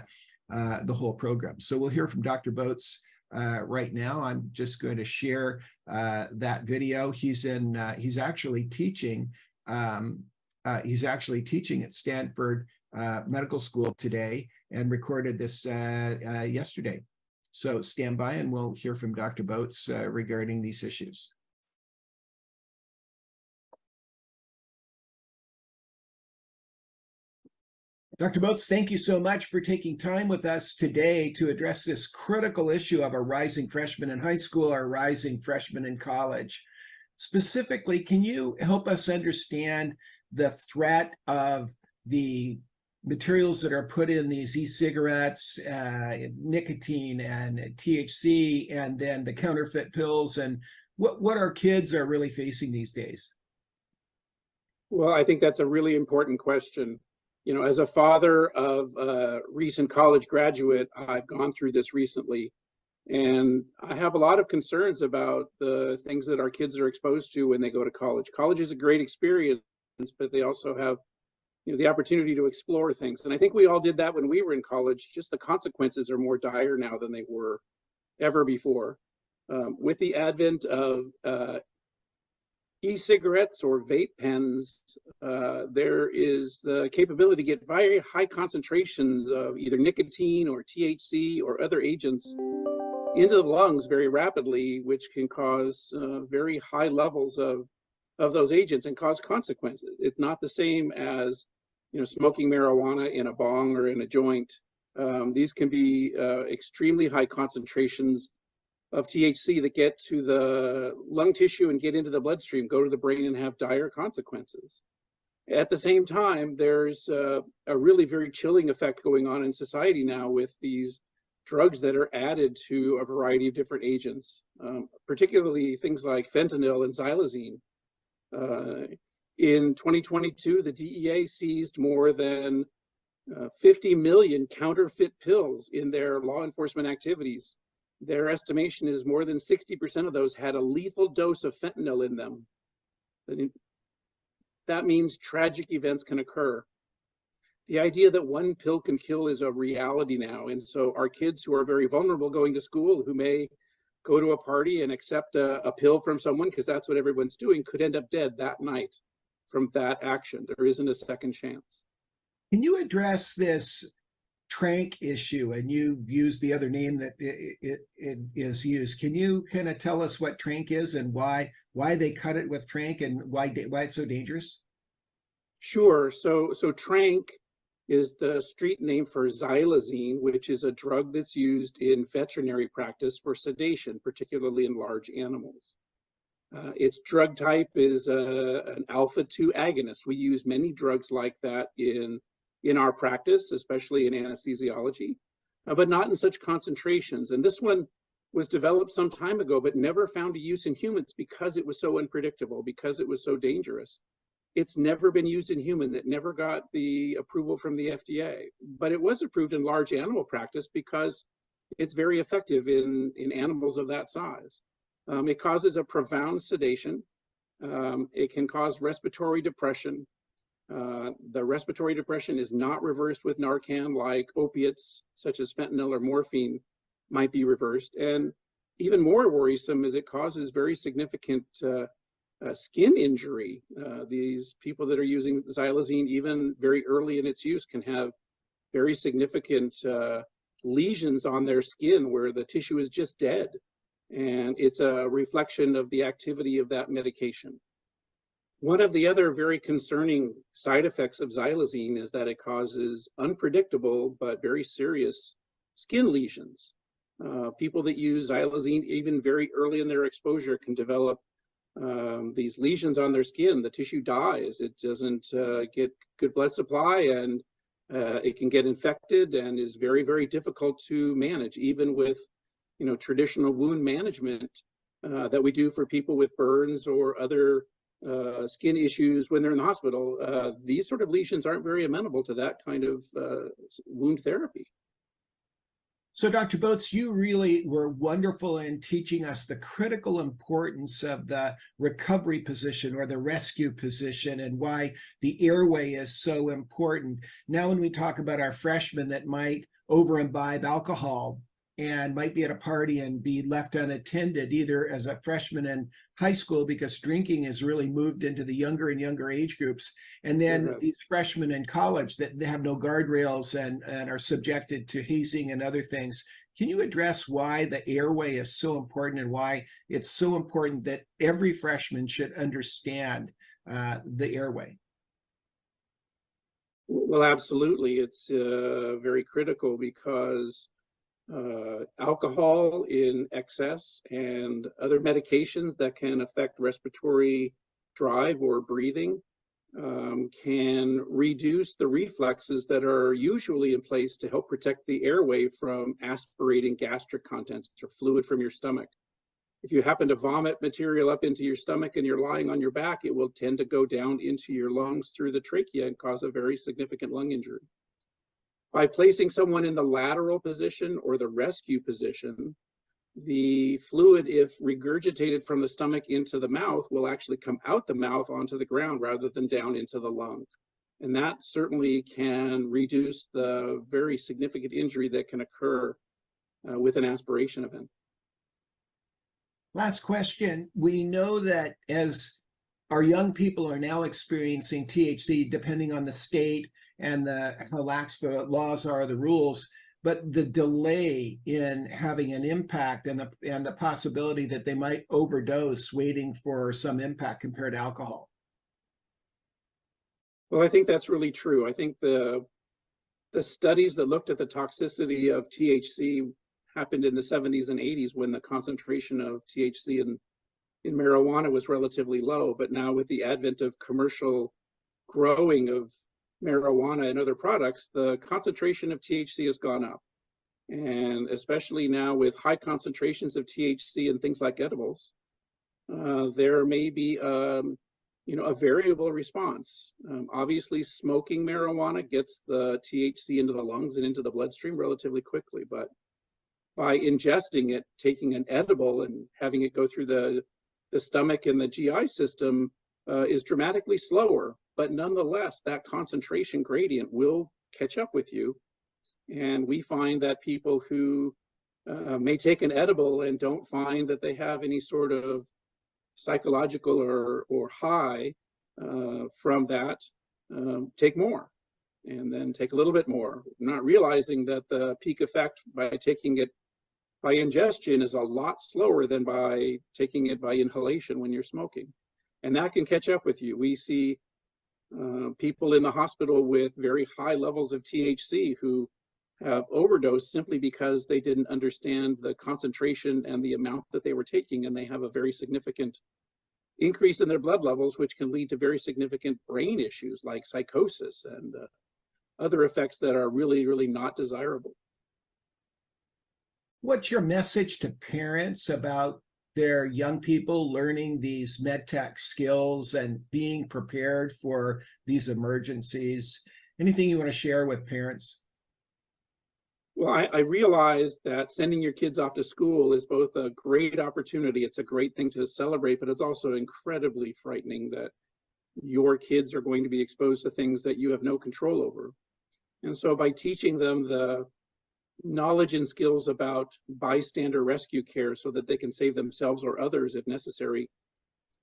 the whole program. So we'll hear from Dr. Botz uh, right now. I'm just going to share uh, that video. He's in. Uh, he's actually teaching. Um, uh, he's actually teaching at Stanford uh, Medical School today, and recorded this uh, yesterday. So stand by, and we'll hear from Dr. Botz regarding these issues. Dr. Botz, thank you so much for taking time with us today to address this critical issue of our rising freshmen in high school, our rising freshmen in college. Specifically, can you help us understand the threat of the materials that are put in these e-cigarettes, uh, nicotine and THC, and then the counterfeit pills, and what what our kids are really facing these days? Well, I think that's a really important question. You know, as a father of a recent college graduate, I've gone through this recently, and I have a lot of concerns about the things that our kids are exposed to when they go to college. College is a great experience, but they also have you know the opportunity to explore things. And i think we all did that when we were in college. Just the consequences are more dire now than they were ever before. Um, with the advent of uh, e-cigarettes or vape pens uh, there is the capability to get very high concentrations of either nicotine or thc or other agents into the lungs very rapidly which can cause uh, very high levels of of those agents and cause consequences. It's not the same as you know, smoking marijuana in a bong or in a joint, um, these can be uh, extremely high concentrations of THC that get to the lung tissue and get into the bloodstream, go to the brain and have dire consequences. At the same time, there's uh, a really very chilling effect going on in society now with these drugs that are added to a variety of different agents, um, particularly things like fentanyl and xylazine. Uh, in 2022, the DEA seized more than uh, 50 million counterfeit pills in their law enforcement activities. Their estimation is more than 60% of those had a lethal dose of fentanyl in them. That means tragic events can occur. The idea that one pill can kill is a reality now. And so our kids who are very vulnerable going to school, who may go to a party and accept a, a pill from someone because that's what everyone's doing, could end up dead that night from that action. There isn't a second chance. Can you address this tranq issue? And you used the other name that it, it, it is used. Can you kind of tell us what tranq is and why why they cut it with tranq and why why it's so dangerous? Sure. So so tranq is the street name for xylazine, which is a drug that's used in veterinary practice for sedation, particularly in large animals. Uh, its drug type is uh, an alpha 2 agonist. We use many drugs like that in, in our practice, especially in anesthesiology, uh, but not in such concentrations. And this one was developed some time ago, but never found a use in humans because it was so unpredictable, because it was so dangerous. It's never been used in human. It never got the approval from the FDA, but it was approved in large animal practice because it's very effective in, in animals of that size. Um, it causes a profound sedation. Um, it can cause respiratory depression. Uh, the respiratory depression is not reversed with Narcan like opiates such as fentanyl or morphine might be reversed. And even more worrisome is it causes very significant uh, uh, skin injury. Uh, these people that are using xylazine, even very early in its use, can have very significant uh, lesions on their skin where the tissue is just dead and it's a reflection of the activity of that medication. One of the other very concerning side effects of xylazine is that it causes unpredictable but very serious skin lesions. Uh, people that use xylazine, even very early in their exposure, can develop um, these lesions on their skin. The tissue dies. It doesn't uh, get good blood supply and uh, it can get infected and is very, very difficult to manage, even with you know, traditional wound management uh, that we do for people with burns or other uh, skin issues when they're in the hospital, uh, these sort of lesions aren't very amenable to that kind of uh, wound therapy. So, Dr. Botz, you really were wonderful in teaching us the critical importance of the recovery position or the rescue position and why the airway is so important. Now, when we talk about our freshmen that might over imbibe alcohol, and might be at a party and be left unattended either as a freshman in high school because drinking has really moved into the younger and younger age groups and then mm-hmm. these freshmen in college that have no guardrails and, and are subjected to hazing and other things. Can you address why the airway is so important and why it's so important that every freshman should understand uh, the airway? Well absolutely. It's uh, very critical because uh, alcohol in excess and other medications that can affect respiratory drive or breathing um, can reduce the reflexes that are usually in place to help protect the airway from aspirating gastric contents or fluid from your stomach. If you happen to vomit material up into your stomach and you're lying on your back, it will tend to go down into your lungs through the trachea and cause a very significant lung injury. By placing someone in the lateral position or the rescue position, the fluid, if regurgitated from the stomach into the mouth, will actually come out the mouth onto the ground rather than down into the lung. And that certainly can reduce the very significant injury that can occur uh, with an aspiration event. Last question. We know that as our young people are now experiencing THC, depending on the state and the, how lax the laws are, the rules, but the delay in having an impact and the and the possibility that they might overdose waiting for some impact compared to alcohol. Well, I think that's really true. I think the the studies that looked at the toxicity of THC happened in the 70s and 80s when the concentration of THC in in marijuana was relatively low, but now with the advent of commercial growing of marijuana and other products, the concentration of THC has gone up. And especially now with high concentrations of THC and things like edibles, uh, there may be um, you know, a variable response. Um, obviously, smoking marijuana gets the THC into the lungs and into the bloodstream relatively quickly, but by ingesting it, taking an edible and having it go through the, the stomach and the GI system uh, is dramatically slower but nonetheless, that concentration gradient will catch up with you. And we find that people who uh, may take an edible and don't find that they have any sort of psychological or, or high uh, from that, um, take more and then take a little bit more, not realizing that the peak effect by taking it by ingestion is a lot slower than by taking it by inhalation when you're smoking. And that can catch up with you. We see uh, people in the hospital with very high levels of THC who have overdosed simply because they didn't understand the concentration and the amount that they were taking, and they have a very significant increase in their blood levels, which can lead to very significant brain issues like psychosis and uh, other effects that are really, really not desirable. What's your message to parents about their young people learning these medtech skills and being prepared for these emergencies. Anything you want to share with parents? Well, I, I realize that sending your kids off to school is both a great opportunity, it's a great thing to celebrate, but it's also incredibly frightening that your kids are going to be exposed to things that you have no control over. And so by teaching them the knowledge and skills about bystander rescue care so that they can save themselves or others if necessary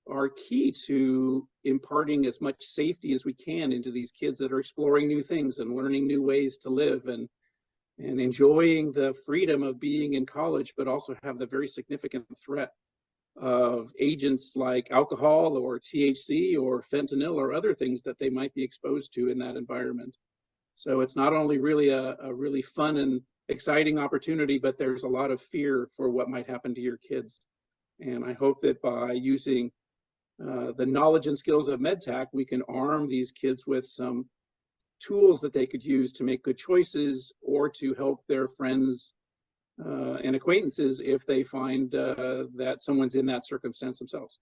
are key to imparting as much safety as we can into these kids that are exploring new things and learning new ways to live and and enjoying the freedom of being in college but also have the very significant threat of agents like alcohol or THC or fentanyl or other things that they might be exposed to in that environment. So it's not only really a, a really fun and exciting opportunity, but there's a lot of fear for what might happen to your kids. And I hope that by using uh, the knowledge and skills of MedTech, we can arm these kids with some tools that they could use to make good choices or to help their friends uh, and acquaintances if they find uh, that someone's in that circumstance themselves.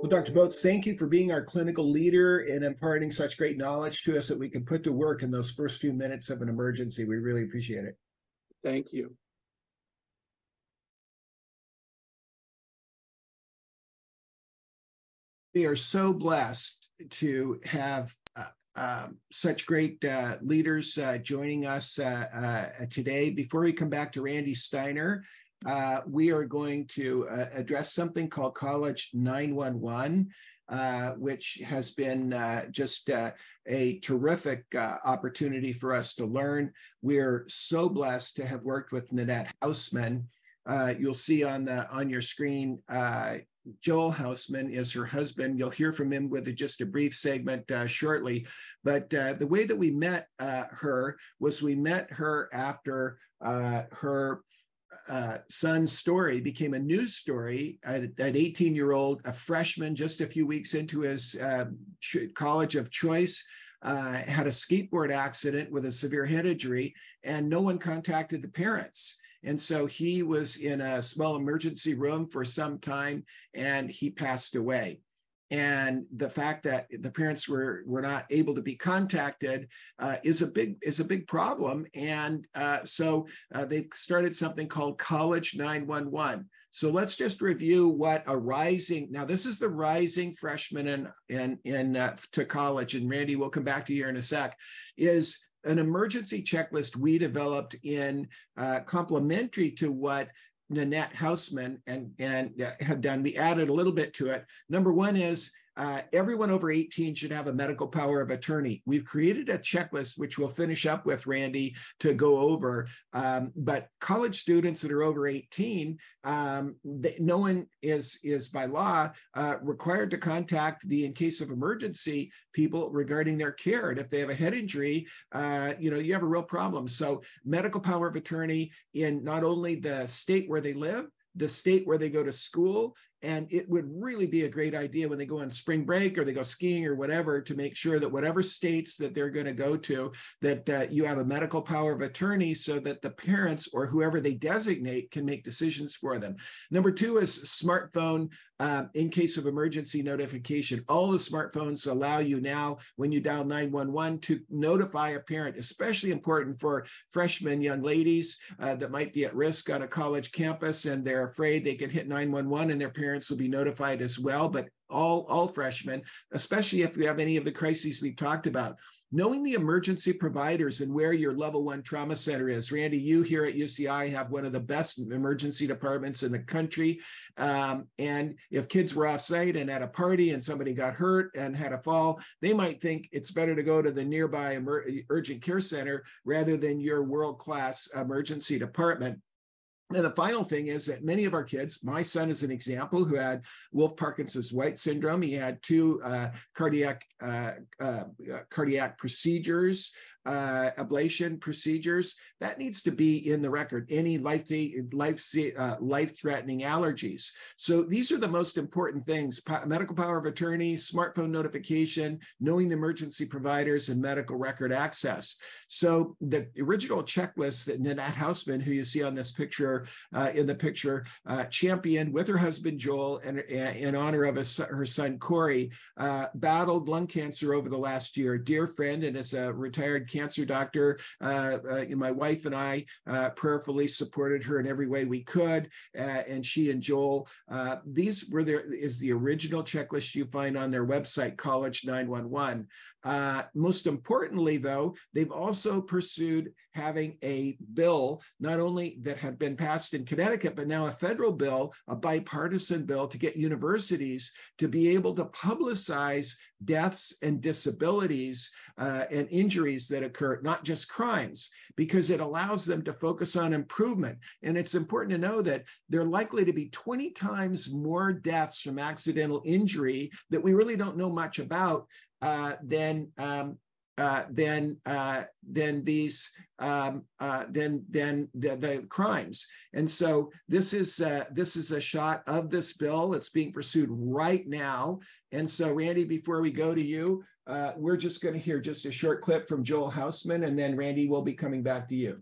Well, Dr. Botz, thank you for being our clinical leader and imparting such great knowledge to us that we can put to work in those first few minutes of an emergency. We really appreciate it. Thank you. We are so blessed to have uh, um, such great uh, leaders uh, joining us uh, uh, today. Before we come back to Randy Steiner, uh, we are going to uh, address something called College 911. Uh, which has been uh, just uh, a terrific uh, opportunity for us to learn. We're so blessed to have worked with Nanette Hausman. you'll see on the on your screen, Joel Hausman is her husband. You'll hear from him with just a brief segment shortly. But the way that we met her was we met her after her uh, son's story became a news story at, at 18 year old, a freshman, just a few weeks into his uh, college of choice. Uh, had a skateboard accident with a severe head injury, and no one contacted the parents. And so he was in a small emergency room for some time and he passed away and the fact that the parents were were not able to be contacted uh, is a big is a big problem. And uh, so uh, they've started something called college 911 so let's just review what a rising now this is the rising freshman in in in uh, to college. And randy we'll come back to you here in a sec. Is an emergency checklist we developed in uh, complementary to what Nanette Hausman and, and have done. We added a little bit to it. Number one is uh, everyone over 18 should have a medical power of attorney. We've created a checklist, which we'll finish up with, Randy, to go over. Um, but college students that are over 18, um, they, no one is, is by law uh, required to contact the, in case of emergency, people regarding their care. And if they have a head injury, uh, you know, you have a real problem. So medical power of attorney in not only the state where they live, the state where they go to school and it would really be a great idea when they go on spring break or they go skiing or whatever to make sure that whatever states that they're going to go to, that uh, you have a medical power of attorney so that the parents or whoever they designate can make decisions for them. Number two is smartphone uh, in case of emergency notification. All the smartphones allow you now, when you dial 911, to notify a parent, especially important for freshmen, young ladies uh, that might be at risk on a college campus and they're afraid they can hit 911 and their parents will be notified as well, but all, all freshmen, especially if you have any of the crises we've talked about. Knowing the emergency providers and where your level one trauma center is. Randy, you here at UCI have one of the best emergency departments in the country. Um, and if kids were off site and at a party and somebody got hurt and had a fall, they might think it's better to go to the nearby emer- urgent care center rather than your world class emergency department. And the final thing is that many of our kids, my son is an example who had Wolff Parkinson's White syndrome. He had two uh, cardiac uh, uh, cardiac procedures uh, ablation procedures, that needs to be in the record. Any life life uh, life threatening allergies. So these are the most important things: medical power of attorney, smartphone notification, knowing the emergency providers, and medical record access. So the original checklist that Nanette Hausman, who you see on this picture uh, in the picture, uh, championed with her husband Joel and in honor of her son Corey, uh, battled lung cancer over the last year. Dear friend, and as a retired cancer doctor. Uh, uh, my wife and I uh, prayerfully supported her in every way we could, and she and Joel. These were there is the original checklist you find on their website, College 911. Uh, most importantly, though, they've also pursued having a bill, not only that had been passed in Connecticut, but now a federal bill, a bipartisan bill to get universities to be able to publicize deaths and disabilities uh, and injuries that occur, not just crimes, because it allows them to focus on improvement. And it's important to know that there are likely to be 20 times more deaths from accidental injury that we really don't know much about uh, than um, uh, than uh, than these um, uh, than than the, the, crimes. And so this is uh, this is a shot of this bill. It's being pursued right now. And so Randy, before we go to you, uh, we're just going to hear just a short clip from Joel Hausman, and then Randy will be coming back to you.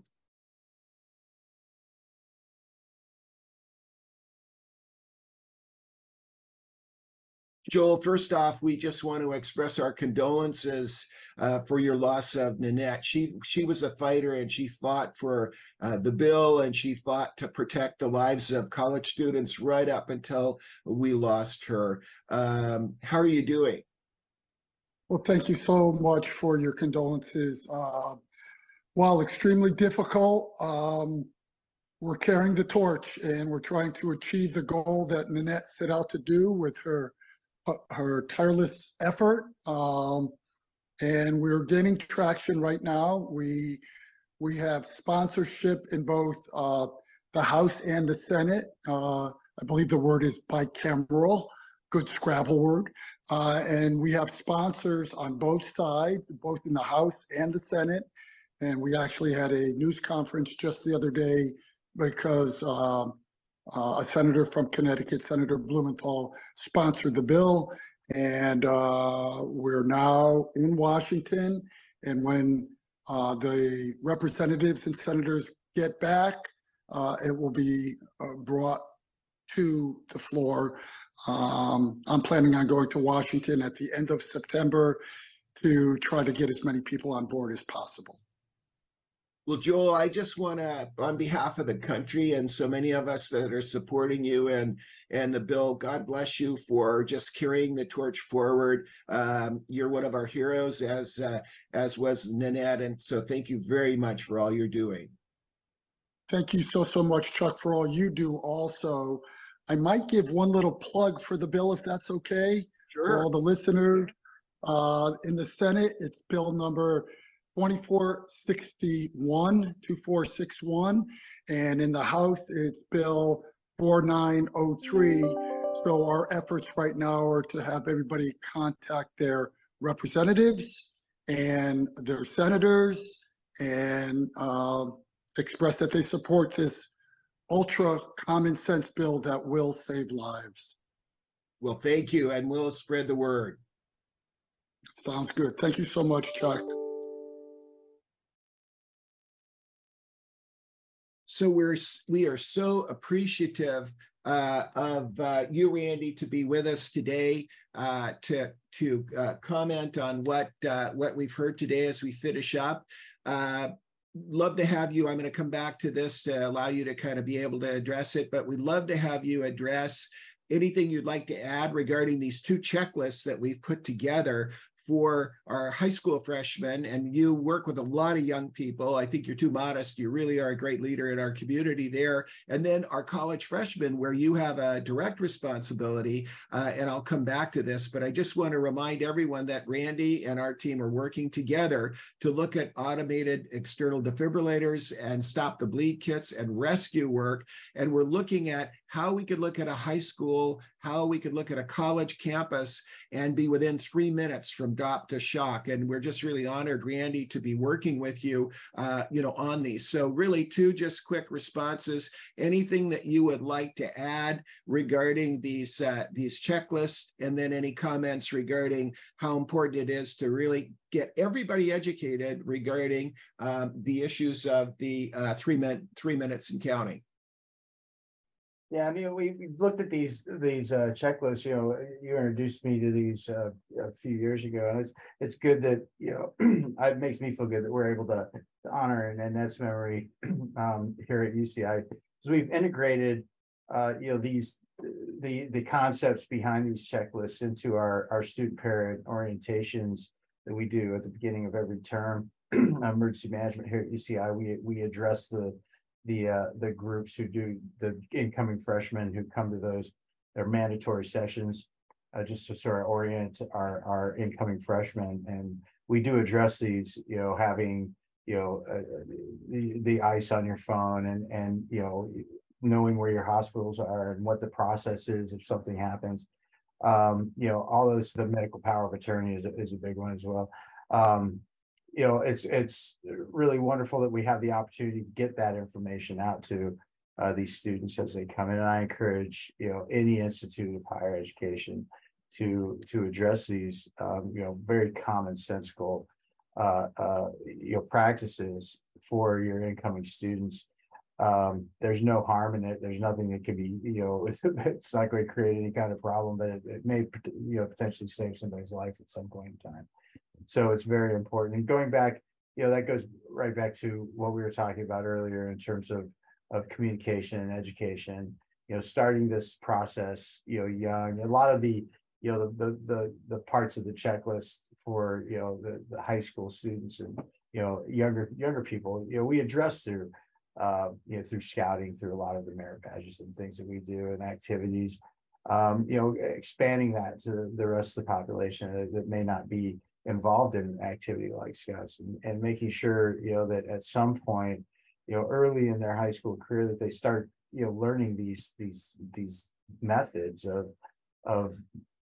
Joel, first off, we just want to express our condolences uh, for your loss of Nanette. She she was a fighter and she fought for uh, the bill and she fought to protect the lives of college students right up until we lost her. Um, how are you doing? Well, thank you so much for your condolences. Uh, while extremely difficult, um, we're carrying the torch and we're trying to achieve the goal that Nanette set out to do with her her tireless effort. Um, and we're gaining traction right now. We we have sponsorship in both uh, the House and the Senate. Uh, I believe the word is bicameral, good Scrabble word. Uh, and we have sponsors on both sides, both in the House and the Senate. And we actually had a news conference just the other day because um, a senator from Connecticut, Senator Blumenthal, sponsored the bill. And uh, we're now in Washington. And when uh, the representatives and senators get back, uh, it will be uh, brought to the floor. Um, I'm planning on going to Washington at the end of September to try to get as many people on board as possible. Well, Joel, I just want to, on behalf of the country and so many of us that are supporting you and and the bill, God bless you for just carrying the torch forward. Um, you're one of our heroes, as uh, as was Nanette, and so thank you very much for all you're doing. Thank you so so much, Chuck, for all you do. Also, I might give one little plug for the bill, if that's okay. Sure. For all the listeners, uh, in the Senate, it's bill number 2461, 2461. And in the House, it's Bill 4903. So our efforts right now are to have everybody contact their representatives and their senators and uh, express that they support this ultra common sense bill that will save lives. Well, thank you, and we'll spread the word. Sounds good. Thank you so much, Chuck. So we're we are so appreciative uh, of uh, you, Randy, to be with us today uh, to to uh, comment on what uh, what we've heard today as we finish up. Uh, love to have you. I'm going to come back to this to allow you to kind of be able to address it, but we'd love to have you address anything you'd like to add regarding these two checklists that we've put together for our high school freshmen, and you work with a lot of young people. I think you're too modest. You really are a great leader in our community there. And then our college freshmen, where you have a direct responsibility. Uh, and I'll come back to this, but I just want to remind everyone that Randy and our team are working together to look at automated external defibrillators and stop the bleed kits and rescue work. And we're looking at how we could look at a high school, how we could look at a college campus and be within three minutes from drop to shock. And we're just really honored, Randy, to be working with you, uh, you know, on these. So really two just quick responses. Anything that you would like to add regarding these, uh, these checklists, and then any comments regarding how important it is to really get everybody educated regarding um, the issues of the uh, three, min- three minutes and counting. Yeah, I mean, we, we've looked at these, these, uh, checklists, you know, you introduced me to these, uh, a few years ago, and it's, it's good that, you know, it makes me feel good that we're able to, to honor and, and that's memory, um, here at UCI. So we've integrated, uh, you know, these, the, the concepts behind these checklists into our, our student parent orientations that we do at the beginning of every term. Emergency management here at UCI, we, we address the, the uh, the groups who do the incoming freshmen who come to those their mandatory sessions uh, just to sort of orient our our incoming freshmen. And we do address these you know having you know uh, the, the ice on your phone and and you know knowing where your hospitals are and what the process is if something happens. Um you know all those the medical power of attorney is is a big one as well. Um you know, it's it's really wonderful that we have the opportunity to get that information out to uh, these students as they come in. And I encourage you know any institute of higher education to to address these um, you know very commonsensical uh, uh, you know practices for your incoming students. Um, there's no harm in it. There's nothing that can be, you know, it's, it's not going to create any kind of problem, but it, it may, you know, potentially save somebody's life at some point in time. So it's very important. And going back, you know, that goes right back to what we were talking about earlier in terms of of communication and education. You know, starting this process, you know, young. A lot of the, you know, the the the, the parts of the checklist for you know the, the high school students and you know younger younger people. You know, we address through uh, you know, through scouting, through a lot of the merit badges and things that we do and activities. Um, you know, expanding that to the rest of the population that, that may not be involved in activity like scouts and, and making sure you know that at some point you know early in their high school career that they start you know learning these these these methods of of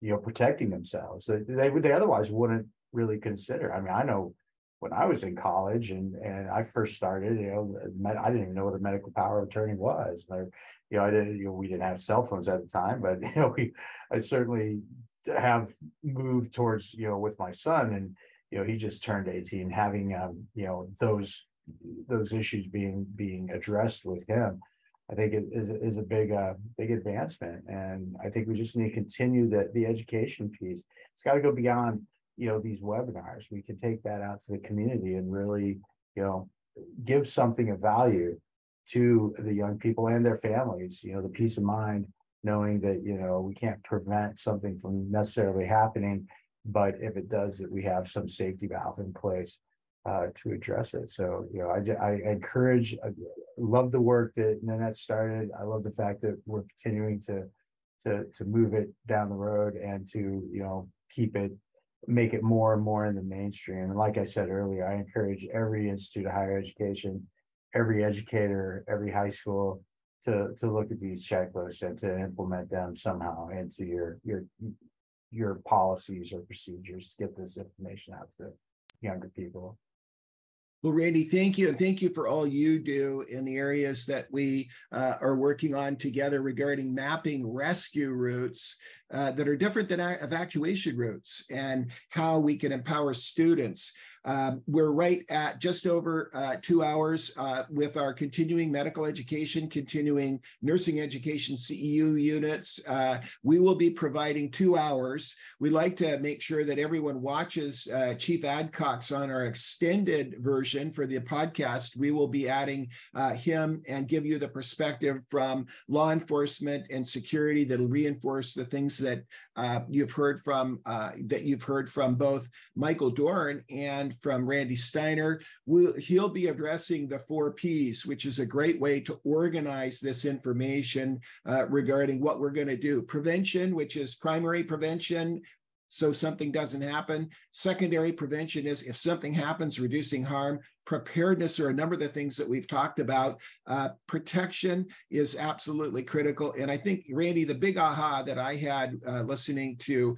you know protecting themselves that they would they otherwise wouldn't really consider i mean i know when I was in college and and I first started, you know, I didn't even know what a medical power of attorney was. Or, you know, I didn't, you know, we didn't have cell phones at the time, but you know, we I certainly have moved towards, you know, with my son and you know, he just turned 18, having um, you know, those those issues being being addressed with him I think it is, is a big, uh, big advancement. And I think we just need to continue the, the education piece. It's got to go beyond, you know, these webinars. We can take that out to the community and really, you know, give something of value to the young people and their families, you know, the peace of mind, knowing that, you know, we can't prevent something from necessarily happening, but if it does, that we have some safety valve in place uh, to address it. So, you know, I, I encourage, I love the work that Nanette started. I love the fact that we're continuing to, to, to move it down the road and to, you know, keep it, make it more and more in the mainstream. And like I said earlier, I encourage every institute of higher education, every educator, every high school to, to look at these checklists and to implement them somehow into your, your, your policies or procedures to get this information out to younger people. Well, Randy, thank you. And thank you for all you do in the areas that we uh, are working on together regarding mapping rescue routes uh, that are different than evacuation routes and how we can empower students. Um, we're right at just over uh, two hours uh, with our continuing medical education, continuing nursing education CEU units. Uh, we will be providing two hours. We like to make sure that everyone watches uh, Chief Adcox on our extended version for the podcast. We will be adding uh, him and give you the perspective from law enforcement and security that'll reinforce the things that uh, you've heard from that you've heard from both Michael Dorn and from Randy Steiner. We'll, he'll be addressing the four P's, which is a great way to organize this information uh, regarding what we're going to do. Prevention, which is primary prevention, so something doesn't happen. Secondary prevention is if something happens, reducing harm. Preparedness are a number of the things that we've talked about. Uh, protection is absolutely critical. And I think, Randy, the big aha that I had uh, listening to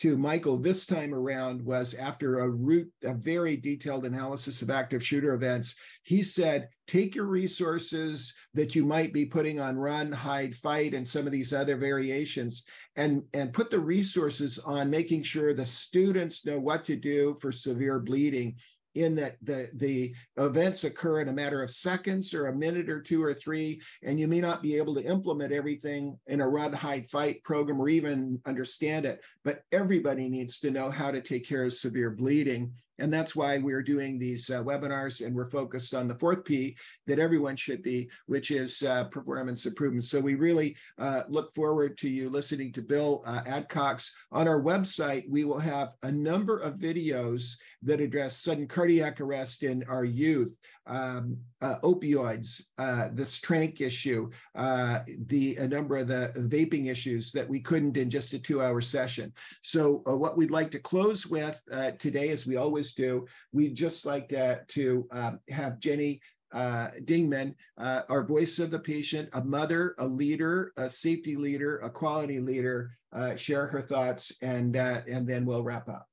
to Michael this time around was after a root, a very detailed analysis of active shooter events. He said, take your resources that you might be putting on run, hide, fight, and some of these other variations, and, and put the resources on making sure the students know what to do for severe bleeding in that the the events occur in a matter of seconds or a minute or two or three and you may not be able to implement everything in a run hide fight program or even understand it. But everybody needs to know how to take care of severe bleeding and that's why we're doing these uh, webinars and we're focused on the fourth P that everyone should be, which is uh, performance improvement. So we really uh, look forward to you listening to Bill uh, Adcox. On our website, we will have a number of videos that address sudden cardiac arrest in our youth, um, uh, opioids, uh, this tranq issue, the a number of the vaping issues that we couldn't in just a two-hour session. So what we'd like to close with today, as we always always do. We'd just like to, to um, have Jenny uh, Dingman, uh, our voice of the patient, a mother, a leader, a safety leader, a quality leader, uh, share her thoughts, and uh, and then we'll wrap up.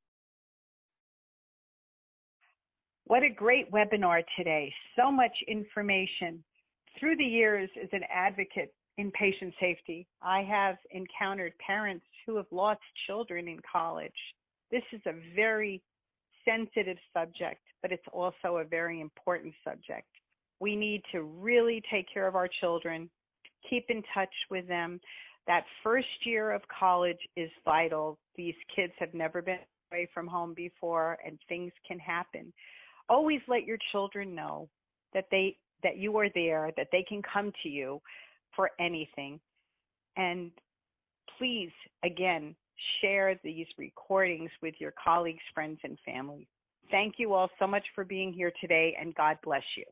What a great webinar today! So much information. Through the years, as an advocate in patient safety, I have encountered parents who have lost children in college. This is a very sensitive subject, but it's also a very important subject. We need to really take care of our children, keep in touch with them. That first year of college is vital. These kids have never been away from home before and things can happen. Always let your children know that they that you are there, that they can come to you for anything. And please again share these recordings with your colleagues, friends, and family. Thank you all so much for being here today, and God bless you.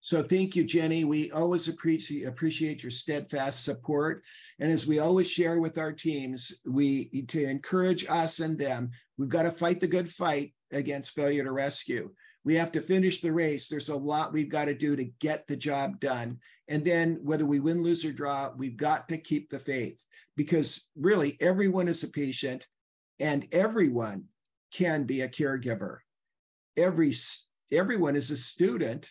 So thank you, Jenny. We always appreciate your steadfast support. And as we always share with our teams, we to encourage us and them, we've got to fight the good fight against failure to rescue. We have to finish the race. There's a lot we've got to do to get the job done. And then whether we win, lose, or draw, we've got to keep the faith because really everyone is a patient and everyone can be a caregiver. every everyone is a student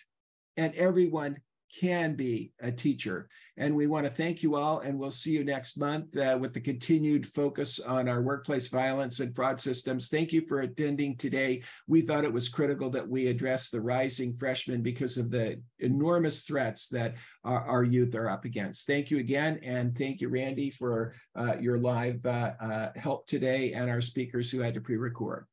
and everyone can be a teacher. And we want to thank you all, and we'll see you next month uh, with the continued focus on our workplace violence and fraud systems. Thank you for attending today. We thought it was critical that we address the rising freshmen because of the enormous threats that our, our youth are up against. Thank you again, and thank you, Randy, for uh, your live uh, uh help today and our speakers who had to pre record.